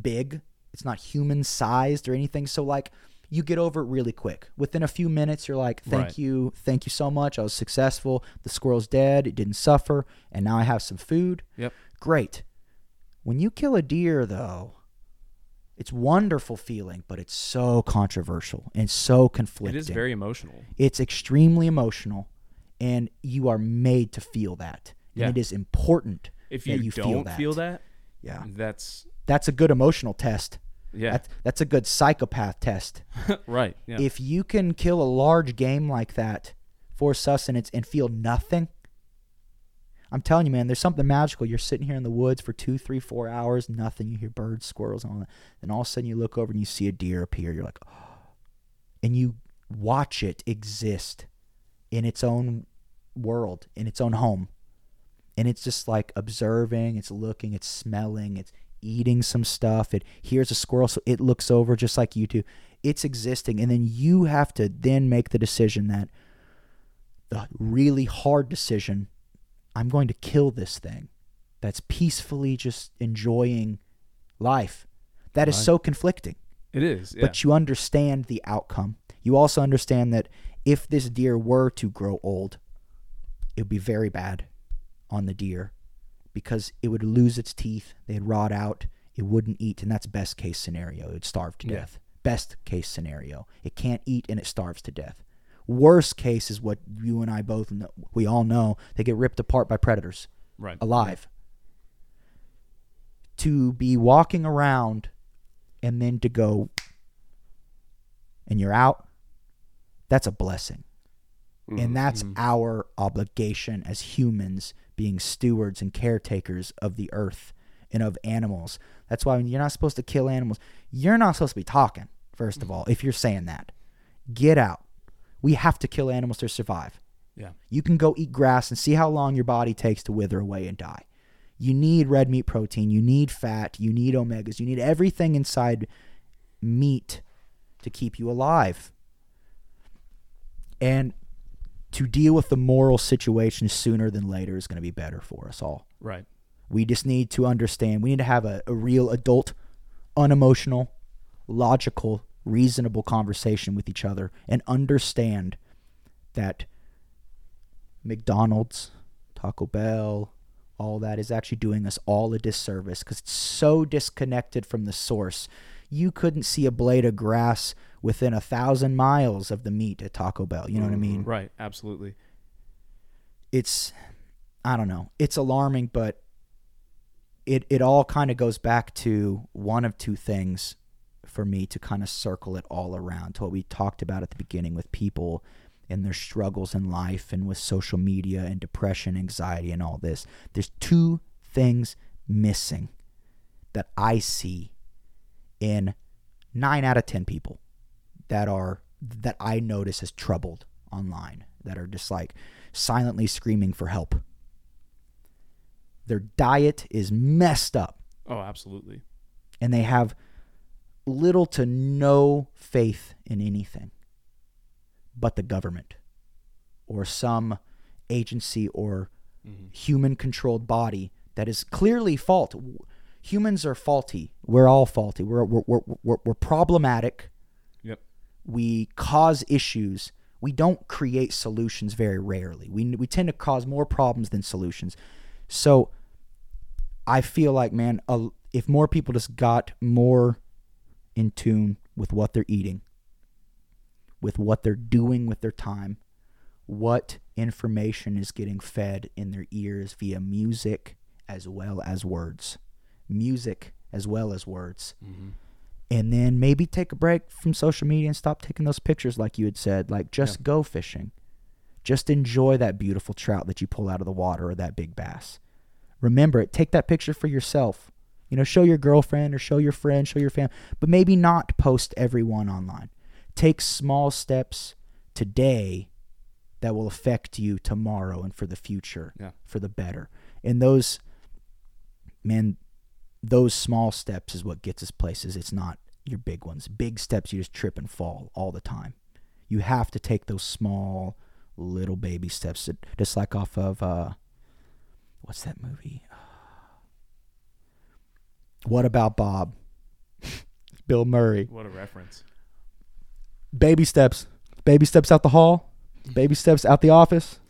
big. It's not human sized or anything. So like you get over it really quick. Within a few minutes you're like, "Thank Right. you. Thank you so much. I was successful. The squirrel's dead. It didn't suffer, and now I have some food." Yep. Great. When you kill a deer though, it's wonderful feeling, but it's so controversial and so conflicting. It is very emotional. It's extremely emotional, and you are made to feel that. Yeah. And it is important If that you, you don't feel that. feel that, Yeah. that's That's a good emotional test. yeah, That's, that's a good psychopath test. *laughs* right. Yeah. If you can kill a large game like that for sustenance and feel nothing, I'm telling you, man, there's something magical. You're sitting here in the woods for two, three, four hours, nothing. You hear birds, squirrels, and all that. Then all of a sudden you look over and you see a deer appear. You're like, oh. *gasps* And you watch it exist in its own world, in its own home. And it's just like observing, it's looking, it's smelling, it's eating some stuff. It hears a squirrel, so it looks over just like you do. It's existing. And then you have to then make the decision that the really hard decision I'm going to kill this thing that's peacefully just enjoying life. That is Right. so conflicting. it is. Yeah. But you understand the outcome. You also understand that if this deer were to grow old, it would be very bad on the deer because it would lose its teeth, they'd rot out, it wouldn't eat, and that's best case scenario. It would starve to Yeah. death. Best case scenario. It can't eat and it starves to death. Worst case is what you and I both know, we all know. They get ripped apart by predators right. alive. To be walking around and then to go and you're out, that's a blessing. And mm-hmm. that's mm-hmm. our obligation as humans being stewards and caretakers of the earth and of animals. That's why you're not supposed to kill animals. You're not supposed to be talking, first of mm. all, if you're saying that. Get out. We have to kill animals to survive. Yeah. You can go eat grass and see how long your body takes to wither away and die. You need red meat protein, you need fat, you need omegas, you need everything inside meat to keep you alive. And to deal with the moral situation sooner than later is going to be better for us all. Right. We just need to understand. We need to have a, a real adult, unemotional, logical, reasonable conversation with each other and understand that McDonald's, Taco Bell, all that is actually doing us all a disservice because it's so disconnected from the source. You couldn't see a blade of grass within a thousand miles of the meat at Taco Bell. You know what I mean? Mm-hmm. Right. Absolutely. it's I don't know. It's alarming, but it it all kind of goes back to one of two things for me to kind of circle it all around to what we talked about at the beginning with people and their struggles in life and with social media and depression, anxiety and all this. There's two things missing that I see in 9 out of 10 people that are that I notice as troubled online that are just like silently screaming for help. Their diet is messed up Oh, absolutely. and they have little to no faith in anything but the government or some agency or mm-hmm. human controlled body that is clearly fault. Humans are faulty. We're all faulty. We're, we're, we're, we're, we're problematic. Yep. We cause issues. We don't create solutions very rarely. We, we tend to cause more problems than solutions. So I feel like, man, a, if more people just got more in tune with what they're eating, with what they're doing with their time, what information is getting fed in their ears via music as well as words. Music as well as words. Mm-hmm. And then maybe take a break from social media and stop taking those pictures, like you had said. Like, just go fishing. Just enjoy that beautiful trout that you pull out of the water or that big bass. Remember it. Take that picture for yourself. You know, show your girlfriend or show your friend, show your family, but maybe not post everyone online. Take small steps today that will affect you tomorrow and for the future, Yeah. for the better. And those, man, those small steps is what gets us places. It's not your big ones. Big steps, you just trip and fall all the time. You have to take those small, little baby steps. Just like off of, uh, what's that movie? *sighs* What about Bob? *laughs* Bill Murray. What a reference. Baby steps. Baby steps out the hall. Baby steps out the office.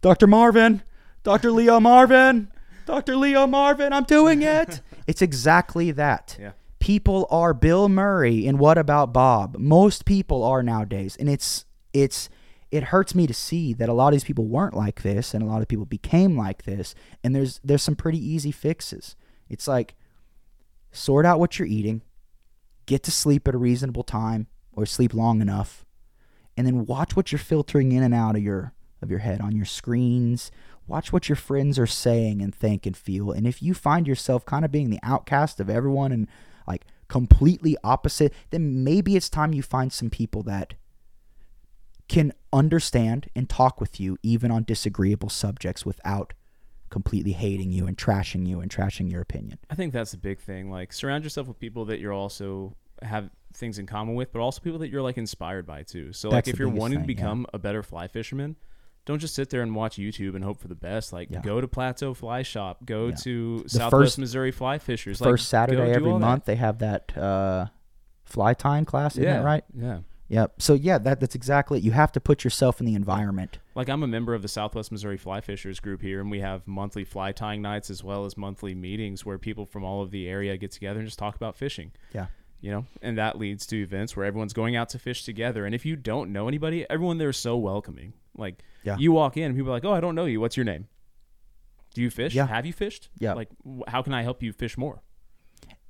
Dr. Marvin. Dr. Leo Marvin. Dr. Leo Marvin, I'm doing it. *laughs* it's exactly that. Yeah. People are Bill Murray and what about Bob? Most people are nowadays. And it's it's it hurts me to see that a lot of these people weren't like this and a lot of people became like this and there's there's some pretty easy fixes. It's like sort out what you're eating, get to sleep at a reasonable time or sleep long enough and then watch what you're filtering in and out of your of your head on your screens watch what your friends are saying and think and feel and if you find yourself kind of being the outcast of everyone and like completely opposite then maybe it's time you find some people that can understand and talk with you even on disagreeable subjects without completely hating you and trashing you and trashing your opinion I think that's the big thing. Like surround yourself with people that you're also have things in common with, but also people that you're like inspired by too. So like if you're wanting thing, to yeah. become a better fly fisherman, don't just sit there and watch YouTube and hope for the best. Like Yeah. go to Plateau Fly Shop, go Yeah. to The Southwest first- Missouri Fly Fishers. first like, saturday every all that. month they have that uh fly tying class isn't yeah, that right Yeah. Yep. So yeah, that that's exactly it. You have to put yourself in the environment. Like I'm a member of the Southwest Missouri Fly Fishers group here, and we have monthly fly tying nights as well as monthly meetings where people from all of the area get together and just talk about fishing. Yeah. You know, and that leads to events where everyone's going out to fish together. And if you don't know anybody, everyone there is so welcoming. Like, Yeah. you walk in, and people are like, "Oh, I don't know you. What's your name? Do you fish? Yeah. Have you fished? Yeah. Like, wh- how can I help you fish more?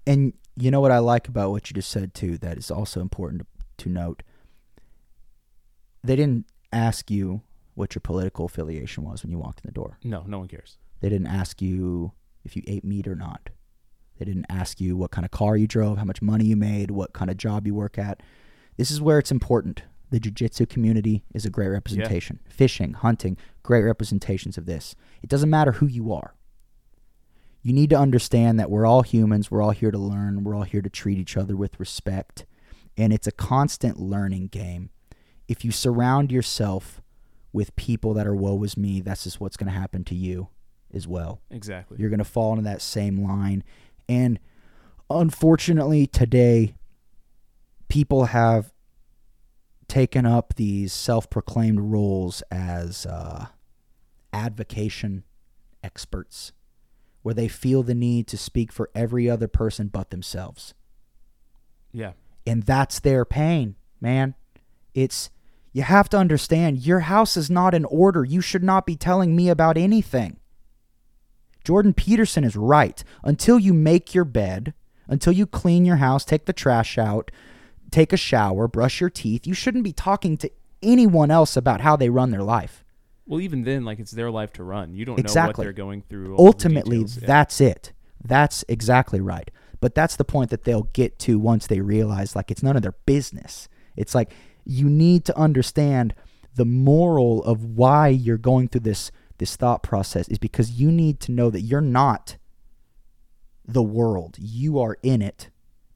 And you know what I like about what you just said too that is also important to, to note. They didn't ask you what your political affiliation was when you walked in the door. No, no one cares. They didn't ask you if you ate meat or not. They didn't ask you what kind of car you drove, how much money you made, what kind of job you work at. This is where it's important. The jiu-jitsu community is a great representation. Fishing, hunting, great representations of this. It doesn't matter who you are. You need to understand that we're all humans, we're all here to learn, we're all here to treat each other with respect, and it's a constant learning game. If you surround yourself with people that are woe is me, that's just what's going to happen to you as well. Exactly. You're going to fall into that same line. And unfortunately, today, people have taken up these self proclaimed roles as uh, advocation experts, where they feel the need to speak for every other person but themselves. yeah. And that's their pain, man. It's. You have to understand your house is not in order. You should not be telling me about anything. Jordan Peterson is right. Until you make your bed, until you clean your house, take the trash out, take a shower, brush your teeth, you shouldn't be talking to anyone else about how they run their life. Well, even then, like it's their life to run. You don't know what they're going through. Ultimately, details. Yeah. that's it. That's exactly right. But that's the point that they'll get to once they realize like it's none of their business. It's like you need to understand the moral of why you're going through this this thought process is because you need to know that you're not the world. You are in it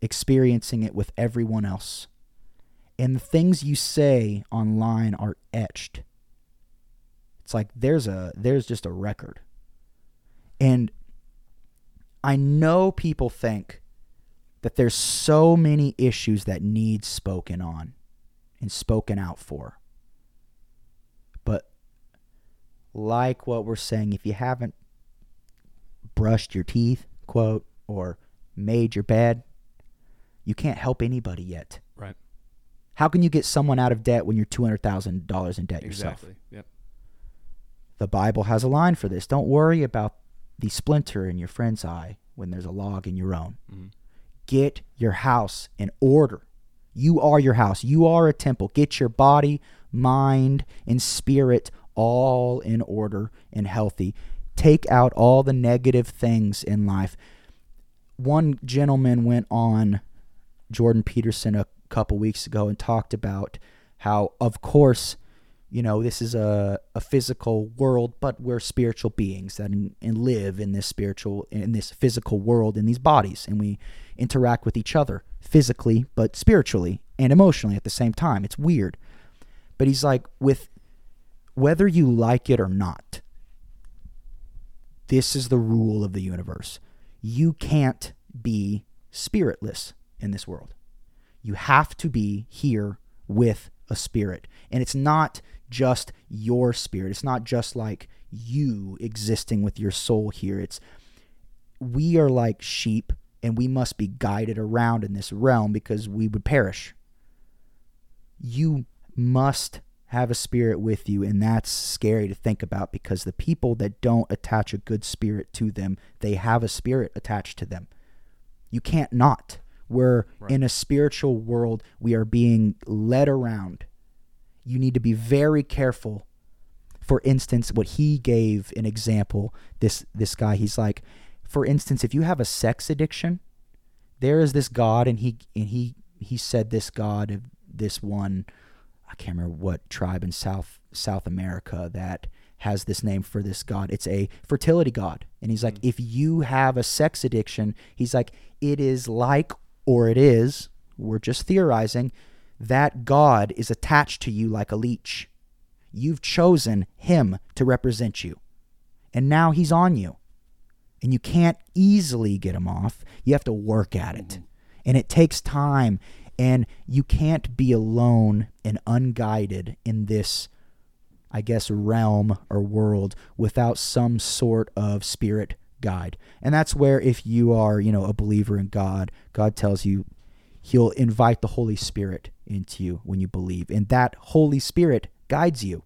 experiencing it with everyone else. And the things you say online are etched. It's like there's a there's just a record. And I know people think that there's so many issues that need spoken on and spoken out for. But like what we're saying, if you haven't brushed your teeth, quote, or made your bed, you can't help anybody yet. Right. How can you get someone out of debt when you're $200,000 in debt yourself? Exactly. Yep. The Bible has a line for this. Don't worry about the splinter in your friend's eye when there's a log in your own. Mhm. Get your house in order. You are your house. You are a temple. Get your body, mind, and spirit all in order and healthy. Take out all the negative things in life. One gentleman went on Jordan Peterson a couple weeks ago and talked about how, of course, you know, this is a, a physical world, but we're spiritual beings that in, and live in this spiritual, in this physical world, in these bodies, and we interact with each other physically, but spiritually and emotionally at the same time. It's weird. But he's like, with whether you like it or not, this is the rule of the universe. You can't be spiritless in this world. You have to be here with a spirit. And it's not just your spirit. It's not just like you existing with your soul here. It's we are like sheep and we must be guided around in this realm because we would perish. You must have a spirit with you and that's scary to think about because the people that don't attach a good spirit to them, they have a spirit attached to them. You can't not. We're Right. in a spiritual world. We are being led around. You need to be very careful. For instance, what he gave an example, this this guy, he's like, for instance, if you have a sex addiction, there is this God, and he and he he said this God of this one, I can't remember what tribe in South South America that has this name for this God. It's a fertility God, and he's like, mm. if you have a sex addiction, he's like, it is like or it is. We're just theorizing that God is attached to you like a leech. You've chosen him to represent you. And now he's on you. And you can't easily get him off. You have to work at it. And it takes time. And you can't be alone and unguided in this, I guess, realm or world without some sort of spirit guide. And that's where, if you are, you know, a believer in God, God tells you he'll invite the Holy Spirit into you when you believe. And that Holy Spirit guides you.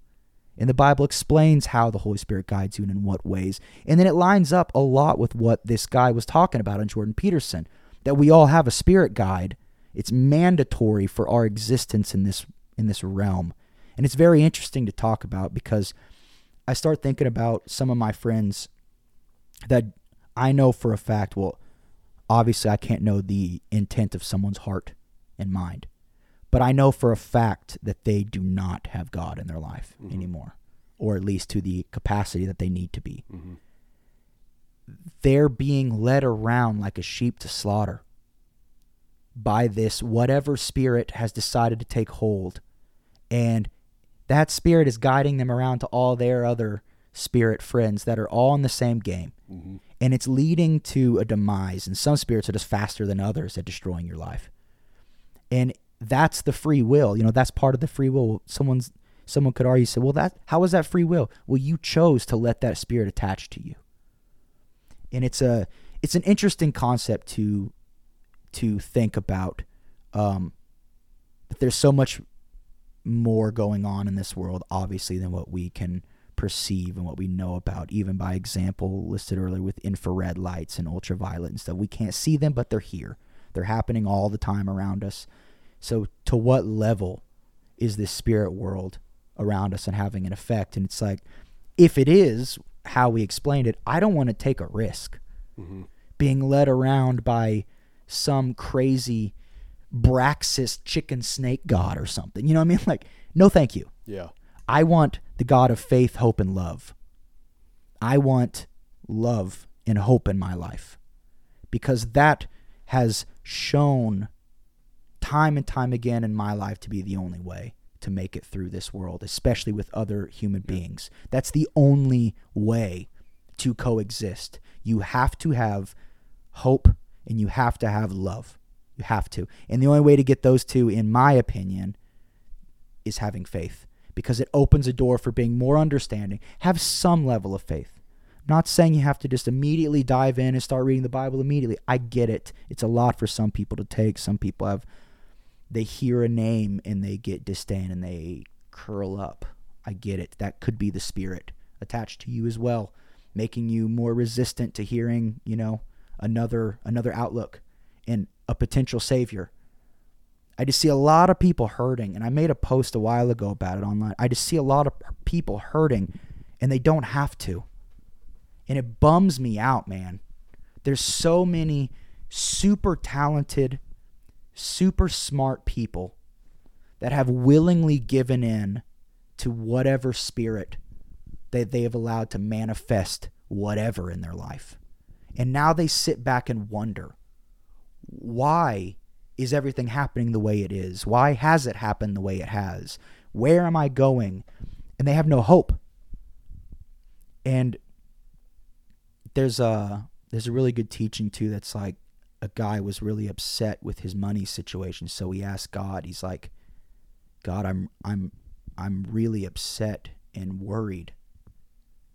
And the Bible explains how the Holy Spirit guides you and in what ways. And then it lines up a lot with what this guy was talking about on Jordan Peterson that we all have a spirit guide. It's mandatory for our existence in this in this realm. And it's very interesting to talk about because I start thinking about some of my friends that I know for a fact, well, obviously I can't know the intent of someone's heart and mind. But I know for a fact that they do not have God in their life mm-hmm. anymore, or at least to the capacity that they need to be. Mm-hmm. They're being led around like a sheep to slaughter by this whatever spirit has decided to take hold. And that spirit is guiding them around to all their other spirit friends that are all in the same game. And it's leading to a demise. And some spirits are just faster than others at destroying your life. And that's the free will. You know, that's part of the free will. Someone's someone could argue, say, well, that how is that free will? Well, you chose to let that spirit attach to you. And it's a it's an interesting concept to to think about. Um, that there's so much more going on in this world, obviously, than what we can perceive and what we know about, even by example listed earlier with infrared lights and ultraviolet and stuff. We can't see them, but they're here. They're happening all the time around us. So, to what level is this spirit world around us and having an effect? And it's like, if it is how we explained it, I don't want to take a risk mm-hmm. being led around by some crazy Braxis chicken snake god or something. You know what I mean? *laughs* Like, no, thank you. Yeah. I want the God of faith, hope, and love. I want love and hope in my life because that has shown time and time again in my life to be the only way to make it through this world, especially with other human beings. That's the only way to coexist. You have to have hope and you have to have love. You have to. And the only way to get those two, in my opinion, is having faith because it opens a door for being more understanding. Have some level of faith. I'm not saying you have to just immediately dive in and start reading the Bible immediately. I get it. It's a lot for some people to take. Some people have they hear a name and they get disdain and they curl up. I get it. That could be the spirit attached to you as well, making you more resistant to hearing, you know, another another outlook and a potential savior. I just see a lot of people hurting and I made a post a while ago about it online. I just see a lot of people hurting and they don't have to. And it bums me out, man. There's so many super talented super smart people that have willingly given in to whatever spirit that they have allowed to manifest whatever in their life. And now they sit back and wonder why is everything happening the way it is? Why has it happened the way it has? Where am I going? And they have no hope. And there's a there's a really good teaching too that's like a guy was really upset with his money situation, so he asked God. He's like, "God, I'm I'm I'm really upset and worried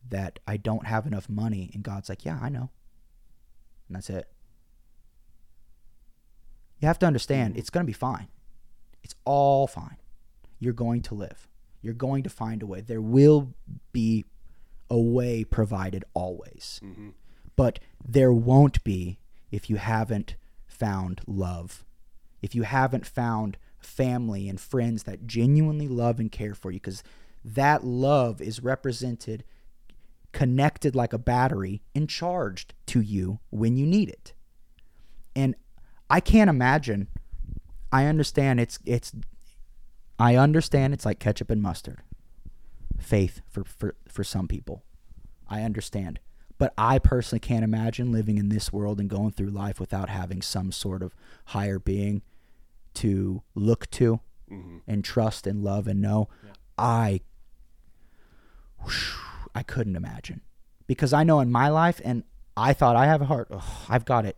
that I don't have enough money." And God's like, "Yeah, I know." And that's it. You have to understand, it's going to be fine. It's all fine. You're going to live. You're going to find a way. There will be a way provided always. Mm-hmm. But there won't be if you haven't found love, if you haven't found family and friends that genuinely love and care for you, because that love is represented, connected like a battery, and charged to you when you need it. And I can't imagine. I understand it's it's I understand it's like ketchup and mustard. Faith for for for some people. I understand. But I personally can't imagine living in this world and going through life without having some sort of higher being to look to mm-hmm. and trust and love and know. Yeah. I I couldn't imagine. Because I know in my life and I thought I have a heart. I've got it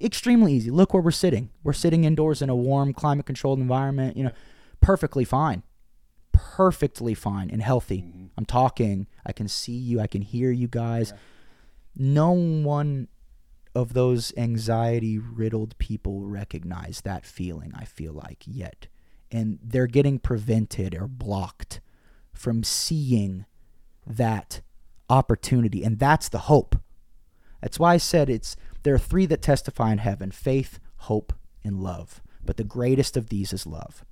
extremely easy. Look where we're sitting. We're sitting indoors in a warm, climate controlled environment, you know, perfectly fine. Perfectly fine and healthy. Mm-hmm. I'm talking. I can see you. I can hear you guys. Yeah no one of those anxiety riddled people recognize that feeling, I feel like, yet. And they're getting prevented or blocked from seeing that opportunity. And that's the hope. That's why I said it's there are three that testify in heaven faith, hope, and love. But the greatest of these is love.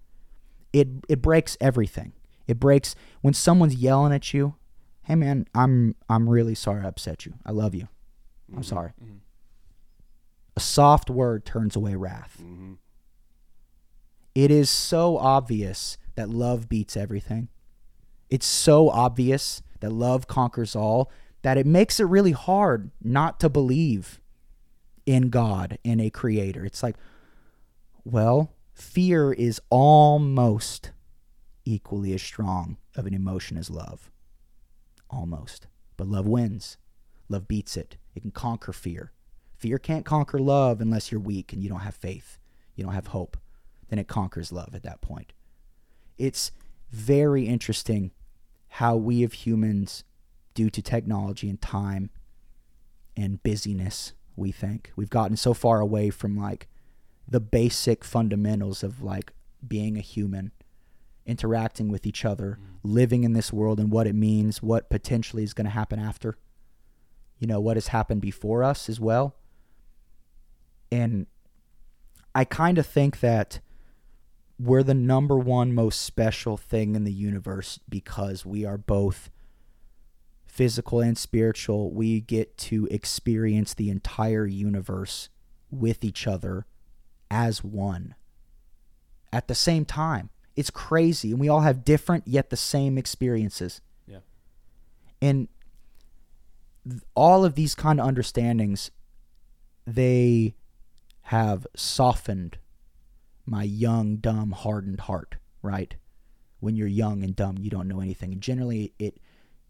It it breaks everything. It breaks when someone's yelling at you hey man, I'm I'm really sorry I upset you. I love you. Mm-hmm. I'm sorry. Mm-hmm. A soft word turns away wrath. Mm-hmm. It is so obvious that love beats everything. It's so obvious that love conquers all that it makes it really hard not to believe in God, in a creator. It's like, well, fear is almost equally as strong of an emotion as love almost. But love wins. Love beats it. It can conquer fear. Fear can't conquer love unless you're weak and you don't have faith. You don't have hope. Then it conquers love at that point. It's very interesting how we of humans, due to technology and time and busyness, we think we've gotten so far away from like the basic fundamentals of like being a human interacting with each other, mm. living in this world and what it means, what potentially is going to happen after. You know, what has happened before us as well. And I kind of think that we're the number one most special thing in the universe because we are both physical and spiritual. We get to experience the entire universe with each other as one at the same time. It's crazy. And we all have different yet the same experiences. Yeah. And th- all of these kind of understandings, they have softened my young, dumb, hardened heart, right? When you're young and dumb, you don't know anything. And generally, it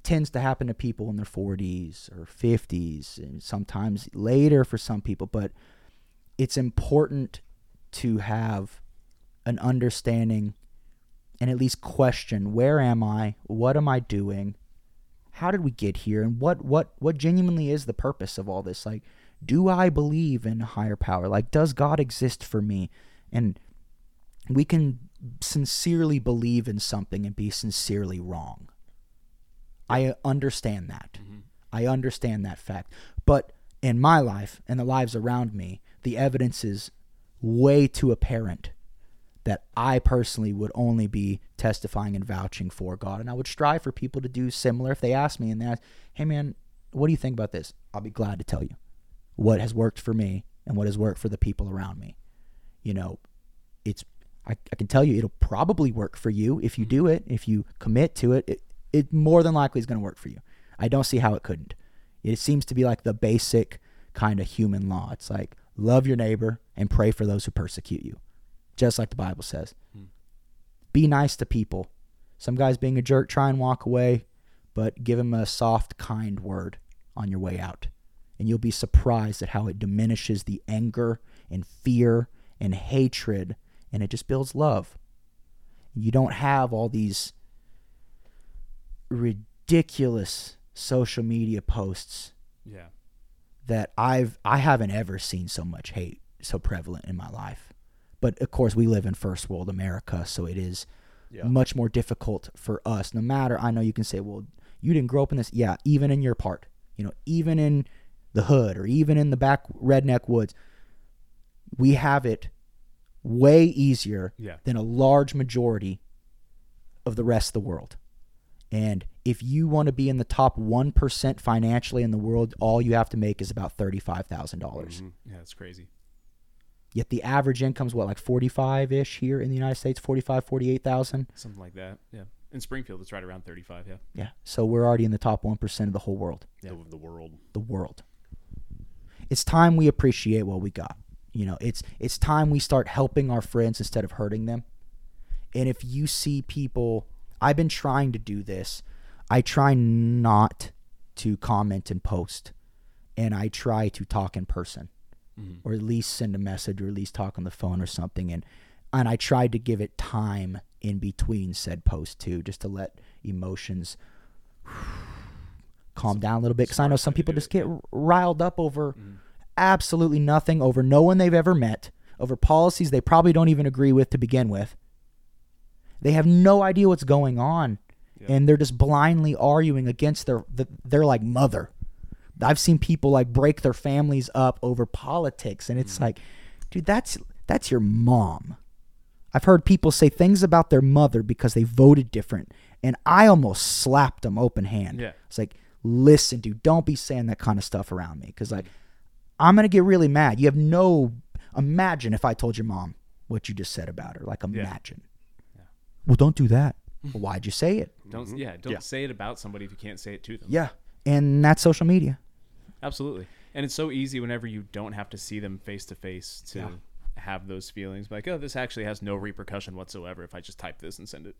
tends to happen to people in their 40s or 50s, and sometimes later for some people. But it's important to have an understanding and at least question where am I? What am I doing? How did we get here? And what what what genuinely is the purpose of all this? Like, do I believe in a higher power? Like, does God exist for me? And we can sincerely believe in something and be sincerely wrong. I understand that. Mm-hmm. I understand that fact. But in my life and the lives around me, the evidence is way too apparent that I personally would only be testifying and vouching for God. And I would strive for people to do similar if they ask me and they ask, hey man, what do you think about this? I'll be glad to tell you what has worked for me and what has worked for the people around me. You know, it's I, I can tell you it'll probably work for you if you mm-hmm. do it, if you commit to it. It, it more than likely is going to work for you. I don't see how it couldn't. It seems to be like the basic kind of human law. It's like love your neighbor and pray for those who persecute you, just like the Bible says. Hmm. Be nice to people. Some guys being a jerk, try and walk away, but give them a soft, kind word on your way out. And you'll be surprised at how it diminishes the anger and fear and hatred, and it just builds love. You don't have all these ridiculous social media posts Yeah. that I've I haven't ever seen so much hate so prevalent in my life. But of course, we live in first world America, so it is Yeah. much more difficult for us. No matter, I know you can say, "Well, you didn't grow up in this." Yeah, even in your part, you know, even in the hood or even in the back redneck woods, we have it way easier Yeah. than a large majority of the rest of the world. And if you want to be in the top 1% financially in the world, all you have to make is about $35,000. dollars mm-hmm. Yeah, that's crazy. Yet the average income's what, like 45-ish here in the United States, 45, 48,000? Something like that. Yeah. In Springfield, it's right around 35. Yeah. Yeah. So we're already in the top 1% of the whole world. Yeah. of the world. the world. It's time we appreciate what we got. You know, it's it's time we start helping our friends instead of hurting them. And if you see people, I've been trying to do this. I try not to comment and post, and I try to talk in person, or at least send a message, or at least talk on the phone or something. And and I tried to give it time in between said posts too, just to let emotions calm down a little bit. Because I know some Smart way to people just get riled up over absolutely nothing, over no one they've ever met, over policies they probably don't even agree with to begin with. They have no idea what's going on, Yeah. and they're just blindly arguing against their the, their like mother. I've seen people like break their families up over politics, and it's mm-hmm. like, dude, that's that's your mom. I've heard people say things about their mother because they voted different, and I almost slapped them open hand. Yeah. It's like, listen, dude, don't be saying that kind of stuff around me, because like, mm-hmm. I'm gonna get really mad. You have no imagine if I told your mom what you just said about her. Like, imagine. Well, don't do that. Mm-hmm. well, why'd you say it? Don't mm-hmm. yeah. Don't Yeah. say it about somebody if you can't say it to them. Yeah, and that's social media. Absolutely. And it's so easy whenever you don't have to see them face to face to Yeah. have those feelings. Like, oh, this actually has no repercussion whatsoever if I just type this and send it.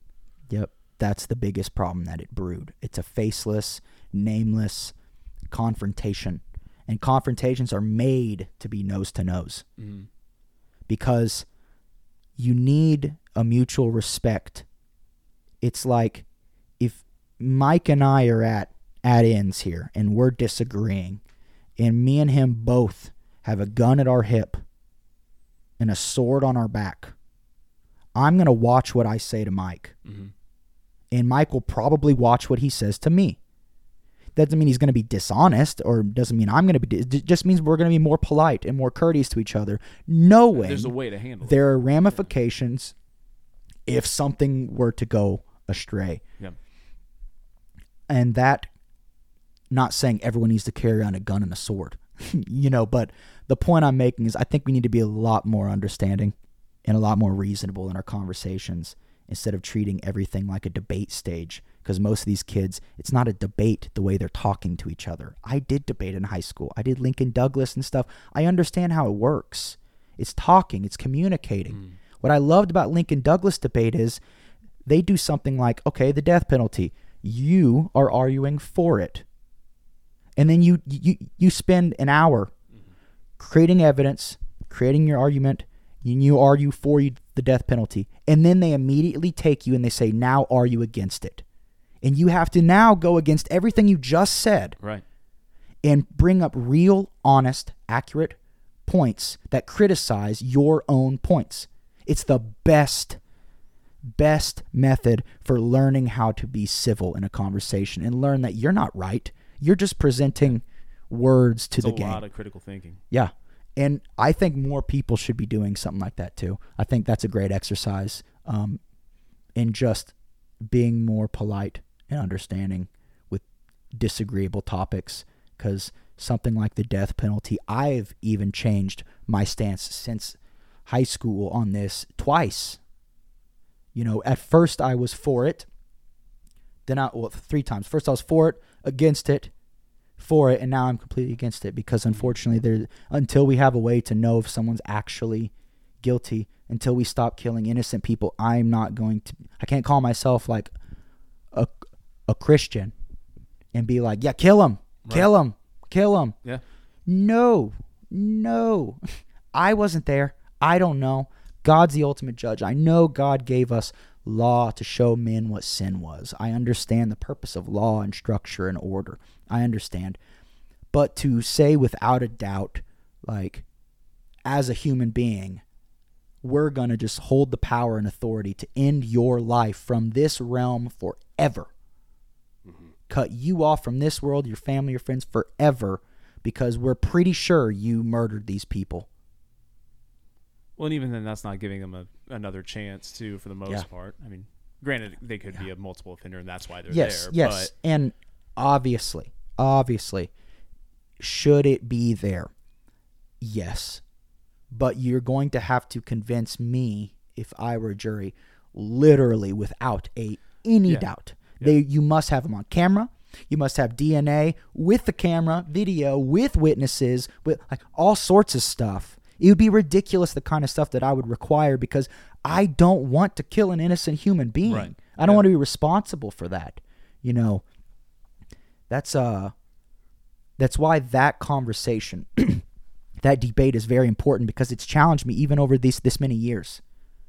Yep. That's the biggest problem that it brewed. It's a faceless, nameless confrontation. And confrontations are made to be nose to nose mm-hmm. because you need a mutual respect. It's like if Mike and I are at at ends here and we're disagreeing and me and him both have a gun at our hip and a sword on our back. I'm going to watch what I say to Mike. Mm-hmm. And Mike will probably watch what he says to me. That doesn't mean he's going to be dishonest or doesn't mean I'm going to be. It just means we're going to be more polite and more courteous to each other, knowing There's a way to handle it. there are ramifications if something were to go astray. Yeah. And that, not saying everyone needs to carry on a gun and a sword, *laughs* you know, but the point I'm making is I think we need to be a lot more understanding and a lot more reasonable in our conversations instead of treating everything like a debate stage. Because most of these kids, it's not a debate the way they're talking to each other. I did debate in high school. I did Lincoln Douglas and stuff. I understand how it works. It's talking, it's communicating. Mm. What I loved about Lincoln Douglas debate is they do something like, okay, the death penalty. You are arguing for it. And then you you you spend an hour creating evidence, creating your argument, and you argue for the death penalty. And then they immediately take you and they say, "Now are you against it?" And you have to now go against everything you just said Right. and bring up real, honest, accurate points that criticize your own points. It's the best, best method for learning how to be civil in a conversation and learn that you're not right. You're just presenting words to It's the a game. A lot of critical thinking. Yeah. And I think more people should be doing something like that too. I think that's a great exercise um, in just being more polite and understanding with disagreeable topics. Because something like the death penalty, I've even changed my stance since high school on this twice. You know, at first I was for it. Then I, well, three times. First I was for it, against it, for it and now I'm completely against it because mm-hmm. unfortunately there until we have a way to know if someone's actually guilty until we stop killing innocent people I'm not going to I can't call myself like a a Christian and be like yeah kill him kill him kill him Yeah. no no *laughs* I wasn't there I don't know God's the ultimate judge I know God gave us law to show men what sin was. I understand the purpose of law and structure and order. I understand. But to say without a doubt, like, as a human being, we're going to just hold the power and authority to end your life from this realm forever. Mm-hmm. Cut you off from this world, your family, your friends forever, because we're pretty sure you murdered these people. Well, and even then, that's not giving them a, another chance too, for the most Yeah. part. I mean, granted, they could be a multiple offender, and that's why they're yes, there. yes, and obviously, obviously, should it be there? Yes, but you're going to have to convince me if I were a jury, literally without a any Yeah. doubt. They you must have them on camera. You must have DNA with the camera, video with witnesses, with like all sorts of stuff. It would be ridiculous the kind of stuff that I would require because I don't want to kill an innocent human being. Right. I don't Yeah. want to be responsible for that. You know, that's uh that's why that conversation *clears throat* that debate is very important because it's challenged me even over these this many years.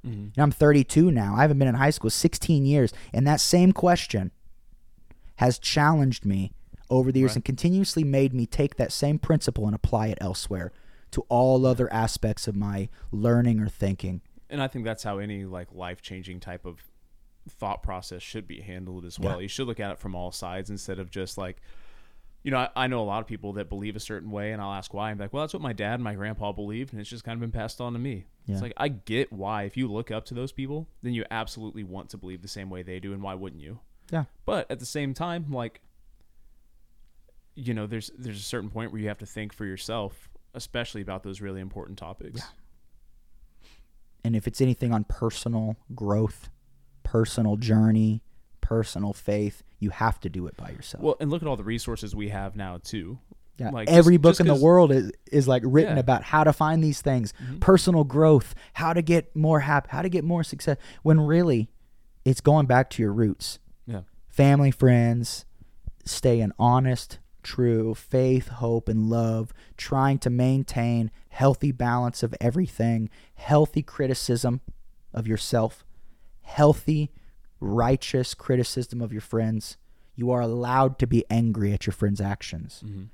Mhm. And I'm 32 now. I haven't been in high school 16 years, and that same question has challenged me over the years Right. and continuously made me take that same principle and apply it elsewhere to all other aspects of my learning or thinking. and I think that's how any like life changing type of thought process should be handled as well. Yeah. You should look at it from all sides instead of just like, you know, I, I know a lot of people that believe a certain way, and I'll ask why. I'm like, well, that's what my dad and my grandpa believed, and it's just kind of been passed on to me. Yeah. It's like I get why. If you look up to those people, then you absolutely want to believe the same way they do, and why wouldn't you? Yeah. But at the same time, like, you know, there's there's a certain point where you have to think for yourself, especially about those really important topics. And if it's anything on personal growth, personal journey, personal faith, you have to do it by yourself. Well, and look at all the resources we have now too. Yeah, Like, every just- book just in the world is, is like written Yeah. about how to find these things, Mhm. personal growth, how to get more happy, how to get more success. When really, it's going back to your roots, Yeah. family, friends, staying honest, true, faith, hope, and love, trying to maintain healthy balance of everything, healthy criticism of yourself, healthy, righteous criticism of your friends. You are allowed to be angry at your friends' actions. Mm-hmm.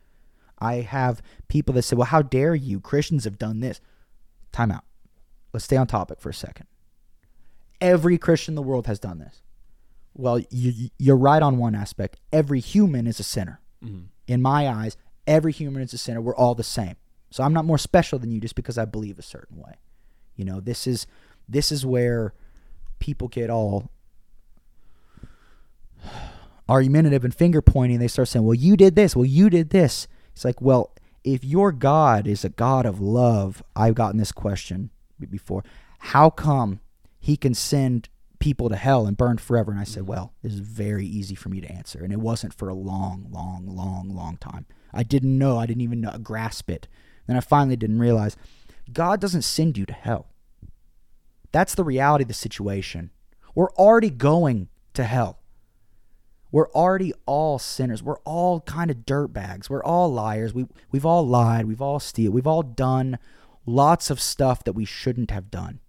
I have people that say, "Well, how dare you? Christians have done this." Time out. Let's stay on topic for a second. Every Christian in the world has done this. Well, you, you're right on one aspect. Every human is a sinner. Mm-hmm. In my eyes, every human is a sinner. We're all the same. So I'm not more special than you just because I believe a certain way. You know, this is this is where people get all *sighs* argumentative and finger pointing. They start saying, "Well, you did this. Well, you did this." It's like, well, if your God is a God of love, I've gotten this question before. How come He can send people to hell and burned forever? And I said, mm-hmm. well, this is very easy for me to answer, and it wasn't for a long, long, long, long time. I didn't know. I didn't even know, grasp it. Then I finally didn't realize God doesn't send you to hell. That's the reality of the situation. We're already going to hell. We're already all sinners. We're all kind of dirtbags. We're all liars. We we've all lied. We've all steal. We've all done lots of stuff that we shouldn't have done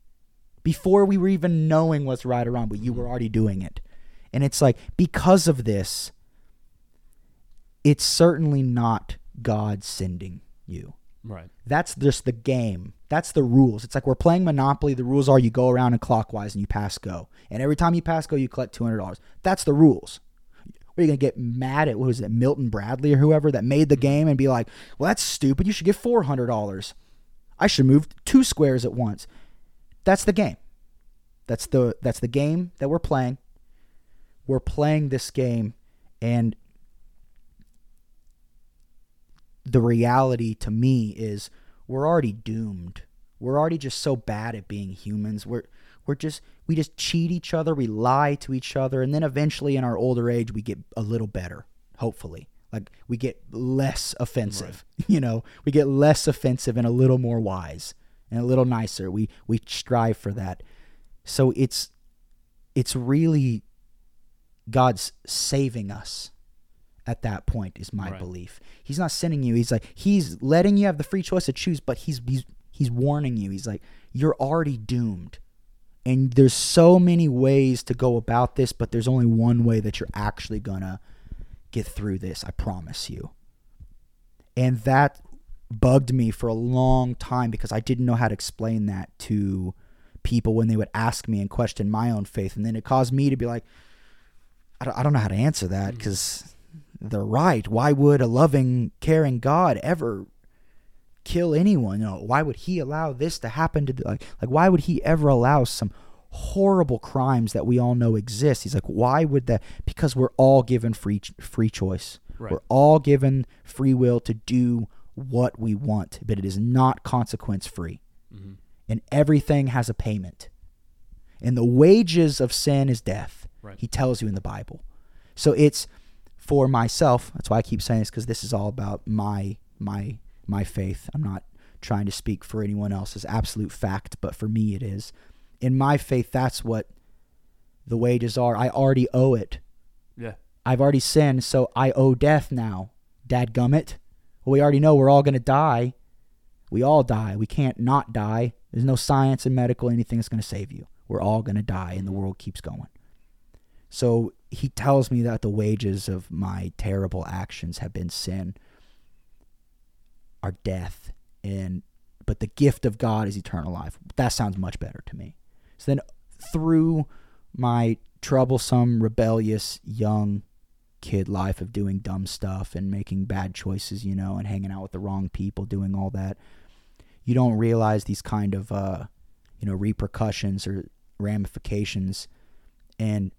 before we were even knowing what's right or wrong. But you were already doing it, and it's like because of this, it's certainly not God sending you. Right. That's just the game. That's the rules. It's like we're playing Monopoly. The rules are you go around in clockwise and you pass go. And every time you pass go, you collect two hundred dollars. That's the rules. Are you gonna get mad at what was it, Milton Bradley or whoever that made the game and be like, Well, that's stupid. You should get four hundred dollars. I should move two squares at once. That's the game. That's the that's the game that we're playing. We're playing this game and the reality to me is we're already doomed. We're already just so bad at being humans. We're we're just we just cheat each other, we lie to each other, and then eventually in our older age we get a little better, hopefully. Like we get less offensive. *laughs* You know, we get less offensive and a little more wise and a little nicer. We we strive for that. So it's it's really God's saving us at that point is my Right. belief. He's not sending you. He's like he's letting you have the free choice to choose, but he's he's he's warning you. He's like you're already doomed. And there's so many ways to go about this, but there's only one way that you're actually going to get through this, I promise you. And that bugged me for a long time because I didn't know how to explain that to people when they would ask me and question my own faith. And then it caused me to be like, I don't, I don't know how to answer that mm. because they're right. Why would a loving, caring God ever kill anyone? You know, why would he allow this to happen to like like why would he ever allow some horrible crimes that we all know exist? He's like, why would that? Because we're all given free free choice. Right. We're all given free will to do what we want, but it is not consequence free. Mm-hmm. And everything has a payment. And the wages of sin is death. Right. He tells you in the Bible. So it's for myself. That's why I keep saying this because this is all about my my my faith. I'm not trying to speak for anyone else as absolute fact, but for me it is. In my faith, that's what the wages are. I already owe it. Yeah. I've already sinned, so I owe death now. Dadgummit. Well, we already know we're all going to die. We all die. We can't not die. There's no science and medical anything that's going to save you. We're all going to die, and the world keeps going. So he tells me that the wages of my terrible actions have been sin, are death, and but the gift of God is eternal life. That sounds much better to me. So then, through my troublesome, rebellious, young kid life of doing dumb stuff and making bad choices, you know, and hanging out with the wrong people, doing all that, you don't realize these kind of, uh, you know, repercussions or ramifications, and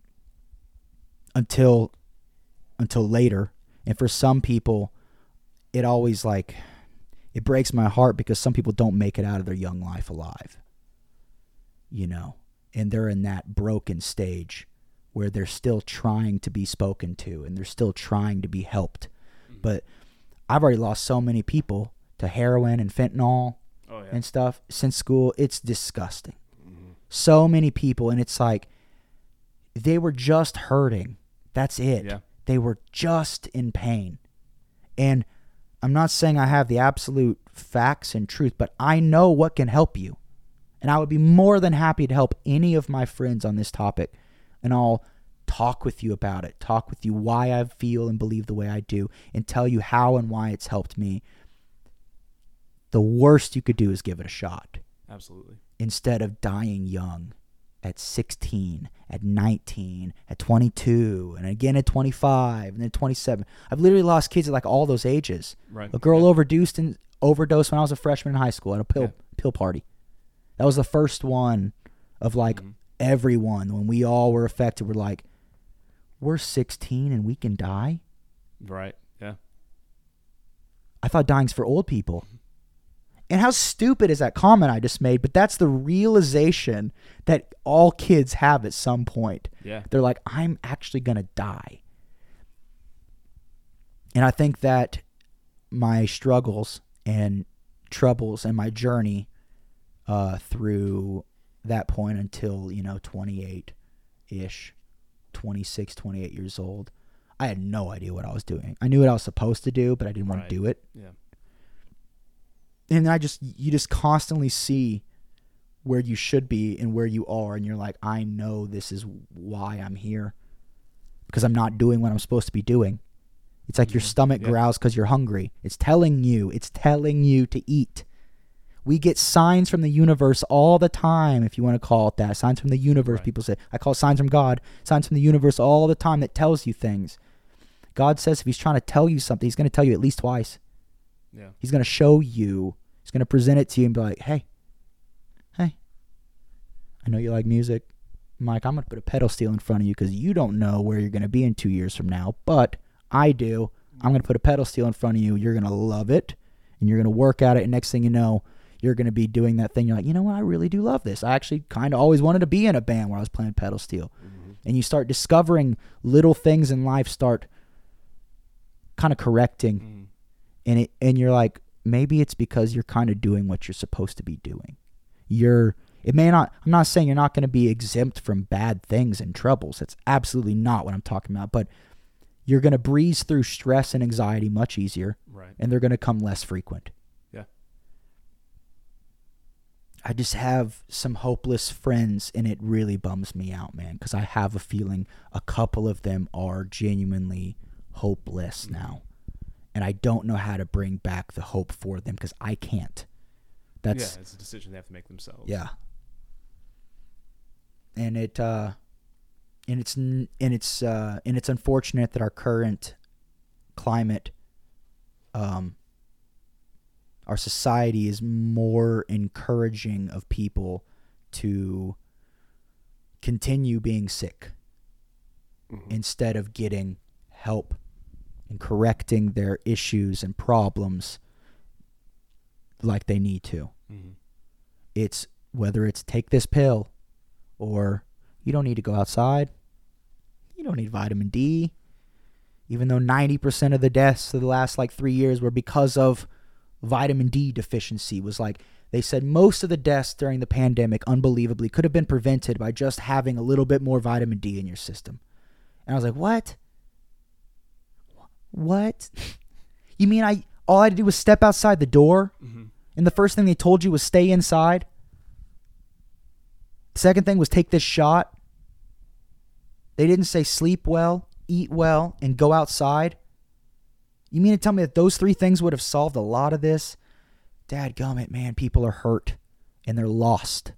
until until later. And for some people, it always like it breaks my heart because some people don't make it out of their young life alive. You know, and they're in that broken stage where they're still trying to be spoken to and they're still trying to be helped. Mm. But I've already lost so many people to heroin and fentanyl Oh yeah. and stuff since school. It's disgusting. Mm-hmm. So many people, and it's like they were just hurting. That's it. Yeah. They were just in pain. And I'm not saying I have the absolute facts and truth, but I know what can help you. And I would be more than happy to help any of my friends on this topic. And I'll talk with you about it, talk with you why I feel and believe the way I do, and tell you how and why it's helped me. The worst you could do is give it a shot Absolutely. instead of dying young at 16, at 19, at 22, and again at 25, and then 27. I've literally lost kids at like all those ages. Right. A girl Yeah. overdosed and overdosed when I was a freshman in high school at a pill Yeah. pill party. That was the first one of like Mhm. Everyone when we all were affected. We're like, we're 16 and we can die. Right. Yeah. I thought dying's for old people. And how stupid is that comment I just made? But that's the realization that all kids have at some point. Yeah. They're like, I'm actually going to die. And I think that my struggles and troubles and my journey uh, through that point until you know 28 ish 26 28 years old i had no idea what i was doing i knew what i was supposed to do but i didn't want to do it Yeah. and i just you just constantly see where you should be and where you are and you're like i know this is why i'm here because i'm not doing what i'm supposed to be doing it's like your Mhm. stomach Yeah. growls because you're hungry it's telling you it's telling you to eat we get signs from the universe all the time if you want to call it that signs from the universe Right. people say i call it signs from god signs from the universe all the time that tells you things god says if he's trying to tell you something he's going to tell you at least twice Yeah. He's going to show you. He's going to present it to you and be like, hey, hey, I know you like music. Mike, I'm going to put a pedal steel in front of you because you don't know where you're going to be in two years from now, but I do. I'm going to put a pedal steel in front of you. You're going to love it and you're going to work at it. And next thing you know, you're going to be doing that thing. You're like, you know what? I really do love this. I actually kind of always wanted to be in a band where I was playing pedal steel. And you start discovering little things in life start kind of correcting Mhm. and it and you're like maybe it's because you're kind of doing what you're supposed to be doing you're it may not i'm not saying you're not going to be exempt from bad things and troubles that's absolutely not what i'm talking about but you're going to breeze through stress and anxiety much easier Right. and they're going to come less frequent Yeah. I just have some hopeless friends and it really bums me out man because i have a feeling a couple of them are genuinely hopeless now and i don't know how to bring back the hope for them because i can't that's yeah, it's a decision they have to make themselves. yeah. And it uh and it's and it's uh and it's unfortunate that our current climate um our society is more encouraging of people to continue being sick Mhm. instead of getting help and correcting their issues and problems like they need to Mhm. it's whether it's take this pill or you don't need to go outside you don't need vitamin d even though 90% of the deaths of the last like three years were because of vitamin d deficiency was like they said most of the deaths during the pandemic unbelievably could have been prevented by just having a little bit more vitamin d in your system and i was like what what *laughs* you mean i all i had to do was step outside the door Mhm. and the first thing they told you was stay inside. Second thing was take this shot. They didn't say sleep well, eat well, and go outside. You mean to tell me that those three things would have solved a lot of this? Dad gummit, man, people are hurt and they're lost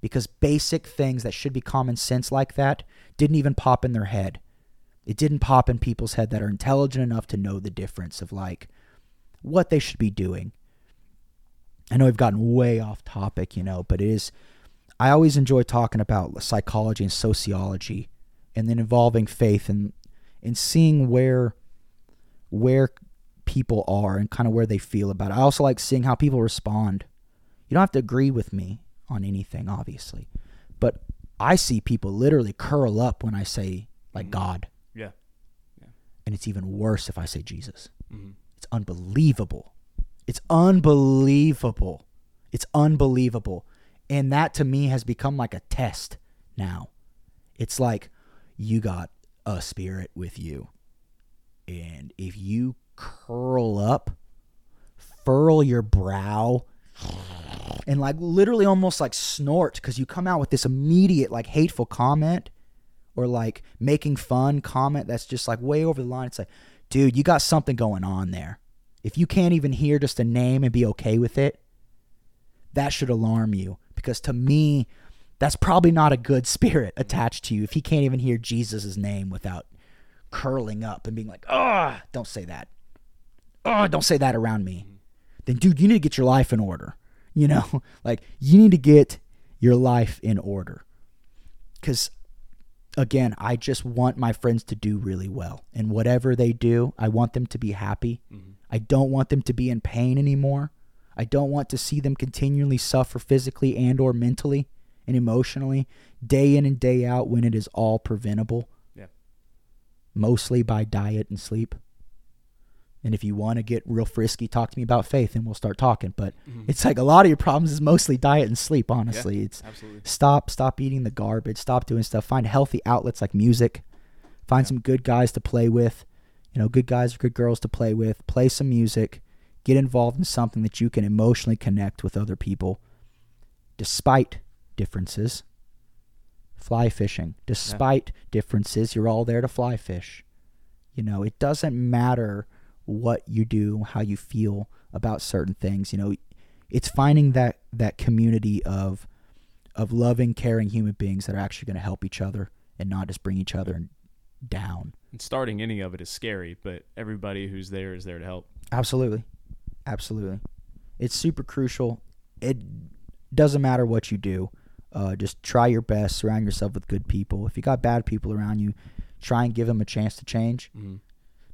because basic things that should be common sense like that didn't even pop in their head. It didn't pop in people's head that are intelligent enough to know the difference of like what they should be doing. I know we've gotten way off topic, you know, but it is. I always enjoy talking about psychology and sociology, and then involving faith and and seeing where where people are and kind of where they feel about it. I also like seeing how people respond. You don't have to agree with me on anything, obviously, but I see people literally curl up when I say like Mhm. God, Yeah. yeah. and it's even worse if I say Jesus. Mhm. It's unbelievable. It's unbelievable. It's unbelievable. And that to me has become like a test now. It's like you got a spirit with you. And if you curl up, furl your brow, and like literally almost like snort because you come out with this immediate like hateful comment or like making fun comment that's just like way over the line. It's like, dude, you got something going on there. If you can't even hear just a name and be okay with it, that should alarm you because to me, that's probably not a good *laughs* spirit attached to you if he can't even hear Jesus' name without curling up and being like, oh, don't say that. Oh, don't say that around me. Then, dude, you need to get your life in order. You know, *laughs* like you need to get your life in order. Because again, I just want my friends to do really well. And whatever they do, I want them to be happy. Mhm. I don't want them to be in pain anymore. I don't want to see them continually suffer physically and or mentally and emotionally day in and day out when it is all preventable. Yeah. Mostly by diet and sleep. And if you want to get real frisky, talk to me about faith and we'll start talking. But mm-hmm. it's like a lot of your problems is mostly diet and sleep, honestly. It's Absolutely. stop stop eating the garbage, stop doing stuff, find healthy outlets like music. Find Yeah. some good guys to play with. You know, good guys or good girls to play with. Play some music. Get involved in something that you can emotionally connect with other people despite differences. Fly fishing. Despite differences, you're all there to fly fish. You know, it doesn't matter what you do, how you feel about certain things. You know, it's finding that that community of of loving, caring human beings that are actually going to help each other and not just bring each other down. And starting any of it is scary, but everybody who's there is there to help. Absolutely. Absolutely. It's super crucial. It doesn't matter what you do. Uh, just try your best. Surround yourself with good people. If you got bad people around you, try and give them a chance to change. Mm-hmm.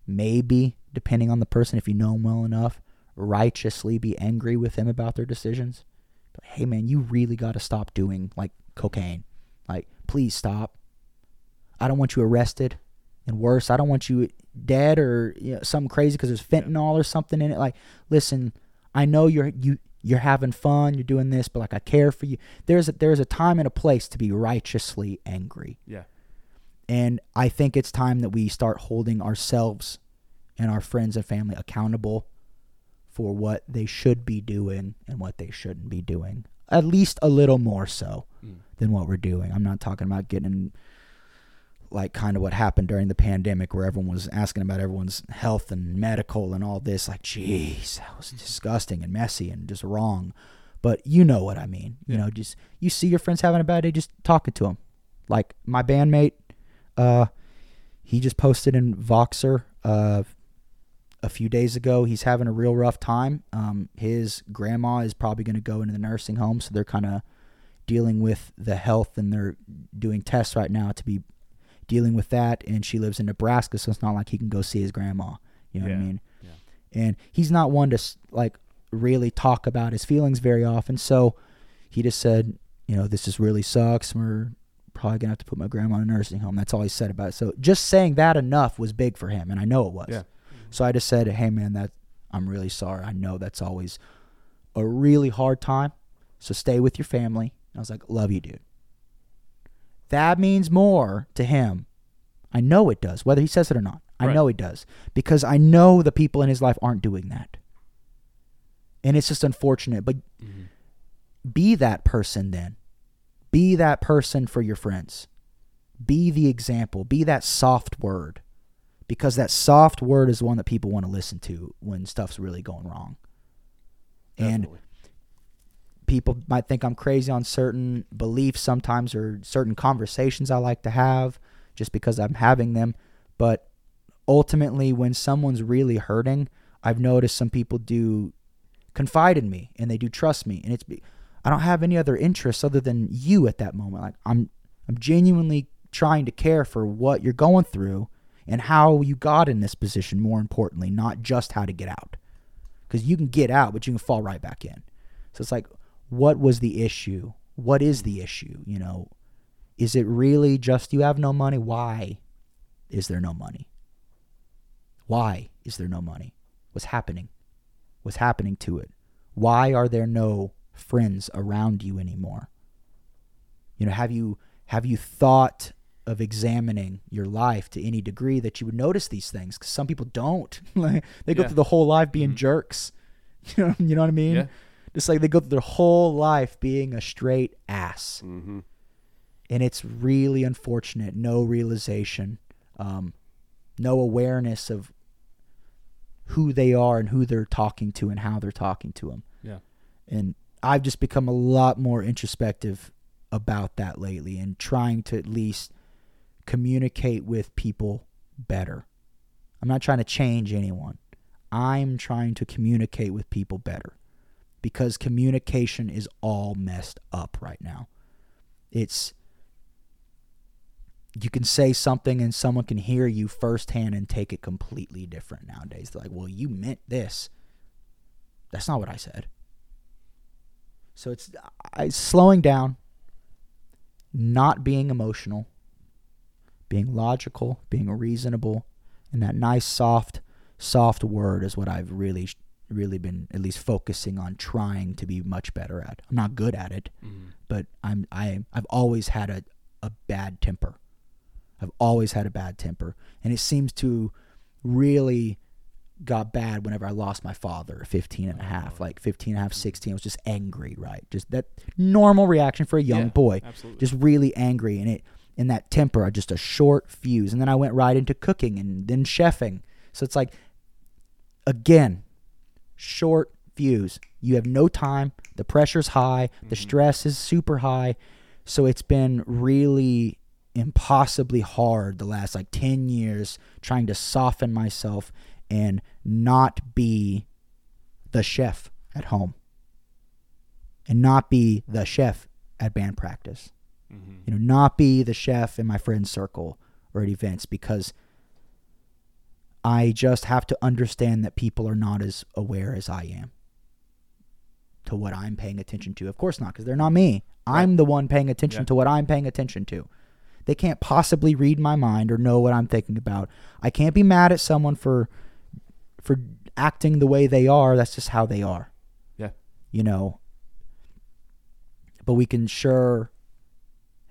Maybe, depending on the person, if you know them well enough, righteously be angry with them about their decisions. But, hey, man, you really got to stop doing like cocaine. Like, please stop. I don't want you arrested. And worse, I don't want you dead or you know, something crazy because there's fentanyl or something in it. Like, listen, I know you're you you're having fun, you're doing this, but like I care for you. There's a, there's a time and a place to be righteously angry. Yeah. And I think it's time that we start holding ourselves and our friends and family accountable for what they should be doing and what they shouldn't be doing. At least a little more so Mm. than what we're doing. I'm not talking about getting like kind of what happened during the pandemic where everyone was asking about everyone's health and medical and all this like jeez that was disgusting and messy and just wrong. But you know what i mean you know just you see your friends having a bad day just talking to them like my bandmate uh he just posted in voxer uh a few days ago he's having a real rough time. Um his grandma is probably going to go into the nursing home so they're kind of dealing with the health and they're doing tests right now to be dealing with that and she lives in Nebraska so it's not like he can go see his grandma you know what I mean? Yeah. and he's not one to like really talk about his feelings very often so he just said you know this just really sucks. We're probably gonna have to put my grandma in a nursing home. That's all he said about it. So just saying that enough was big for him and I know it was. Yeah. so I just said hey man that I'm really sorry. I know that's always a really hard time so stay with your family. I was like love you dude that means more to him. I know it does, whether he says it or not. I Right. know it does because I know the people in his life aren't doing that. And it's just unfortunate, but Mm-hmm. be that person then. Be that person for your friends. Be the example. Be that soft word. Because that soft word is the one that people want to listen to when stuff's really going wrong. And Definitely. People might think I'm crazy on certain beliefs sometimes or certain conversations I like to have just because I'm having them. But ultimately, when someone's really hurting, I've noticed some people do confide in me and they do trust me. And it's, I don't have any other interests other than you at that moment. Like I'm, I'm genuinely trying to care for what you're going through and how you got in this position, more importantly, not just how to get out. Because you can get out, but you can fall right back in. So it's like, what was the issue? What is the issue? You know, is it really just you have no money? Why is there no money? Why is there no money? What's happening? What's happening to it? Why are there no friends around you anymore? You know, have you have you thought of examining your life to any degree that you would notice these things? Because some people don't. *laughs* like they go Yeah. through the whole life being Mhm. jerks. *laughs* You know, you know what I mean? Yeah. Just like they go through their whole life being a straight ass. Mm-hmm. And it's really unfortunate. No realization, um, no awareness of who they are and who they're talking to and how they're talking to them. Yeah. And I've just become a lot more introspective about that lately and trying to at least communicate with people better. I'm not trying to change anyone. I'm trying to communicate with people better because communication is all messed up right now. It's you can say something and someone can hear you firsthand and take it completely different nowadays. They're like, "Well, you meant this." That's not what I said. So it's I, slowing down, not being emotional, being logical, being reasonable, and that nice, soft, soft word is what I've really really been at least focusing on trying to be much better at. I'm not good at it, Mm-hmm. but I'm I I've always had a a bad temper. I've always had a bad temper, and it seems to really got bad whenever I lost my father 15 and a half, like 15 and a half, 16. I was just angry, right? Just that normal reaction for a young Yeah, boy. absolutely. Just really angry. And it, in that temper, I just a short fuse. And then I went right into cooking and then chefing. So it's like, again, short fuse. You have no time. The pressure's high. The mm-hmm. stress is super high. So it's been really impossibly hard the last like 10 years trying to soften myself and not be the chef at home and not be the chef at band practice mm-hmm. you know not be the chef in my friend's circle or at events because i just have to understand that people are not as aware as i am to what i'm paying attention to. Of course not because they're not me. I'm the one paying attention Yeah. to what i'm paying attention to. They can't possibly read my mind or know what i'm thinking about. I can't be mad at someone for for acting the way they are. That's just how they are. Yeah. you know? But we can sure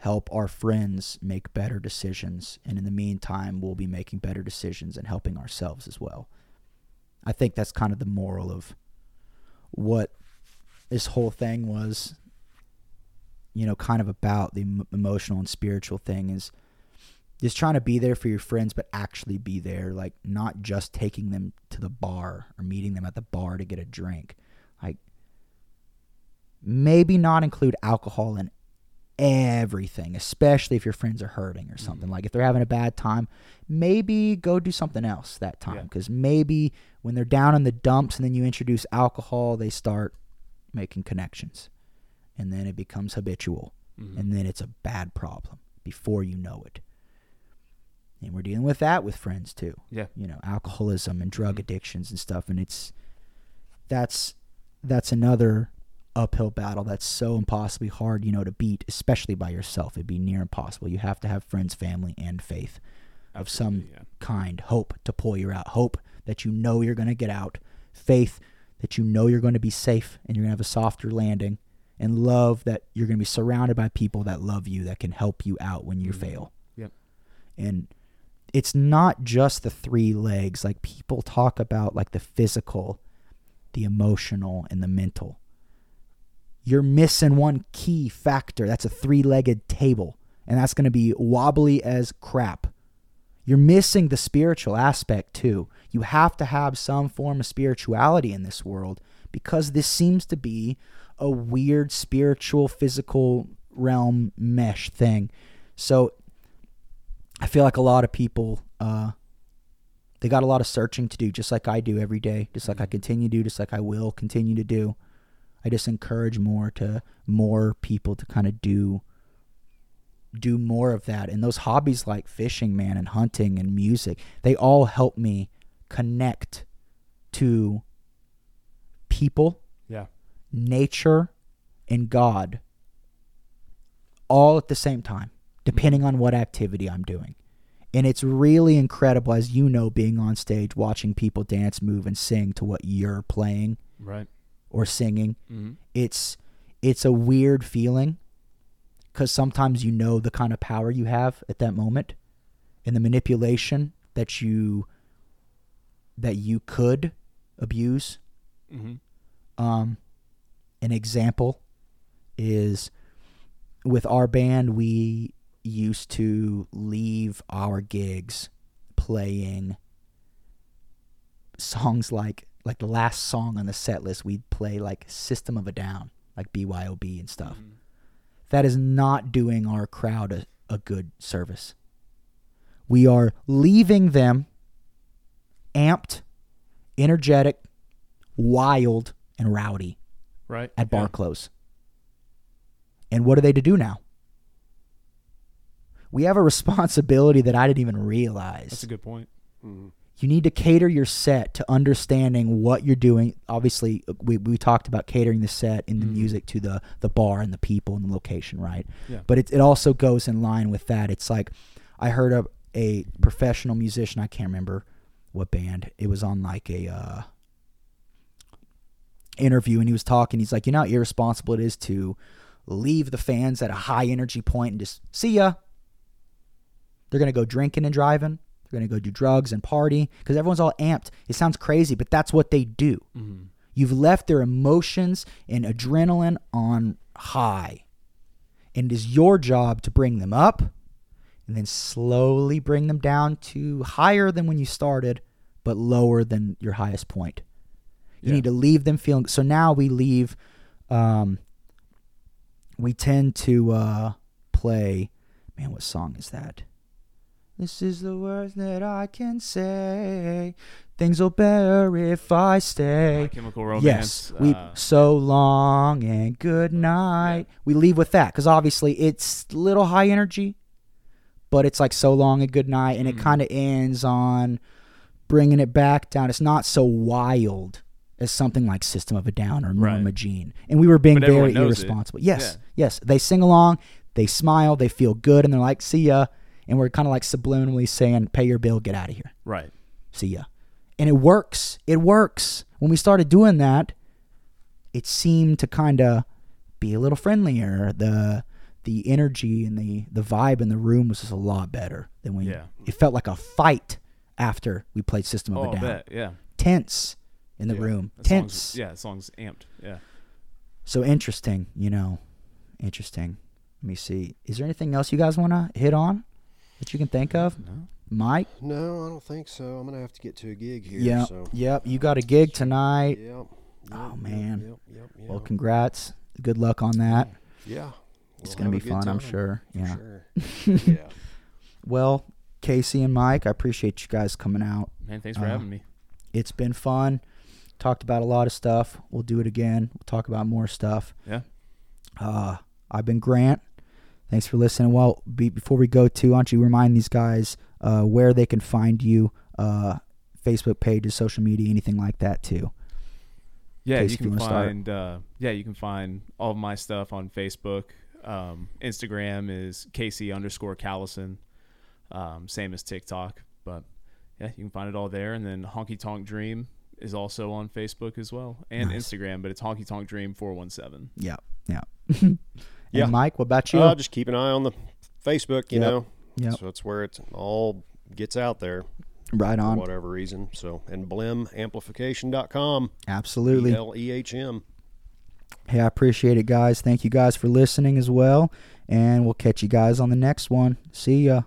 help our friends make better decisions. And in the meantime we'll be making better decisions and helping ourselves as well. I think that's kind of the moral of what this whole thing was you know kind of about the em- emotional and spiritual thing is just trying to be there for your friends but actually be there like not just taking them to the bar or meeting them at the bar to get a drink. Like maybe not include alcohol in everything, especially if your friends are hurting or something. Like if they're having a bad time, maybe go do something else that time Yeah. because maybe when they're down in the dumps and then you introduce alcohol, they start making connections. And then it becomes habitual. Mm-hmm. And then it's a bad problem before you know it. And we're dealing with that with friends too Yeah. you know alcoholism and drug Mhm. addictions and stuff and it's that's that's another uphill battle that's so impossibly hard you know to beat especially by yourself. It'd be near impossible. You have to have friends family and faith of some yeah. kind. Hope to pull you out. Hope that you know you're going to get out. Faith that you know you're going to be safe and you're going to have a softer landing. And love that you're going to be surrounded by people that love you that can help you out when you Mhm. fail. Yep. and it's not just the three legs. Like people talk about like the physical the emotional and the mental you're missing one key factor. That's a three-legged table and that's going to be wobbly as crap. You're missing the spiritual aspect too. You have to have some form of spirituality in this world because this seems to be a weird spiritual physical realm mesh thing. So I feel like a lot of people, uh, they got a lot of searching to do, just like I do every day, just like I continue to do, just like I will continue to do. I just encourage more to more people to kind of do do more of that. And those hobbies like fishing, man, and hunting and music, they all help me connect to people Yeah. nature and God all at the same time, depending mm-hmm. on what activity I'm doing. And it's really incredible, as you know, being on stage, watching people dance, move, and sing to what you're playing Right. Or singing. Mm-hmm. It's it's a weird feeling because sometimes you know the kind of power you have at that moment, and the manipulation that you that you could abuse Mm-hmm. um, an example is with our band, we used to leave our gigs playing songs like like the last song on the set list. We'd play like System of a Down, like BYOB and stuff. Mm-hmm. That is not doing our crowd a, a good service. We are leaving them amped, energetic, wild, and rowdy Right. at bar Yeah. close. And what are they to do now? We have a *laughs* responsibility that I didn't even realize. That's a good point. Mhm. You need to cater your set to understanding what you're doing. Obviously, we, we talked about catering the set and the Mhm. music to the, the bar and the people and the location, right? Yeah. But it, it also goes in line with that. It's like I heard a, a professional musician, I can't remember what band? It was on like a uh, interview, and he was talking. He's like, you know how irresponsible it is to leave the fans at a high energy point and just see ya. They're gonna go drinking and driving. They're gonna go do drugs and party because everyone's all amped. It sounds crazy, but that's what they do. You've left their emotions and adrenaline on high. And it is your job to bring them up and then slowly bring them down to higher than when you started, but lower than your highest point. You Yeah. need to leave them feeling. So now we leave. Um, we tend to uh, play. Man, what song is that? This is the worst that I can say. Things will better if I stay. My Chemical Romance. Yes, we uh, so long and good night. We leave with that because obviously it's a little high energy, but it's like so long and good night, and it Mhm. kind of ends on bringing it back down. It's not so wild as something like System of a Down or Right. Norma Jean, and we were being But very knows it. irresponsible. Yes, yes, they sing along, they smile, they feel good, and they're like, "See ya," and we're kind of like subliminally saying, "Pay your bill, get out of here." right. see ya. And it works. It works. When we started doing that, it seemed to kind of be a little friendlier. The the energy and the the vibe in the room was just a lot better than when Yeah. it felt like a fight after we played System of Oh, a Down. bet. Yeah. Tense in the Yeah. room. That song's- Tense. yeah, the song's amped. Yeah. So interesting, you know. Interesting. Let me see. Is there anything else you guys want to hit on that you can think of? No. Mike? No, I don't think so. I'm gonna have to get to a gig here. Yep. So. Yep. You got a gig tonight. Yep. Oh, man. Yep. Yep. yep. Well, congrats. Good luck on that. Yeah. It's We'll going to be a good fun, I'm sure. for Yeah. Sure. *laughs* yeah. Well, Casey and Mike, I appreciate you guys coming out. Man, thanks for Uh, having me. It's been fun. Talked about a lot of stuff. We'll do it again. We'll talk about more stuff. Yeah. Uh, I've been Grant. Thanks for listening. Well, be, before we go to, why don't you remind these guys uh, where they can find you, uh, Facebook pages, social media, anything like that too. Yeah, you if you can find uh, yeah, you can find all of my stuff on Facebook. Um, Instagram is Casey underscore Callison. Um, same as TikTok, but yeah, you can find it all there. And then Honky Tonk Dream is also on Facebook as well and Nice. Instagram, but it's Honky Tonk Dream four one seven. Yeah. Yeah. *laughs* and Yeah. Mike, what about you? Uh, just keep an eye on the Facebook. You Yep. know. Yeah. So that's where it all gets out there right for on. whatever reason. So and blehmamplification.com. Absolutely. L E H M. Hey, I appreciate it, guys. Thank you guys for listening as well. And we'll catch you guys on the next one. See ya.